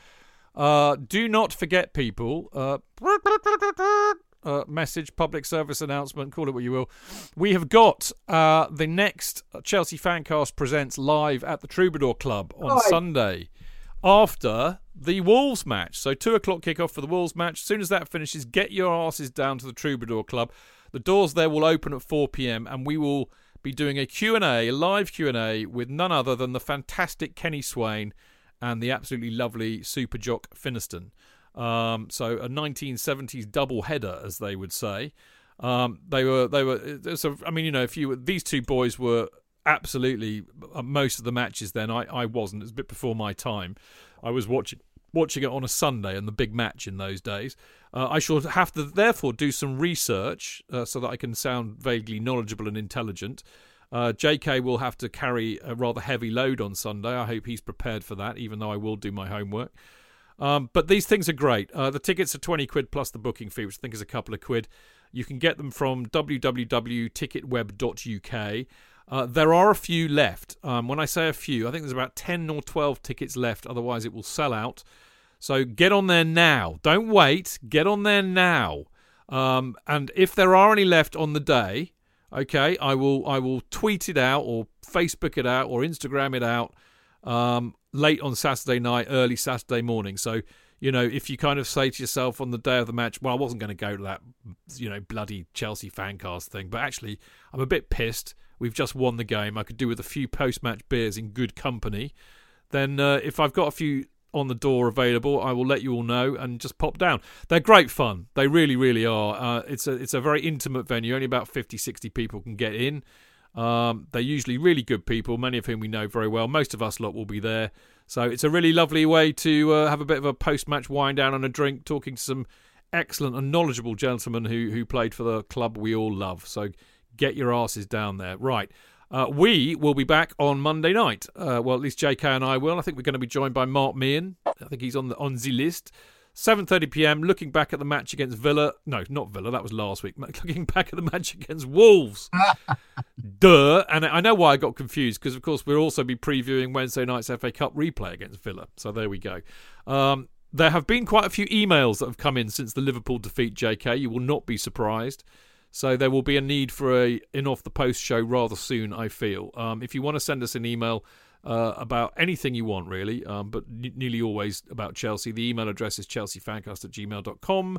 S1: uh, do not forget, people. Uh, uh, message, public service announcement, call it what you will. We have got uh, the next Chelsea Fancast presents live at the Troubadour Club on Sunday after the Wolves match. So two o'clock kickoff for the Wolves match. As soon as that finishes, get your asses down to the Troubadour Club. The doors there will open at 4 p.m. and we will be doing a Q&A, a live Q&A with none other than the fantastic Kenny Swain and the absolutely lovely Super Jock Finnieston. Um, so a 1970s double header, as they would say. Um, they were, they were. So I mean, you know, if you these two boys were absolutely uh, most of the matches. Then I, I wasn't. It was a bit before my time. I was watching watching it on a Sunday and the big match in those days. Uh, I shall have to therefore do some research uh, so that I can sound vaguely knowledgeable and intelligent. Uh, JK will have to carry a rather heavy load on Sunday. I hope he's prepared for that, even though I will do my homework. Um, but these things are great. Uh, the tickets are 20 quid plus the booking fee, which I think is a couple of quid. You can get them from www.ticketweb.uk. Uh, there are a few left. Um, when I say a few, I think there's about 10 or 12 tickets left, otherwise, it will sell out. So get on there now. Don't wait. Get on there now. Um, and if there are any left on the day, okay, I will I will tweet it out or Facebook it out or Instagram it out um, late on Saturday night, early Saturday morning. So you know, if you kind of say to yourself on the day of the match, well, I wasn't going to go to that, you know, bloody Chelsea fancast thing, but actually, I'm a bit pissed. We've just won the game. I could do with a few post-match beers in good company. Then, uh, if I've got a few on the door available, I will let you all know and just pop down. They're great fun. They really, really are. Uh, it's a it's a very intimate venue. Only about 50, 60 people can get in. Um, they're usually really good people, many of whom we know very well. Most of us lot will be there. So it's a really lovely way to uh, have a bit of a post-match wind down and a drink, talking to some excellent and knowledgeable gentlemen who who played for the club we all love. So get your asses down there. Right. Uh, we will be back on Monday night. Uh, well, at least JK and I will. I think we're going to be joined by Mark Meehan. I think he's on the on the list. 7:30 p.m. Looking back at the match against Villa. No, not Villa. That was last week. Looking back at the match against Wolves. Duh. And I know why I got confused because, of course, we'll also be previewing Wednesday night's FA Cup replay against Villa. So there we go. Um, there have been quite a few emails that have come in since the Liverpool defeat. JK, you will not be surprised. So there will be a need for a in off the post show rather soon. I feel. Um, if you want to send us an email. Uh, about anything you want, really, um, but n- nearly always about Chelsea. The email address is chelseafancast at gmail.com.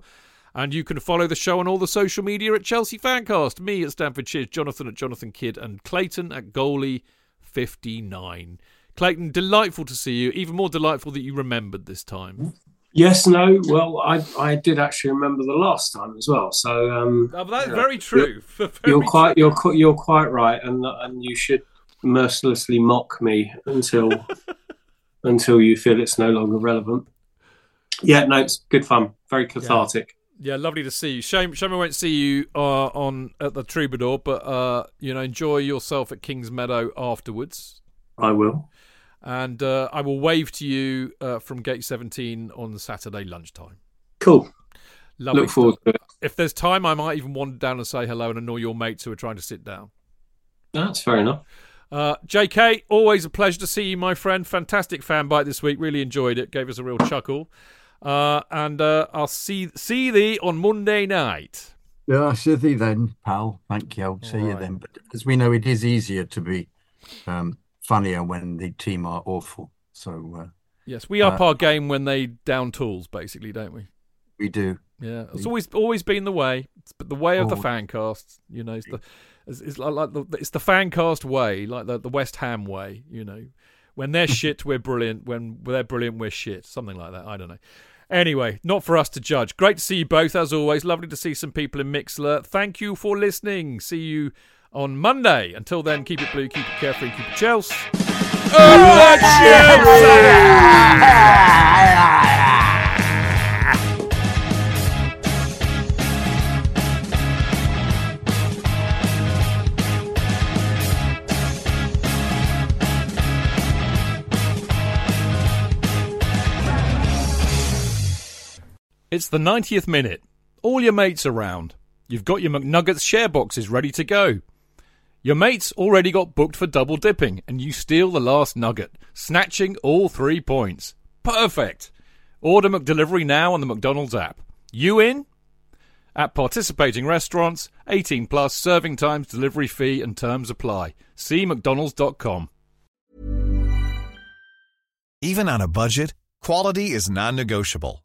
S1: And you can follow the show on all the social media at Chelsea Fancast. Me at Stamford Chidge, Jonathan at Jonathan Kydd, and Clayton at Goalie59. Clayton, delightful to see you. Even more delightful that you remembered this time.
S3: Yes, no. Well, I I did actually remember the last time as well. So um,
S1: Oh, that's
S3: you know,
S1: very true. Very
S3: You're quite
S1: true.
S3: you're you're quite right, and and you should mercilessly mock me until until you feel it's no longer relevant. Yeah, no, it's good fun, very cathartic.
S1: Yeah, lovely to see you. Shame, shame I won't see you uh, on at the Troubadour, but uh, you know, enjoy yourself at Kings Meadow afterwards.
S3: I will.
S1: And uh, I will wave to you uh, from Gate 17 on Saturday lunchtime.
S3: Cool.
S1: Lovely
S3: Look forward
S1: stuff.
S3: to it.
S1: If there's time, I might even wander down and say hello and annoy your mates who are trying to sit down.
S3: That's fair enough.
S1: Uh, JK, always a pleasure to see you, my friend. Fantastic fan bite this week. Really enjoyed it. Gave us a real chuckle. Uh, and uh, I'll see see thee on Monday night.
S2: Yeah, see thee then, pal. Thank you. I'll see you
S1: Right.
S2: then. But as we know, it is easier to be um, funnier when the team are awful. So uh,
S1: Yes, we up
S2: Uh,
S1: our game when they down tools, basically, don't we?
S2: we do.
S1: Yeah, it's always always been the way. It's the way of the fan cast. You know, it's the it's, it's like, like the it's the fan cast way, like the the West Ham way. You know, when they're shit, we're brilliant. When they're brilliant, we're shit. Something like that. I don't know. Anyway, not for us to judge. Great to see you both as always. Lovely to see some people in Mixlr. Thank you for listening. See you on Monday. Until then, keep it blue, keep it carefree, keep it Chelsea. Oh, Chelsea! It's the 90th minute. All your mates around. You've got your McNuggets share boxes ready to go. Your mates already got booked for double dipping, and you steal the last nugget, snatching all three points. Perfect! Order McDelivery now on the McDonald's app. You in? At participating restaurants, 18 plus serving times, delivery fee, and terms apply. See McDonald's.com.
S7: Even on a budget, quality is non negotiable.